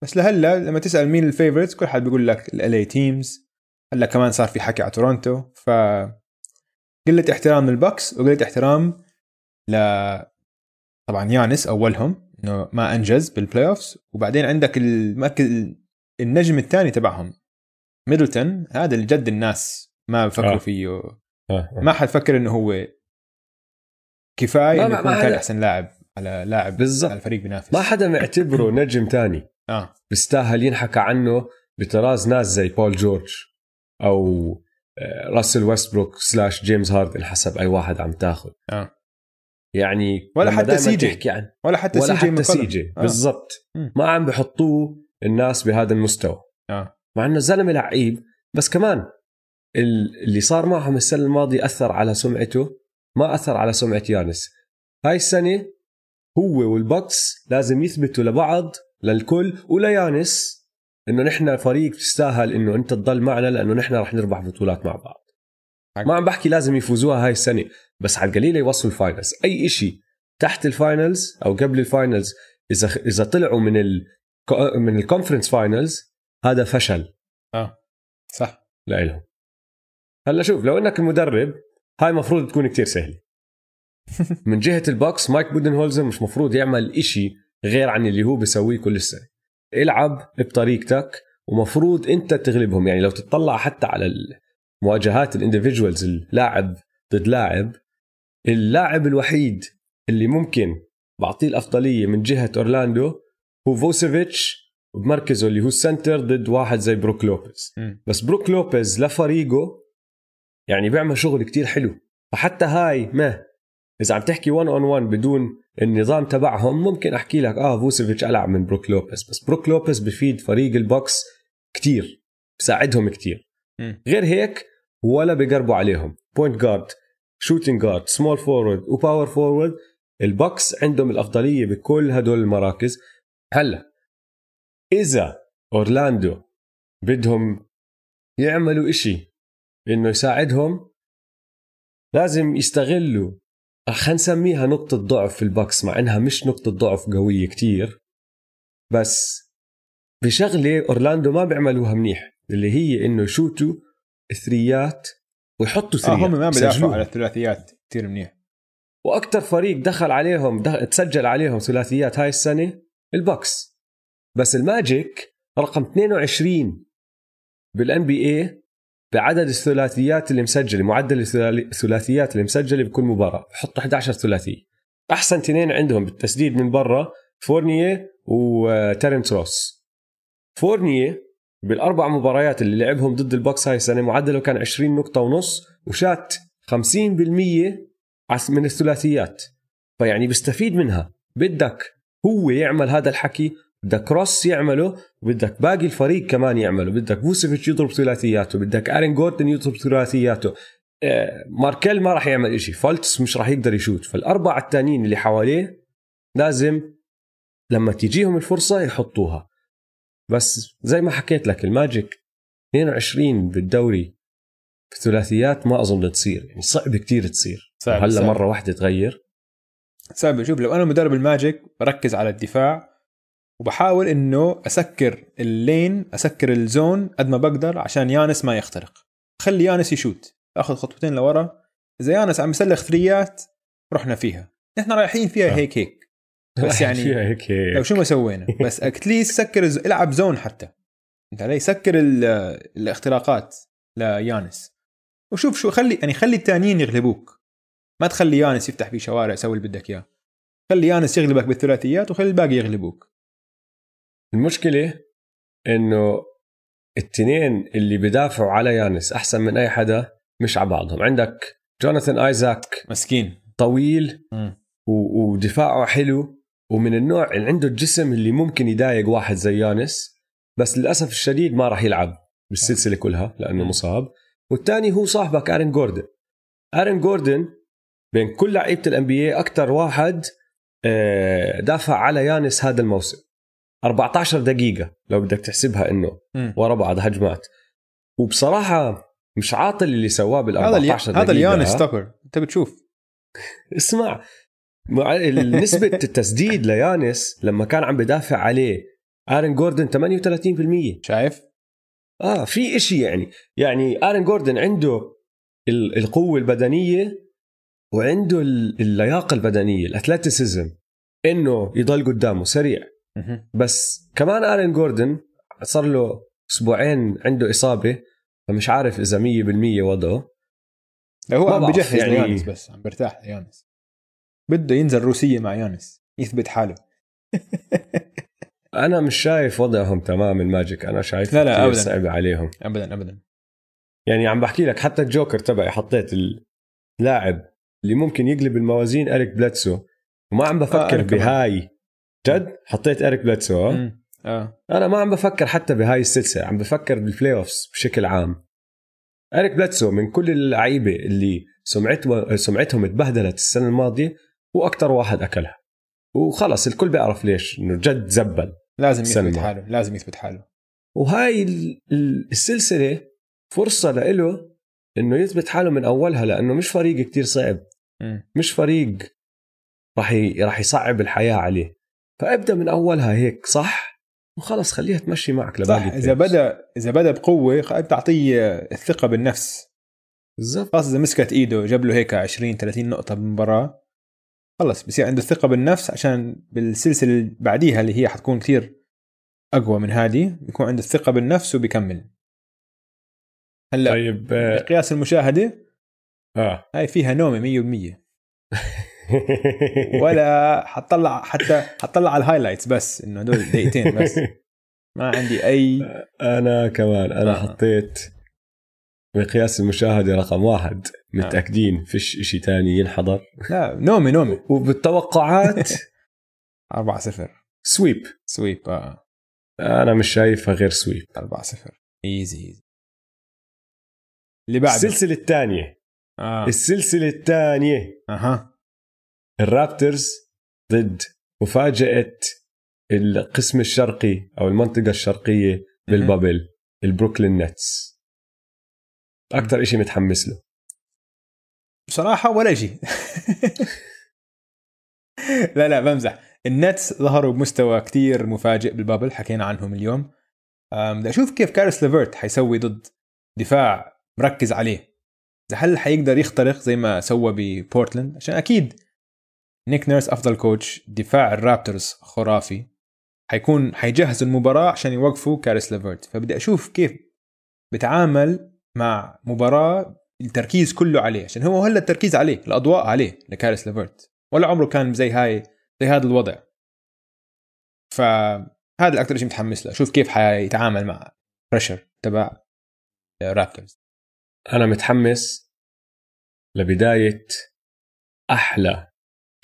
S2: بس لهلأ لما تسأل مين ال favorites كل حد بيقول لك ال other teams هلأ كمان صار في حكي على تورونتو. ف قلة احترام للبكس وقلة احترام ل طبعا يانس أولهم إنه ما أنجز بال playoffs وبعدين عندك المركز النجم الثاني تبعهم ميدلتون. هذا اللي جد الناس ما بفكروا
S1: آه.
S2: فيه.
S1: آه، آه.
S2: ما حد فكر إنه هو كفاية
S1: إنه
S2: يكون ثاني
S1: حدا-
S2: أحسن لاعب على لاعب
S1: بالضبط.
S2: على الفريق بينافس
S1: ما حدا معتبره نجم تاني
S2: آه
S1: بيستاهل ينحكى عنه بطراز ناس زي بول جورج أو آه، راسل ويستبروك slash جيمس هاردن حسب أي واحد عم تاخذ
S2: آه
S1: يعني
S2: ولا حتى سي جي.
S1: تحكي عن
S2: ولا حتى
S1: ولا
S2: سي جي
S1: حتى. سي جي
S2: آه.
S1: بالضبط. ما عم بحطوه الناس بهذا المستوى
S2: آه
S1: مع إنه زلمة لعيب بس كمان ال- اللي صار معهم السنة الماضية أثر على سمعته ما أثر على سمعة يانس. هاي السنة هو والبكس لازم يثبتوا لبعض للكل وليانس إنه نحن فريق تستاهل إنه أنت تضل معنا لأنه نحن رح نربح بطولات مع بعض. ما عم بحكي لازم يفوزوها هاي السنة بس على القليله يوصلوا ال finals أي إشي تحت ال finals أو قبل ال finals إذا إذا طلعوا من ال من ال conference finals هذا فشل.
S2: صح.
S1: لإلهم. هلأ شوف لو إنك المدرب هاي مفروض تكون كتير سهلة. من جهة البكس مايك بودنهولزر مش مفروض يعمل إشي غير عن اللي هو بيسويه كل سنه العب بطريقتك ومفروض أنت تغلبهم. يعني لو تطلع حتى على المواجهات ال individuals اللاعب ضد لاعب اللاعب الوحيد اللي ممكن بعطيه الأفضلية من جهة أورلاندو هو فوتشيفيتش بمركزه اللي هو ال center ضد واحد زي بروك لوبيز. بس بروك لوبيز لفريقه يعني بيعمل شغل كتير حلو. فحتى هاي ما إذا عم تحكي 1 on 1 بدون النظام تبعهم ممكن أحكي لك آه فوتشيفيتش ألعب من بروك لوبيز بس بروك لوبيز بفيد فريق البكس كتير بساعدهم كتير. غير هيك ولا بقربوا عليهم. بوينت جارد شوتينج جارد سمول فورورد وباور فورورد البوكس عندهم الأفضلية بكل هدول المراكز. هلأ إذا أورلاندو بدهم يعملوا إشي إنه يساعدهم لازم يستغلوا. خلينا نسميها نقطة ضعف في البكس مع إنها مش نقطة ضعف قوية كتير. بس بشغلة أورلاندو ما بيعملوها منيح اللي هي إنه يشوتوا three ات ويحطوا
S2: three
S1: ات
S2: هم ما بيدافعوا. على الثلاثيات كثير منيح.
S1: وأكثر فريق دخل عليهم دخل تسجل عليهم ثلاثيات هاي السنة البوكس. بس الماجيك رقم 22 بال NBA بعدد الثلاثيات اللي مسجلة معدل الثلاثيات اللي مسجلة بكل مباراة. بحطوا 11 ثلاثيه أحسن اثنين عندهم بالتسديد من برا فورنييه وتيرنس روس. فورنييه بالأربع مباريات اللي لعبهم ضد البوكس هاي السنة معدله كان 20 نقطة ونص وشات 50% عس- من الثلاثيات. فيعني بيستفيد منها. بدك هو يعمل هذا الحكي بدك روس يعمله وبدك باقي الفريق كمان يعمله بدك فوتشيفيتش يضرب ثلاثياته بدك آرين جوردن يضرب ثلاثياته. آه، ماركيل ما راح يعمل إشي فولتس مش راح يقدر يشوت. فالأربعة التانيين اللي حواليه لازم لما تجيهم الفرصة يحطوها. بس زي ما حكيت لك الماجيك 22 بالدوري في الثلاثيات ما أظن تصير يعني صعب كتير تصير.
S2: صعب
S1: هلأ
S2: صعب.
S1: مرة واحدة تغير.
S2: صعب. شوف لو أنا مدرب الماجيك بركز على الدفاع وبحاول إنه أسكر ال lane أسكر ال zone قد ما بقدر عشان يانس ما يخترق. خلي يانس يشوت. آخذ خطوتين لورا. إذا يانس عم يسلخ three ات رحنا فيها. نحن رايحين فيها
S1: آه.
S2: هيك هيك. بس يعني
S1: فيها هيك
S2: لو
S1: هيك
S2: شو ما سوينا. بس at least سكر الز... العب zone حتى. أنت علي؟ سكر ال... الاختراقات ليانس. وشوف شو خلي يعني خلي الثانيين يغلبوك. ما تخلي يانس يفتح في شوارع يسوي اللي بدك إياه. خلي يانس يغلبك بالثلاثيات وخلي الباقي يغلبوك.
S1: المشكلة إنه التنين اللي بدافعوا على يانس أحسن من أي حدا مش على بعضهم. عندك جوناثان آيزاك
S2: مسكين.
S1: طويل و- ودفاعه حلو ومن النوع اللي عنده الجسم اللي ممكن يضايق واحد زي يانس بس للأسف الشديد ما راح يلعب بالسلسلة كلها
S2: لأنه.
S1: مصاب. والثاني هو صاحبك ارن جوردن. ارن جوردن بين كل لعيبة ال NBA أكثر واحد آه، دافع على يانس هذا الموسم. 14 دقيقة لو بدك تحسبها
S2: إنه.
S1: ورا بعض هجمات. وبصراحة مش عاطل اللي سواه بال
S2: هذا
S1: 14
S2: الي...
S1: دقيقة
S2: هذا اليانس stopper انت بتشوف
S1: اسمع مع نسبة التسديد ليانس لما كان عم بدافع عليه آرن جوردن 38%
S2: شايف؟
S1: آه في إشي يعني يعني آرن جوردن عنده ال- القوة البدنية وعنده ال- اللياقة البدنية ال athleticism إنه يضل قدامه سريع. بس كمان ارن جوردن صار له أسبوعين عنده إصابة فمش عارف إذا 100% وضعه
S2: لا هو عم بجهز
S1: يعني-.
S2: ليانس بس عم برتاح ليانس بده ينزل روسية مع يانس يثبت حاله
S1: أنا مش شايف وضعهم تمام الماجيك أنا شايف
S2: لا، لا، أبداً.
S1: صعب عليهم
S2: ابدا ابدا
S1: يعني عم بحكي لك حتى الجوكر تبعي حطيت اللاعب اللي ممكن يقلب الموازين إريك بليدسو وما عم
S2: آه،
S1: بفكر
S2: كمان.
S1: بهاي جد حطيت اريك بليدسو. آه أنا ما عم بفكر حتى بهاي السلسلة عم بفكر بال playoffs بشكل عام اريك بليدسو من كل اللعيبة اللي سمعتهم سمعتهم اتبهدلت السنة الماضية هو أكثر واحد أكلها وخلص الكل بيعرف ليش إنه جد زبل
S2: لازم يثبت
S1: الماضية.
S2: حاله لازم يثبت حاله
S1: وهاي ال- ال- السلسلة فرصة لإله إنه يثبت حاله من أولها لأنه مش فريق كتير صعب
S2: مم.
S1: مش فريق راح. راح يصعب الحياة عليه فأبدأ من أولها هيك صح؟ وخلص خليها تمشي معك لباقي
S2: صح إذا. بدأ إذا بدأ بقوة بتعطيه الثقة بالنفس.
S1: بالضبط.
S2: خلاص إذا مسكت إيده جاب له هيك 20 30 نقطة بالمباراة خلص بصير عنده الثقة بالنفس عشان بالسلسلة اللي بعديها اللي هي حتكون كثير أقوى من هذه بيكون عنده الثقة بالنفس وبيكمل. هلأ
S1: طيب آه,
S2: قياس المشاهدة؟
S1: آه.
S2: هاي فيها نومة 100% ولا حطلع حتى حطلع على ال highlights بس إنه هدول دقيقتين بس. ما عندي أي
S1: أنا كمان أنا
S2: آه.
S1: حطيت مقياس المشاهدة رقم واحد متأكدين فيش إشي تاني ينحضر؟
S2: لا نومي نومي.
S1: وبالتوقعات؟
S2: 4 0
S1: sweep.
S2: sweep آه.
S1: أنا مش شايفها غير sweep.
S2: 4 0 easy easy. اللي بعده.
S1: السلسلة الثانية.
S2: آه.
S1: السلسلة الثانية.
S2: أها.
S1: الرابترز ضد مفاجأة القسم الشرقي أو المنطقة الشرقية بال bubble البروكلين نتس. أكثر شيء متحمس له.
S2: بصراحة ولا شيء. لا لا بمزح. النتس ظهروا بمستوى كتير مفاجئ بال bubble حكينا عنهم اليوم. بدي أشوف كيف كاريس ليفرت حيسوي ضد دفاع مركز عليه. إذا هل حيقدر يخترق زي ما سوى ببورتلاند؟ عشان أكيد نيك نيرس أفضل coach دفاع الرابترز خرافي. حيكون حيجهزوا المباراة عشان يوقفوا كاريس ليفرت فبدي أشوف كيف بتعامل مع مباراة التركيز كله عليه عشان هو هلا التركيز عليه الأضواء عليه لكاريس ليفرت ولا عمره كان زي هاي زي هذا الوضع. فهذا الاكثر شيء متحمس له أشوف كيف حيتعامل مع pressure تبع رابترز
S1: أنا متحمس لبداية أحلى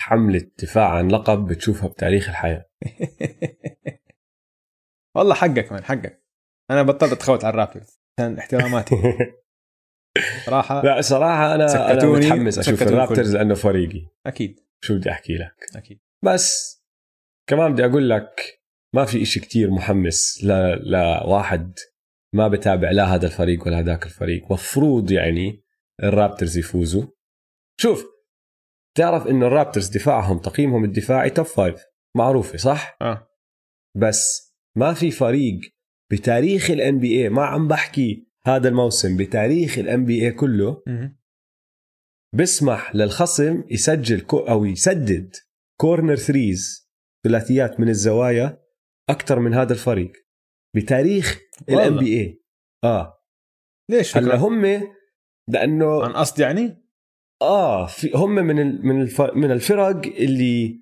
S1: حمله دفاع عن لقب بتشوفها بتاريخ الحياة.
S2: والله حقك من حقك. أنا بطلت أتخوت على ال Raptors عشان احتراماتي. صراحة
S1: لا صراحة أنا أنا
S2: سكتوني
S1: متحمس
S2: أشوف
S1: ال
S2: Raptors.
S1: لأنه فريقي.
S2: أكيد.
S1: شو بدي أحكي لك؟
S2: أكيد.
S1: بس كمان بدي أقول لك ما في إشي كتير محمس ل... لواحد ما بتابع لا هذا الفريق ولا هذاك الفريق. مفروض يعني ال Raptors يفوزوا. شوف تعرف انه ال Raptors دفاعهم تقييمهم الدفاعي top five معروفة صح؟
S2: آه.
S1: بس ما في فريق بتاريخ ال NBA ما عم بحكي هذا الموسم بتاريخ ال NBA كله. بسمح للخصم يسجل أو يسدد corner threes ثلاثيات من الزوايا أكثر من هذا الفريق. بتاريخ. ال NBA آه.
S2: ليش هلأ؟
S1: هم لأنه
S2: عن قصد يعني؟
S1: آه في هم من ال من الف من الفرق اللي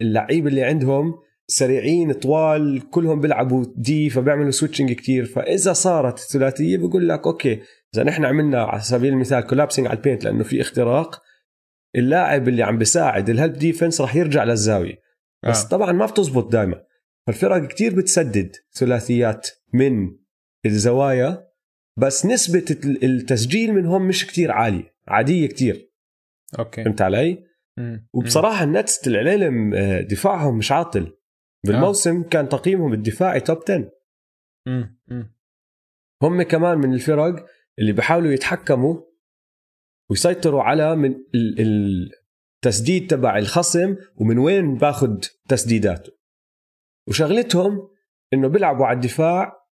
S1: اللعيبه اللي عندهم سريعين طوال كلهم بيلعبوا D فبيعملوا switching كتير. فإذا صارت ثلاثية بقول لك okay إذا نحن عملنا على سبيل المثال collapsing على ال paint لأنه في اختراق اللاعب اللي عم بيساعد ال help defense راح يرجع للزاوية. بس
S2: آه.
S1: طبعا ما بتزبط دائما فالفرق كتير بتسدد ثلاثيات من الزوايا بس نسبة التسجيل منهم مش كتير عالية عادية كتير.
S2: okay
S1: فهمت علي؟
S2: مم.
S1: وبصراحة ال Nets العلم آه، دفاعهم مش عاطل بالموسم كان تقييمهم الدفاعي top 10
S2: مم. مم.
S1: هم كمان من الفرق اللي بيحاولوا يتحكموا ويسيطروا على من ال- التسديد تبع الخصم ومن وين باخذ تسديداته وشغلتهم إنه بيلعبوا على الدفاع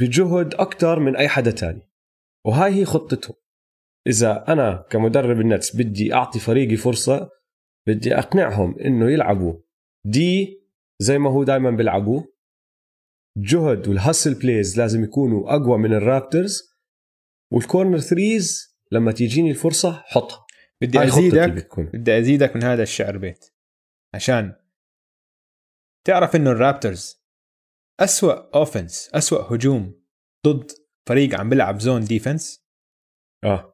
S1: بجهد أكثر من أي حدا تاني وهاي هي خطتهم إذا أنا كمدرب ال Nets بدي أعطي فريقي فرصة بدي أقنعهم إنه يلعبوا. D زي ما هو دائما بيلعبوا. جهد وال hustle plays لازم يكونوا أقوى من ال Raptors وال corner threes لما تيجيني الفرصة حطها
S2: بدي
S1: أزيدك
S2: بدي أزيدك من هذا الشعر بيت. عشان تعرف إنه ال Raptors أسوأ offense أسوأ هجوم ضد فريق عم بيلعب zone defense
S1: آه.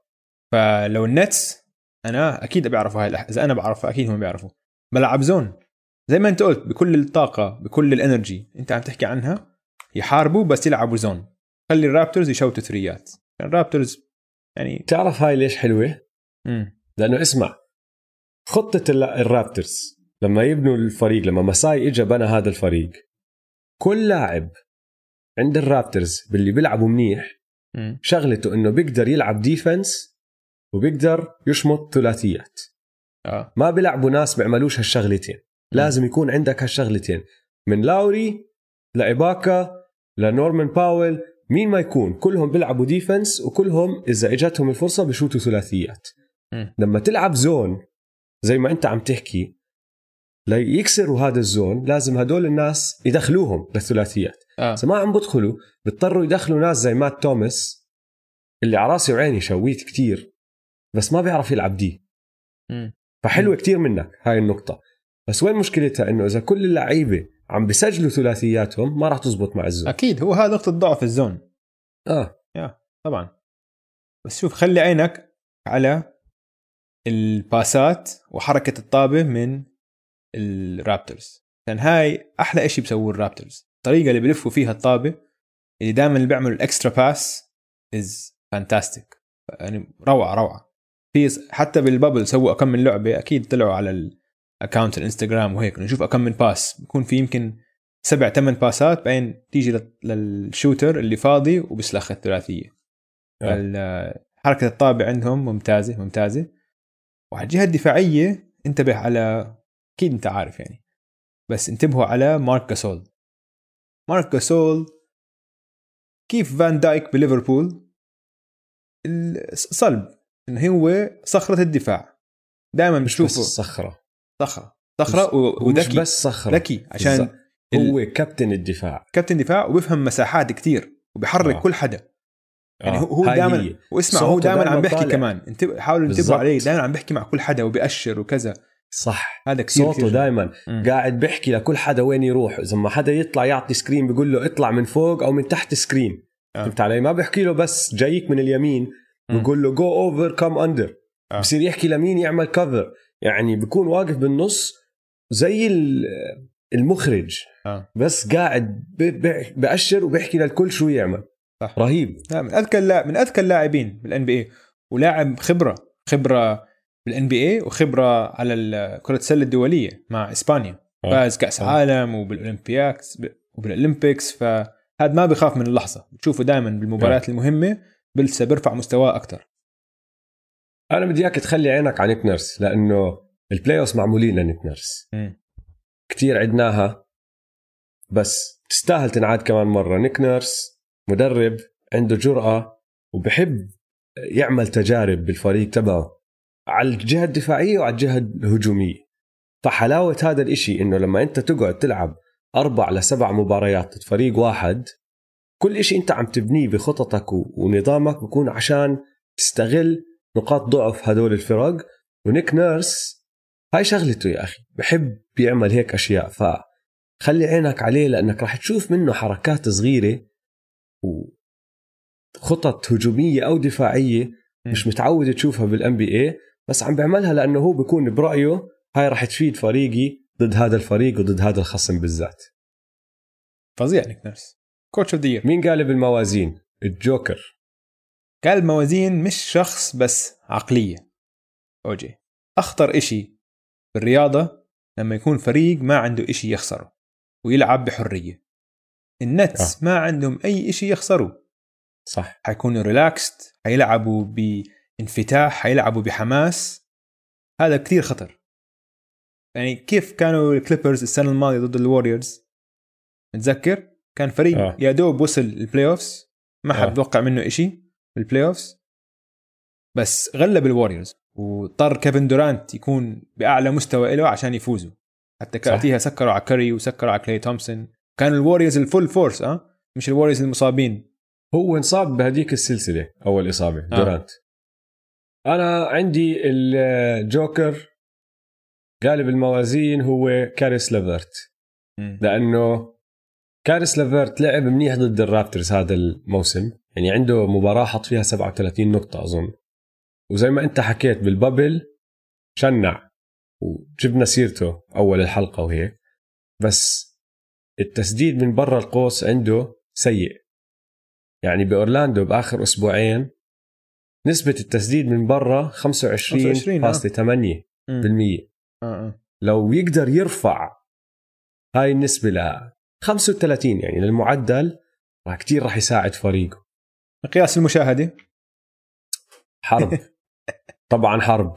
S2: فلو ال Nets أنا أكيد بيعرفوا هاي الأح- إذا أنا بعرفها أكيد هم بيعرفوا بلعب zone زي ما أنت قلت بكل الطاقة بكل ال energy أنت عم تحكي عنها يحاربوا بس يلعبوا zone خلي ال Raptors يشوتوا ثريات ال Raptors يعني
S1: تعرف هاي ليش حلوة
S2: مم.
S1: لأنه اسمع خطة ال Raptors لما يبنوا الفريق لما مساي اجى بنى هذا الفريق كل لاعب عند ال Raptors باللي بيلعبوا منيح
S2: مم.
S1: شغلته إنه بيقدر يلعب defense وبيقدر يشمط ثلاثيات.
S2: آه.
S1: ما بيلعبوا ناس بيعملوش هالشغلتين. لازم يكون عندك هالشغلتين. من لاوري لإباكا لنورمان باول مين ما يكون كلهم بيلعبوا defense وكلهم إذا إجتهم الفرصة بشوتوا ثلاثيات. لما تلعب zone زي ما أنت عم تحكي ليكسروا هذا ال zone لازم هدول الناس يدخلوهم للثلاثيات. إذا ما عم بدخلوا بيضطروا يدخلوا ناس زي مات توماس اللي على راسي وعيني shooter كتير. بس ما بيعرف يلعب
S2: D.
S1: فحلوة كتير منك هاي النقطة. بس وين مشكلتها؟ إنه إذا كل اللعيبة عم بسجلوا ثلاثياتهم ما راح تزبط مع ال
S2: zone. أكيد هو هذا نقطة ضعف ال
S1: zone. آه.
S2: طبعا. بس شوف خلي عينك على الباسات وحركة الطابة من ال Raptors. لأن هاي أحلى شيء بسووه الرابترز. الطريقة اللي بلفوا فيها الطابة اللي دائما اللي بيعملوا ال extra pass is fantastic يعني روعة روعة. في حتى بال bubble سووا كم من لعبة أكيد طلعوا على ال account ال Instagram وهيك نشوف كم من pass بيكون في يمكن سبع ثمان باسات بعدين تيجي للشوتر اللي فاضي وبيسلخ الثلاثية. آه. حركة الطابع عندهم ممتازة ممتازة. وعلى الجهة الدفاعية انتبه على أكيد أنت عارف يعني بس انتبهوا على مارك جاسول مارك جاسول كيف فان دايك بليفربول؟ صلب. انه هو صخرة الدفاع. دائما بتشوفه.
S1: صخرة.
S2: صخرة. صخرة وذكي.
S1: بس صخرة.
S2: ذكي عشان
S1: هو كابتن الدفاع.
S2: كابتن دفاع وبيفهم مساحات كتير وبيحرك آه. كل حدا. يعني آه. هو دائما واسمع هو دائما عم بيحكي كمان. انت حاولوا انتبهوا عليه. دائما عم بيحكي مع كل حدا وبيأشر وكذا.
S1: صح. هذا كثير صوته دائما قاعد بيحكي لكل حدا وين يروح. إذا ما حدا يطلع يعطي screen بيقول له اطلع من فوق أو من تحت screen آه. فهمت علي؟ ما بيحكي له بس جايك من اليمين بيقول له go over come under بصير يحكي لمين يعمل cover يعني بيكون واقف بالنص زي المخرج.
S2: آه.
S1: بس قاعد بأشر وبيحكي للكل شو يعمل.
S2: صح.
S1: رهيب.
S2: من أذكى اللاعب من أذكى اللاعبين بالان بي اي ولاعب خبرة خبرة بال NBA وخبرة على كرة السلة الدولية مع إسبانيا. آه. فاز كأس آه. عالم وبال Olympics وبال Olympics فهذا ما بخاف من اللحظة. بتشوفه دائما بالمباريات آه. المهمة. بلسه بيرفع مستواه أكثر
S1: أنا بدي إياك تخلي عينك على نيك نيرس لأنه ال playoff معمولين لنيك نيرس. كثير عدناها بس تستاهل تنعاد كمان مرة. نيك نيرس مدرب عنده جرأة وبحب يعمل تجارب بالفريق تبعه. على الجهة الدفاعية وعلى الجهة الهجومية. فحلاوة هذا الإشي إنه لما أنت تقعد تلعب أربع لسبع مباريات ضد فريق واحد كل إشي أنت عم تبنيه بخططك ونظامك بكون عشان تستغل نقاط ضعف هدول الفرق. ونيك نيرس هاي شغلته يا أخي بحب يعمل هيك أشياء. فخلي عينك عليه لأنك راح تشوف منه حركات صغيرة وخطط هجومية أو دفاعية مش متعود تشوفها بال NBA بس عم بيعملها لأنه هو بيكون برأيه هاي راح تفيد فريقي ضد هذا الفريق وضد هذا الخصم بالذات.
S2: فظيع نيك نيرس. coach of the
S1: مين قالب الموازين الجوكر.
S2: قالب الموازين مش شخص بس عقلية. أوجي. أخطر إشي بالرياضة لما يكون فريق ما عنده إشي يخسره ويلعب بحرية. النتس آه. ما عندهم أي شيء يخسروا
S1: صح.
S2: حيكونوا relaxed حيلعبوا بانفتاح حيلعبوا بحماس. هذا كثير خطر. يعني كيف كانوا الكليبرز السنة الماضية ضد الوريورز متذكر؟ كان فريق آه. يا دوب وصل ال playoffs ما حد آه. منه شيء بال playoffs بس غلب الوريورز واضطر كيفن دورانت يكون بأعلى مستوى له عشان يفوزوا حتى وقتيها سكروا على كاري وسكروا على كلي تومسون كانوا الوريورز ال full force آه؟ مش الوريورز المصابين.
S1: هو انصاب بهديك السلسلة أول إصابة آه. دورانت. أنا عندي الجوكر قالب الموازين هو كاريس لافيرت. لأنه كاريس لافيرت لعب منيح ضد الرابترز هذا الموسم. يعني عنده مباراة حط فيها 37 نقطة أظن. وزي ما أنت حكيت بال bubble شنع وجبنا سيرته أول الحلقة وهيك. بس التسديد من برا القوس عنده سيء. يعني بأورلاندو بآخر أسبوعين نسبة التسديد من برا 25.8%
S2: آه. آه.
S1: لو يقدر يرفع هاي النسبة ل 35 يعني للمعدل راح كثير راح يساعد فريقه.
S2: مقياس المشاهدة؟
S1: حرب. طبعا حرب.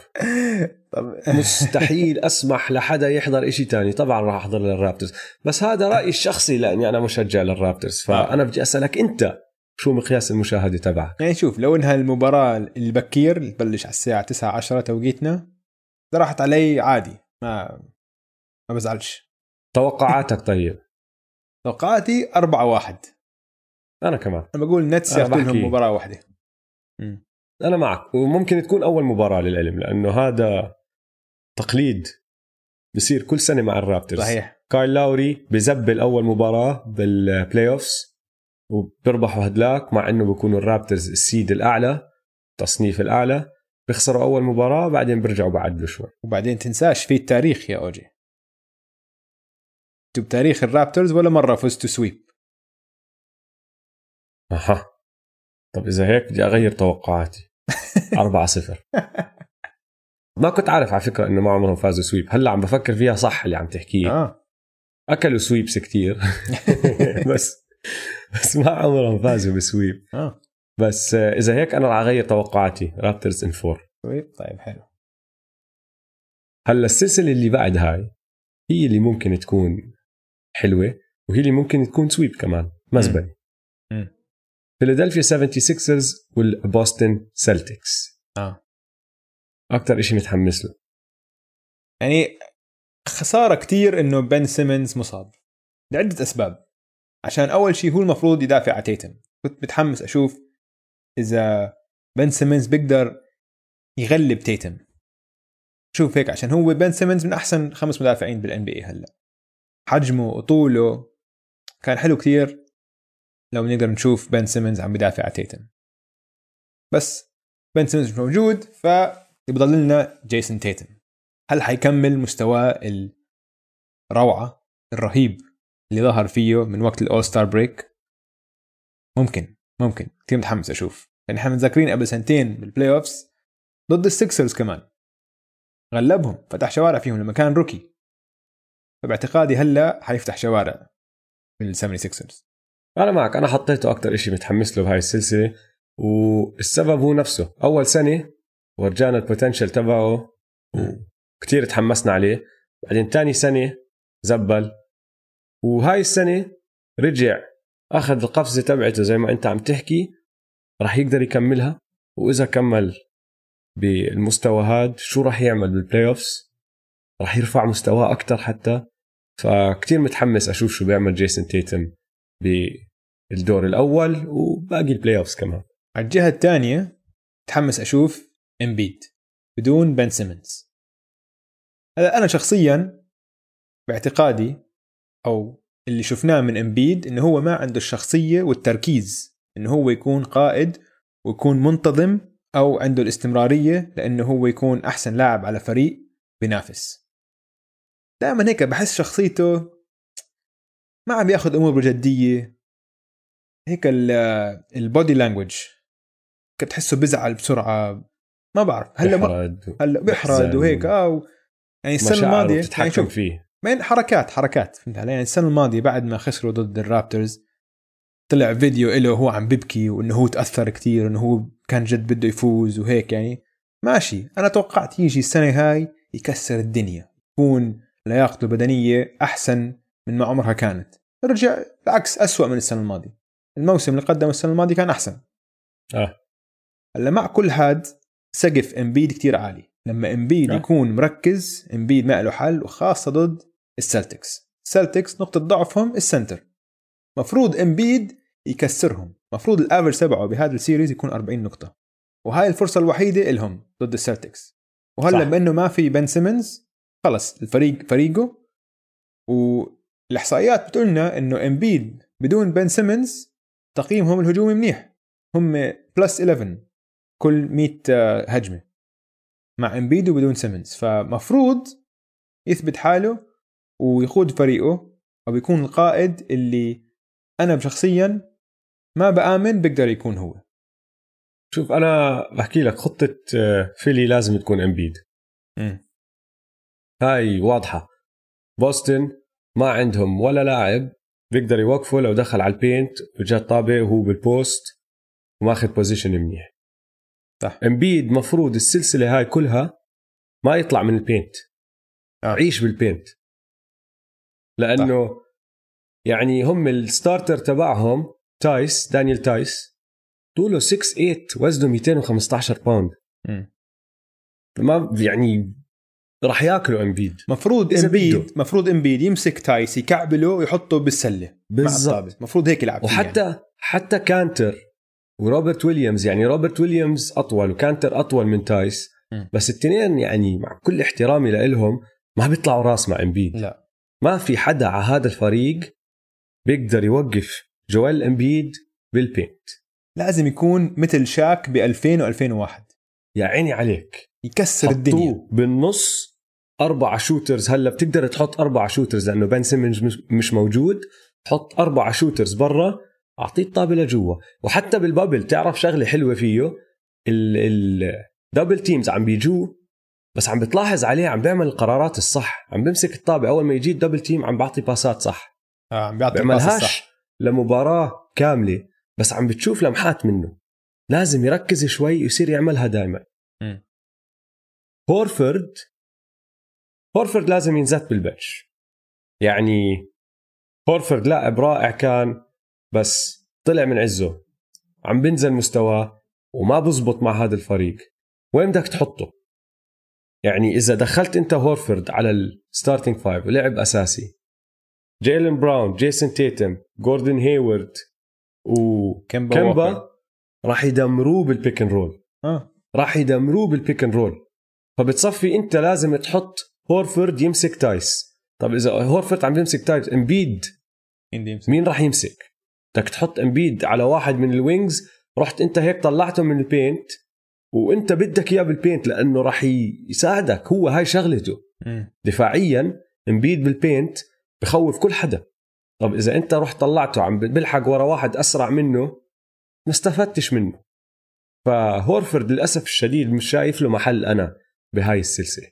S1: طب مستحيل أسمح لحدا يحضر إشي تاني. طبعا راح أحضر للرابترز. بس هذا رأيي الشخصي لأني أنا مشجع للرابترز. فأنا بدي أسألك أنت شو مقياس المشاهدة تبعك؟
S2: يعني شوف لو إنها المباراة البكير اللي تبلش على الساعة 9 10 توقيتنا راحت علي عادي ما ما بزعلش.
S1: توقعاتك طيب.
S2: توقعاتي 4 1
S1: أنا كمان.
S2: أنا بقول نتس ياخذوا لهم مباراة واحدة.
S1: أنا معك. وممكن تكون أول مباراة للعلم لأنه هذا تقليد بصير كل سنة مع الرابترز.
S2: صحيح.
S1: كايل لاوري بزبل أول مباراة بال playoffs وبيربحوا هدلاك مع إنه بيكونوا الرابترز السيد الأعلى التصنيف الأعلى. بيخسروا أول مباراة بعدين بيرجعوا بعدلوا شوي
S2: وبعدين تنساش في التاريخ يا أوجي. بتاريخ الرابترز ولا مرة فزتوا sweep؟
S1: أها. طب إذا هيك بدي أغير توقعاتي. 4 0 ما كنت عارف على فكرة إنه ما عمرهم فازوا sweep. هلأ عم بفكر فيها صح اللي عم تحكيه
S2: آه.
S1: أكلوا sweeps كتير. بس بس ما عمرهم فازوا ب
S2: sweep. آه.
S1: بس آه، إذا هيك أنا رح أغير توقعاتي. رابترز in four.
S2: sweep طيب حلو.
S1: هلأ السلسلة اللي بعد هاي هي اللي ممكن تكون حلوة وهي اللي ممكن تكون sweep كمان
S2: مزبلة.
S1: فيلادلفيا 76رز والبوستن سلتكس.
S2: آه.
S1: أكثر شيء متحمس له.
S2: يعني خسارة كتير إنه بن سيمنز مصاب. لعدة أسباب. عشان أول شيء هو المفروض يدافع على تيتم كنت متحمس أشوف إذا بن سيمنز بيقدر يغلب تيتم شوف هيك عشان هو بن سيمنز من أحسن خمس مدافعين بال NBA هلأ. حجمه وطوله كان حلو كتير. لو نقدر نشوف بن سيمنز عم بدافع على تيتم بس بن سيمنز مش موجود فبضل لنا جيسون تيتم هل حيكمل مستواه الروعة الرهيب اللي ظهر فيه من وقت ال All-Star break؟ ممكن ممكن. كثير متحمس أشوف. يعني إحنا متذكرين قبل سنتين بال playoffs ضد السكسرز كمان. غلبهم فتح شوارع فيهم لما كان rookie. فباعتقادي هلا حيفتح شوارع بالسمني سكسرز
S1: أنا معك أنا حطيته أكثر شيء متحمس له بهاي السلسلة والسبب هو نفسه. أول سنة ورجانا ال potential تبعه وكثير تحمسنا عليه. بعدين تاني سنة زبل وهاي السنة رجع أخذ القفزة تبعته زي ما أنت عم تحكي راح يقدر يكملها. وإذا كمل بالمستوى هاد شو راح يعمل بال playoffs راح يرفع مستواه أكثر حتى. فكتير متحمس أشوف شو بيعمل جيسون تيتم بالدور الأول وباقي ال playoffs كمان.
S2: على الجهة الثانية متحمس أشوف امبيد بدون بن سيمنز هذا أنا شخصيا باعتقادي أو اللي شفناه من امبيد إنه هو ما عنده الشخصية والتركيز إنه هو يكون قائد ويكون منتظم أو عنده الاستمرارية لأنه هو يكون أحسن لاعب على فريق بينافس. دائما هيك بحس شخصيته ما عم ياخذ أمور بجدية. هيك البودي لانجوج تحسه بزعل بسرعة. ما بعرف. هلأ ما
S1: بحرد
S2: هلأ بيحرد. وهيك. آه و... يعني
S1: السنة
S2: الماضية يعني شوف
S1: فيه.
S2: من حركات حركات فهمت علي؟ يعني السنة الماضية بعد ما خسروا ضد الرابترز طلع فيديو له هو عم ببكي وإنه هو تأثر كتير انه هو كان جد بده يفوز وهيك يعني. ماشي. أنا توقعت يجي السنة هاي يكسر الدنيا. يكون لياقته البدنيه أحسن من ما عمرها كانت. رجع بالعكس أسوأ من السنة الماضية. الموسم اللي قدمه السنة الماضية كان أحسن.
S1: آه.
S2: هلا مع كل هاد سقف امبيد كتير عالي. لما امبيد
S1: آه.
S2: يكون مركز امبيد ما له حل وخاصة ضد السلتكس. السلتكس نقطة ضعفهم ال center. مفروض امبيد يكسرهم. مفروض ال average تبعه بهذا ال series يكون 40 نقطة. وهاي الفرصة الوحيدة لهم ضد السلتكس. وهلا. بإنه ما في بن سيمنز خلص الفريق فريقه. والإحصائيات بتقولنا إنه إمبيد بدون بن سيمنز تقييمهم الهجومي منيح. هم plus 11 كل 100 آه، هجمة مع إمبيد وبدون سيمنز. فمفروض يثبت حاله ويقود فريقه أو يكون القائد اللي أنا شخصيا ما بآمن بيقدر يكون هو.
S1: شوف أنا بحكي لك خطة آه، فيلي لازم تكون إمبيد. هاي واضحة بوسطن ما عندهم ولا لاعب بيقدر يوقفه لو دخل على ال paint وجا طابة وهو بال post وماخذ position منيح
S2: صح.
S1: إمبيد مفروض السلسلة هاي كلها ما يطلع من ال paint
S2: آه.
S1: عيش بال paint لأنه يعني هم ال starter تبعهم تايس دانيال تايس طوله 6 8 وزنه 215
S2: pound.
S1: ما يعني راح ياكلوا امبيد
S2: مفروض امبيد. مفروض امبيد يمسك تايس يكعبله ويحطه بالسلة
S1: بالضبط.
S2: مفروض هيك يلعب
S1: وحتى
S2: يعني.
S1: حتى كانتر وروبرت ويليامز يعني روبرت ويليامز أطول وكانتر أطول من تايس
S2: م.
S1: بس التنين يعني مع كل احترامي لهم ما بيطلعوا راس مع امبيد
S2: لا.
S1: ما في حدا على هذا الفريق بيقدر يوقف جوال امبيد بال paint
S2: لازم يكون مثل شاك ب 2000 و2001
S1: يا عيني عليك.
S2: يكسر الدنيا.
S1: بالنص أربع shooters هلا بتقدر تحط أربع shooters لأنه بن سيمنز مش- موجود. حط أربع shooters برا أعطيه الطابة لجوا. وحتى بال bubble تعرف شغلة حلوة فيه؟ ال double teams عم بيجوا بس عم بتلاحظ عليه عم بيعمل القرارات الصح. عم بمسك الطابة. أول ما يجي ال double team عم بعطي passات صح.
S2: آه عم بيعطي
S1: بيعملهاش
S2: الصح
S1: لمباراة كاملة. بس عم بتشوف لمحات منه. لازم يركز شوي ويصير يعملها دائما. هورفورد هورفورد لازم ينزت بال bench يعني هورفورد لاعب رائع كان بس طلع من عزه. عم بنزل مستواه وما بزبط مع هذا الفريق. وين بدك تحطه؟ يعني إذا دخلت أنت هورفورد على ال starting five ولعب أساسي. جيلين براون جيسون تيتم جوردن هيورد
S2: ووكر.
S1: وكمبا راح يدمروه بال pick and
S2: roll آه.
S1: راح يدمروه بال pick and roll فبتصفي أنت لازم تحط هورفورد يمسك تايس. طب إذا هورفورد عم يمسك تايس
S2: إمبيد.
S1: مين راح يمسك؟ بدك تحط إمبيد على واحد من ال wings رحت أنت هيك طلعته من ال paint وأنت بدك إياه بال paint لأنه راح يساعدك هو هاي شغلته.
S2: مم.
S1: دفاعيا إمبيد بال paint بخوف كل حدا. طب إذا أنت رحت طلعته عم بلحق ورا واحد أسرع منه ما استفدتش منه. فهورفورد للأسف الشديد مش شايف له محل أنا بهاي السلسلة.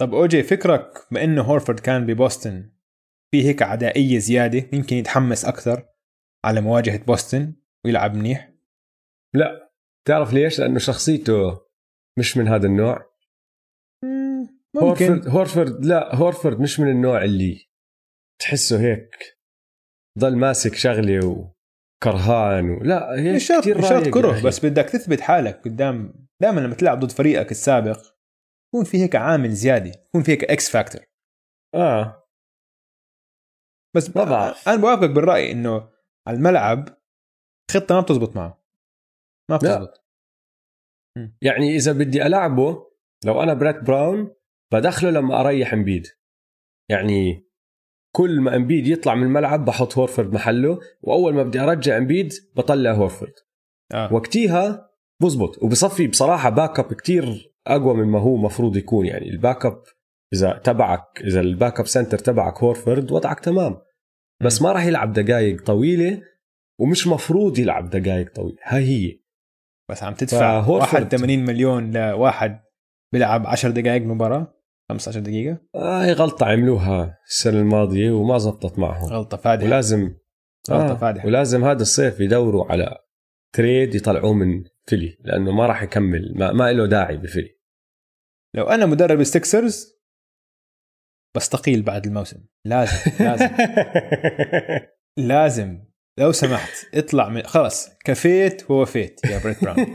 S2: طب أوجي فكرك بانه هورفورد كان ببوسطن في هيك عدائية زيادة يمكن يتحمس أكثر على مواجهة بوسطن ويلعب منيح؟
S1: لا. تعرف ليش؟ لأنه شخصيته مش من هذا النوع.
S2: ممكن.
S1: هورفورد هورفورد لا هورفورد مش من النوع اللي تحسه هيك ضل ماسك شغلة وكرهان و... لا هيك
S2: مش شرط شرط كره. بس بدك تثبت حالك قدام دائما لما تلعب ضد فريقك السابق يكون في هيك عامل زيادة يكون في هيك X factor
S1: آه.
S2: بس
S1: بعرف.
S2: أنا بوافقك بالرأي إنه على الملعب خطة ما بتزبط معه. ما
S1: لا.
S2: بتزبط.
S1: يعني إذا بدي ألعبه لو أنا بريت براون بدخله لما أريح إمبيد. يعني كل ما إمبيد يطلع من الملعب بحط هورفورد محله وأول ما بدي أرجع إمبيد بطلع هورفورد.
S2: آه.
S1: وقتيها بزبط وبصفي بصراحة back up كثير أقوى مما هو مفروض يكون يعني. ال back up إذا تبعك إذا ال back up center تبعك هورفورد وضعك تمام. بس ما راح يلعب دقائق طويلة ومش مفروض يلعب دقائق طويلة. هاي هي.
S2: بس عم تدفع
S1: فهورفورد-
S2: 81 مليون لواحد بيلعب 10 دقائق مباراة؟ 15 دقيقة؟
S1: آه هي غلطة عملوها السنة الماضية وما زبطت معهم.
S2: غلطة فادحة.
S1: ولازم
S2: غلطة
S1: آه
S2: فادحة.
S1: ولازم هذا الصيف يدوروا على trade يطلعوه من فيلي لأنه ما راح يكمل ما, ما له داعي بفيلي.
S2: لو أنا مدرب السكسرز بستقيل بعد الموسم. لازم لازم. لازم. لو سمحت اطلع من خلص كفيت ووفيت يا بريت براون.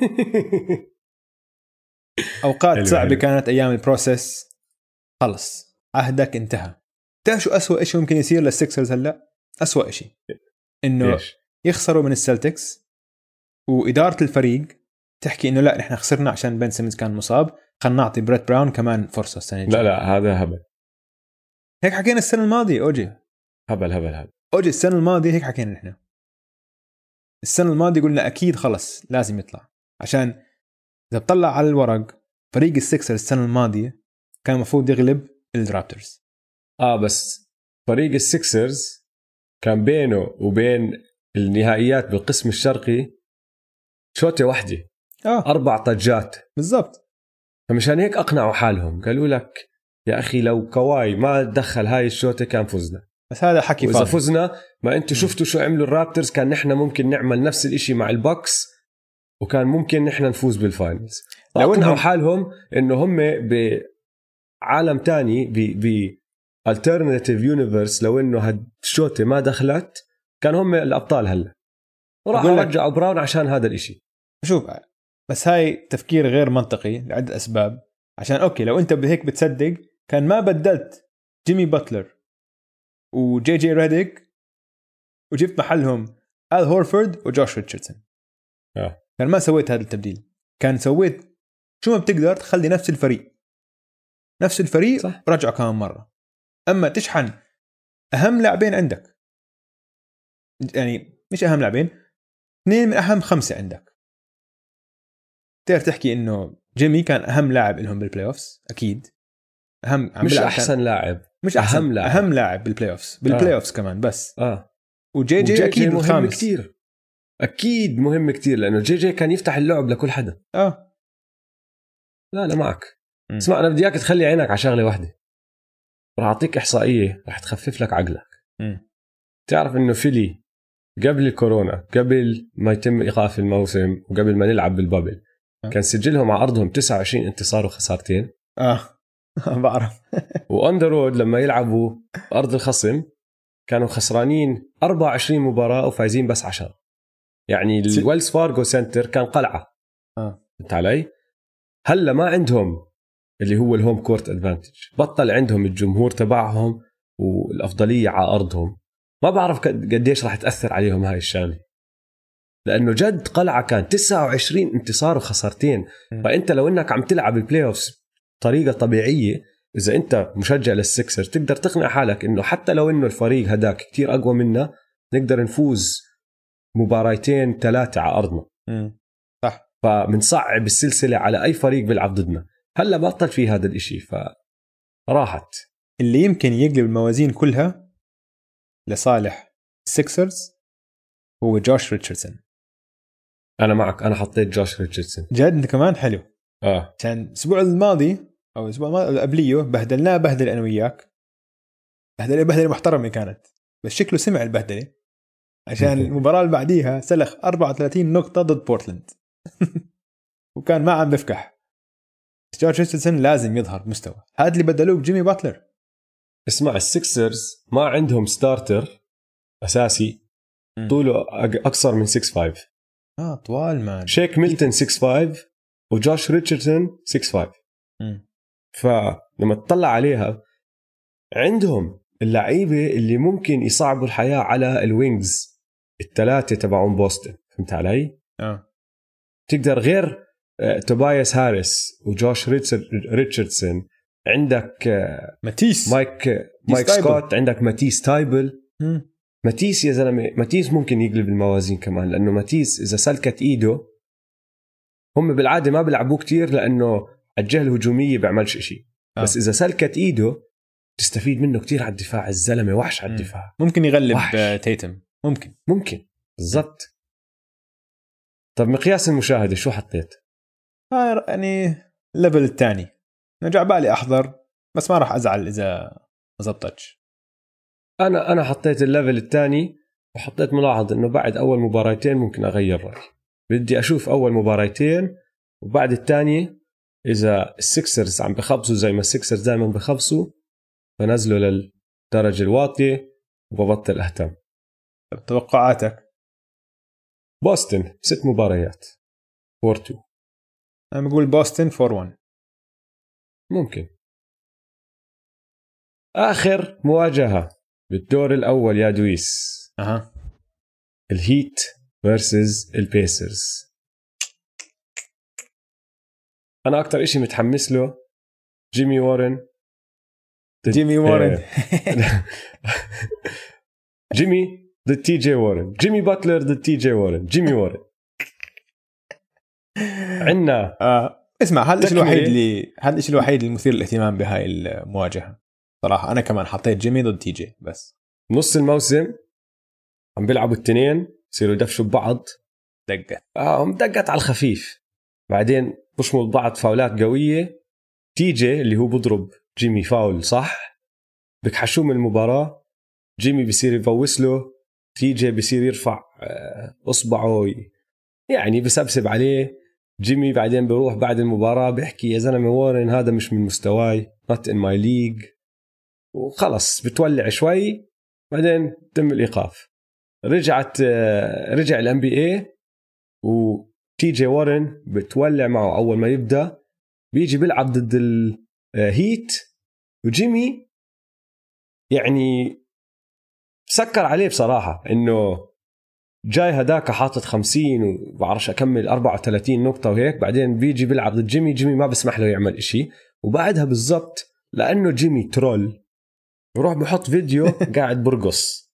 S1: أوقات
S2: صعبة
S1: حلو.
S2: كانت أيام ال process خلص. عهدك انتهى. تعرف شو اسوء شيء ممكن يصير للسكسرز هلأ؟ اسوء شيء
S1: إنه؟
S2: يخسروا من السلتكس وإدارة الفريق تحكي إنه لأ نحن خسرنا عشان بن سيمنز كان مصاب. خلينا نعطي بريت براون كمان فرصة السنة الجاية.
S1: لا لا هذا هبل.
S2: هيك حكينا السنة الماضية أوجي.
S1: هبل هبل هبل.
S2: أوجي السنة الماضية هيك حكينا نحن. السنة الماضية قلنا أكيد خلص لازم يطلع. عشان إذا بطلع على الورق فريق السكسرز السنة الماضية كان المفروض يغلب الرابترز.
S1: آه بس فريق السكسرز كان بينه وبين النهائيات بالقسم الشرقي شوطة واحدة.
S2: آه.
S1: أربع طجات.
S2: بالضبط.
S1: فمشان هيك أقنعوا حالهم. قالوا لك يا أخي لو كواي ما تدخل هاي الشوطة كان فزنا.
S2: بس هذا حكي
S1: وإذا
S2: فاضي.
S1: فزنا ما أنتم شفتوا شو عملوا الرابترز كان نحن ممكن نعمل نفس الإشي مع البوكس وكان ممكن نحن نفوز بال
S2: finals.
S1: لو
S2: إنهم-
S1: حالهم إنه هم بعالم تاني ب ب alternative universe لو إنه هالشوطة ما دخلت كان هم الأبطال هلا. وراحوا رجعوا براون عشان هذا الإشي.
S2: شوف بس هاي تفكير غير منطقي لعدة أسباب. عشان okay لو أنت بهيك بتصدق كان ما بدلت جيمي باتلر وجي جي ريديك وجبت محلهم آل هورفورد وجوش ريتشاردسون.
S1: آه.
S2: كان ما سويت هذا التبديل. كان سويت شو ما بتقدر تخلي نفس الفريق. نفس الفريق
S1: صح.
S2: رجعه كمان مرة. أما تشحن أهم لاعبين عندك. يعني مش أهم لاعبين اثنين من أهم خمسة عندك. تقدر تحكي إنه جيمي كان أهم لاعب لهم بال playoffs أكيد.
S1: أهم عم مش أحسن لاعب.
S2: مش أحسن اهم لاعب. أهم لاعب بال playoffs بال playoffs آه. كمان بس.
S1: آه.
S2: و JJ, و JJ أكيد
S1: مهم الخامس. كتير. أكيد مهم كتير لأنه JJ كان يفتح اللعب لكل حدا.
S2: آه.
S1: لا لا معك. م. اسمع أنا بدي إياك تخلي عينك على شغلة واحدة. راح أعطيك إحصائية راح تخفف لك عقلك.
S2: م.
S1: تعرف إنه فيلي قبل الكورونا قبل ما يتم إيقاف الموسم وقبل ما نلعب بال bubble. كان سجلهم على أرضهم 29 انتصار وخسارتين.
S2: آه. بعرف.
S1: و on the road لما يلعبوا أرض الخصم كانوا خسرانين 24 مباراة وفايزين بس 10 يعني الويلز فارجو سنتر كان قلعة.
S2: آه.
S1: فهمت علي؟ هلأ ما عندهم اللي هو ال home court advantage بطل عندهم الجمهور تبعهم والأفضلية على أرضهم. ما بعرف قديش راح تأثر عليهم هاي الشغلة. لأنه جد قلعة كان 29 انتصار وخسارتين فأنت لو إنك عم تلعب ال playoffs بطريقه طبيعية إذا أنت مشجع للسكسر تقدر تقنع حالك إنه حتى لو إنه الفريق هداك كتير أقوى منا نقدر نفوز مباراتين ثلاثة على أرضنا.
S2: صح.
S1: فبنصعب السلسلة على أي فريق بيلعب ضدنا. هلأ بطل في هذا الإشي فراحت.
S2: اللي يمكن يقلب الموازين كلها لصالح السكسرز هو جوش ريتشاردسون.
S1: أنا معك أنا حطيت جوش ريتشاردسون.
S2: جد كمان حلو.
S1: آه.
S2: كان الأسبوع الماضي أو الأسبوع الماضي قبليه بهدلناه بهدل أنا وياك. بهدلة بهدلة محترمة كانت. بس شكله سمع البهدلة. عشان المباراة اللي بعديها سلخ 34 نقطة ضد بورتلاند. وكان ما عم بفكح. جورج ريتشاردسون لازم يظهر بمستوى هذا اللي بدلوه بجيمي باتلر.
S1: اسمع السكسرز ما عندهم starter أساسي طوله أقصر من 6 5
S2: آه طول مان
S1: شيك ميلتون 6 5 وجوش ريتشاردسون 6 5 فلما تطلع عليها عندهم اللعيبة اللي ممكن يصعبوا الحياة على ال wings الثلاثه تبعون بوسطن فهمت علي؟
S2: آه.
S1: تقدر غير آه، توبايس هاريس وجوش ريتشاردسون عندك آه،
S2: ماتيس.
S1: مايك مايك تايبل. سكوت عندك ماتيس تايبل. ماتيس يا زلمة ماتيس ممكن يقلب الموازين كمان لأنه ماتيس إذا سلكت إيده هم بالعادة ما بيلعبوه كتير لأنه الجهه الهجوميه بيعملش شيء آه. بس إذا سلكت إيده تستفيد منه كتير على الدفاع الزلمة وحش على الدفاع.
S2: ممكن يغلب وحش. تيتم. ممكن.
S1: ممكن. بالضبط. طب مقياس المشاهدة شو حطيت؟
S2: آه يعني ال level الثاني. نرجع بالي أحضر بس ما راح أزعل إذا ما زبطتش.
S1: أنا أنا حطيت ال level الثاني وحطيت ملاحظة إنه بعد أول مباراتين ممكن أغير رأيي. بدي أشوف أول مباراتين وبعد الثانية إذا السكسرز عم بخبصوا زي ما السكسرز دائما بخبصوا بنزله للدرجة الواطية وببطل أهتم.
S2: توقعاتك
S1: بوسطن ست مباريات. 4 2
S2: أنا بقول بوسطن 4 1
S1: ممكن. آخر مواجهة. بالدور الأول يا دويس.
S2: أها.
S1: الهيت versus البيسرز أنا أكثر شيء متحمس له جيمي وارن.
S2: جيمي وارن.
S1: جيمي ضد تي جي وارن. جيمي باتلر ضد تي جي وارن. جيمي وارن. عندنا
S2: آه. اسمع هذا الشيء الوحيد اللي هذا الشيء الوحيد المثير للاهتمام بهاي المواجهة. صراحة. أنا كمان حطيت جيمي ضد تي جي بس.
S1: نص الموسم عم بيلعبوا الاثنين يصيروا يدفشوا ببعض.
S2: دقت
S1: آه هم دقت على الخفيف. بعدين بشمل بعض فاولات قوية. تي جي اللي هو بضرب جيمي فاول صح؟ بكحشوه من المباراة. جيمي بصير يفوس له. تي جي بصير يرفع آه، إصبعه. يعني بسبسب عليه. جيمي بعدين بيروح بعد المباراة بيحكي يا زلمة وورن هذا مش من مستواي. not in my league وخلص بتولع شوي بعدين تم الإيقاف. رجعت آه، رجع الام بي اي وتي جي وارن بتولع معه أول ما يبدأ. بيجي بيلعب ضد الهيت آه، وجيمي يعني سكر عليه بصراحة إنه جاي هداك حاطط 50 وبعرفش أكمل 34 نقطة وهيك. بعدين بيجي بيلعب ضد جيمي جيمي ما بسمح له يعمل إشي. وبعدها بالضبط لأنه جيمي troll بروح بحط فيديو قاعد برقص.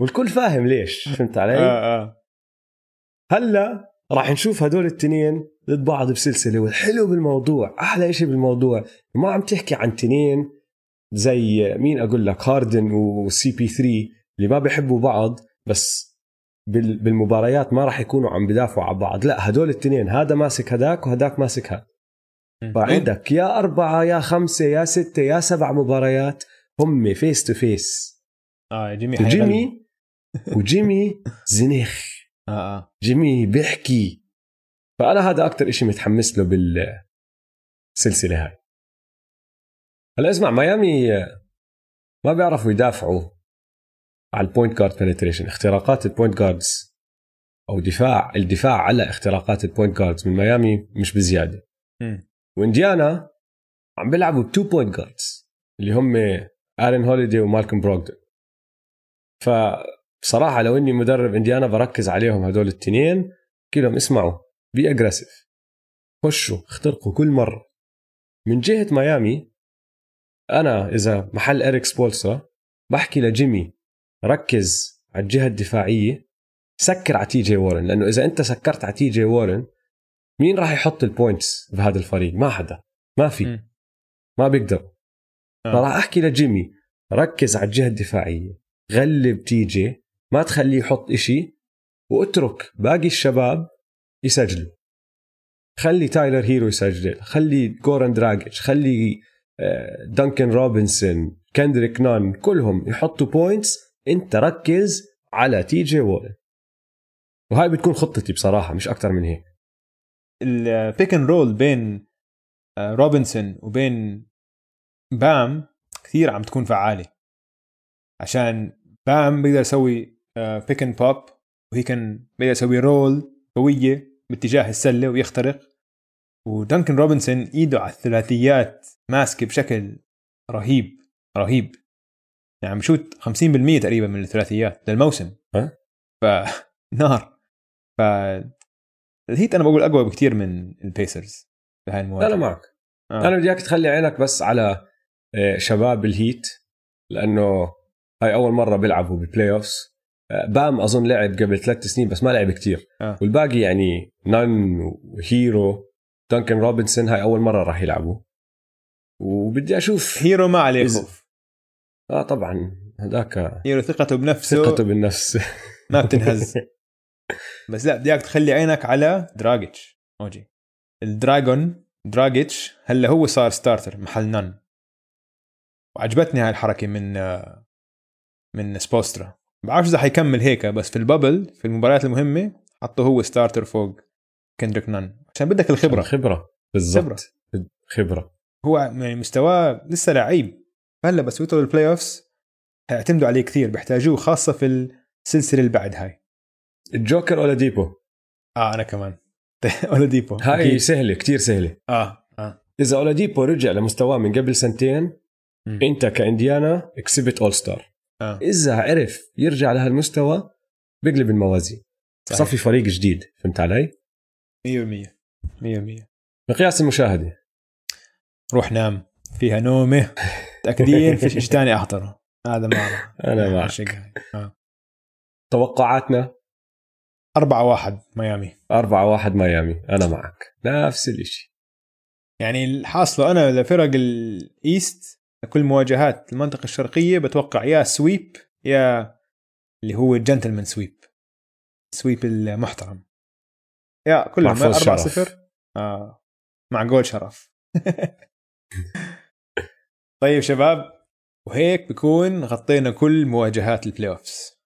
S1: والكل فاهم ليش فهمت علي؟
S2: آه آه.
S1: هلا راح نشوف هدول الاثنين ضد بعض بسلسلة والحلو بالموضوع أحلى شيء بالموضوع. ما عم تحكي عن تنين زي مين أقول لك هاردن وسي بي 3 اللي ما بيحبوا بعض بس بال- بالمباريات ما راح يكونوا عم بدافعوا على بعض. لا هدول الاثنين هذا ماسك هداك وهداك ماسك هذا. فعندك يا أربعة يا خمسة يا ستة يا سبع مباريات هم face to face
S2: آه جيمي.
S1: وجيمي وجيمي زنيخ
S2: آه آه.
S1: جيمي بيحكي. فأنا هذا أكتر إشي متحمس له بالسلسلة هاي. هلا اسمع ميامي ما بيعرفوا يدافعوا على ال point guard penetration اختراقات ال point guards أو دفاع الدفاع على اختراقات ال point guards من ميامي مش
S2: بزيادة.
S1: وانديانا عم بيلعبوا ب two point guards اللي هم ارون هوليدي ومالكوم بروغدن فبصراحة لو إني مدرب انديانا بركز عليهم هدول التنين بحكي لهم اسمعوا be aggressive خشوا اخترقوا كل مرة. من جهة ميامي أنا إذا محل اريك سبولسترا بحكي لجيمي ركز على الجهة الدفاعية سكر على تي جي وورن لأنه إذا أنت سكرت على تي جي وورن مين راح يحط points بهذا الفريق؟ ما حدا. ما في. ما بيقدر.
S2: آه.
S1: فراح أحكي لجيمي ركز على الجهة الدفاعية. خلي تي جي ما تخليه يحط إشي. واترك باقي الشباب يسجلوا. خلي تايلر هيرو يسجل. خلي جوران دراجيتش. خلي آه، دانكن روبنسون كندريك نان كلهم يحطوا points أنت ركز على تي جي وورن وهاي بتكون خطتي بصراحة مش أكثر من هيك.
S2: ال pick and roll بين آه، روبنسون وبين بام كثير عم تكون فعالة. عشان بام بيقدر يسوي pick and pop وهي كان بيقدر يسوي roll قوية باتجاه السلة ويخترق. ودانكن روبنسون إيده على الثلاثيات ماسكة بشكل رهيب رهيب. يعني عم بشوت 50% تقريبا من الثلاثيات للموسم؟ ف نار ف ال Heat أنا بقول أقوى بكثير من ال Pacers بهاي المواجهة.
S1: أنا معك.
S2: آه.
S1: أنا بدي إياك تخلي عينك بس على آه، شباب ال Heat لأنه هاي أول مرة بيلعبوا بال playoffs آه، بام أظن لعب قبل ثلاث سنين بس ما لعب كتير.
S2: آه.
S1: والباقي يعني نان وهيرو دانكن روبنسون هاي أول مرة راح يلعبوا. وبدي أشوف
S2: هيرو ما عليه خوف.
S1: آه طبعا هذاك
S2: هيرو ثقته بنفسه.
S1: ثقته بالنفس.
S2: ما بتنهز. بس لا بدي إياك تخلي عينك على دراجيتش. OG. ال dragon دراجيتش هلا هو صار starter محل نان وعجبتني هاي الحركة من من سبوسترا. بعرفش إذا حيكمل هيك بس في ال bubble في المباريات المهمة حطه هو starter فوق كندريك نان عشان بدك الخبرة.
S1: خبره بالضبط. خبرة.
S2: هو يعني مستواه لسه لعيب. هلا بس وصلوا ال playoffs هيعتمدوا عليه كثير بيحتاجوه خاصة في السلسلة اللي بعد هاي.
S1: الجوكر اولاديبو؟
S2: آه أنا كمان. اولاديبو
S1: هاي
S2: أكيد.
S1: سهلة كتير سهلة.
S2: آه آه.
S1: إذا اولاديبو رجع لمستواه من قبل سنتين
S2: مم.
S1: أنت كإنديانا كسبت all star
S2: آه.
S1: إذا عرف يرجع لهالمستوى بيقلب الموازين. صفي فريق جديد فهمت علي؟
S2: 100% 100%
S1: مقياس المشاهدة.
S2: روح نام. فيها نومة. متاكدين فيش شيء ثاني أحضره. هذا ما
S1: معك.
S2: الشيء هاي. آه.
S1: توقعاتنا؟
S2: 4 1 ميامي.
S1: أربعة واحد ميامي. أنا معك. نفس الإشي.
S2: يعني الحاصله أنا لفرق ال East كل مواجهات المنطقة الشرقية بتوقع يا sweep يا اللي هو ال gentleman sweep. sweep المحترم. يا كلهم
S1: مع فوز
S2: 4
S1: شرف.
S2: 0 آه. مع جول شرف. طيب شباب وهيك بكون غطينا كل مواجهات ال playoffs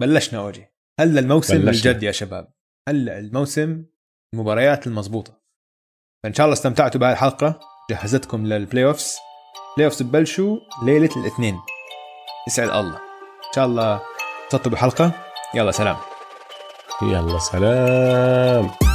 S2: بلشنا OG. هلا الموسم
S1: بلشنا.
S2: الجد يا شباب. هلا الموسم المباريات المضبوطة. فإن شاء الله استمتعتوا بهاي الحلقة. جهزتكم لل playoffs playoffs ببلشوا ليلة الاثنين. يسعد الله. إن شاء الله انبسطتوا بحلقة. يلا سلام.
S1: يلا سلام.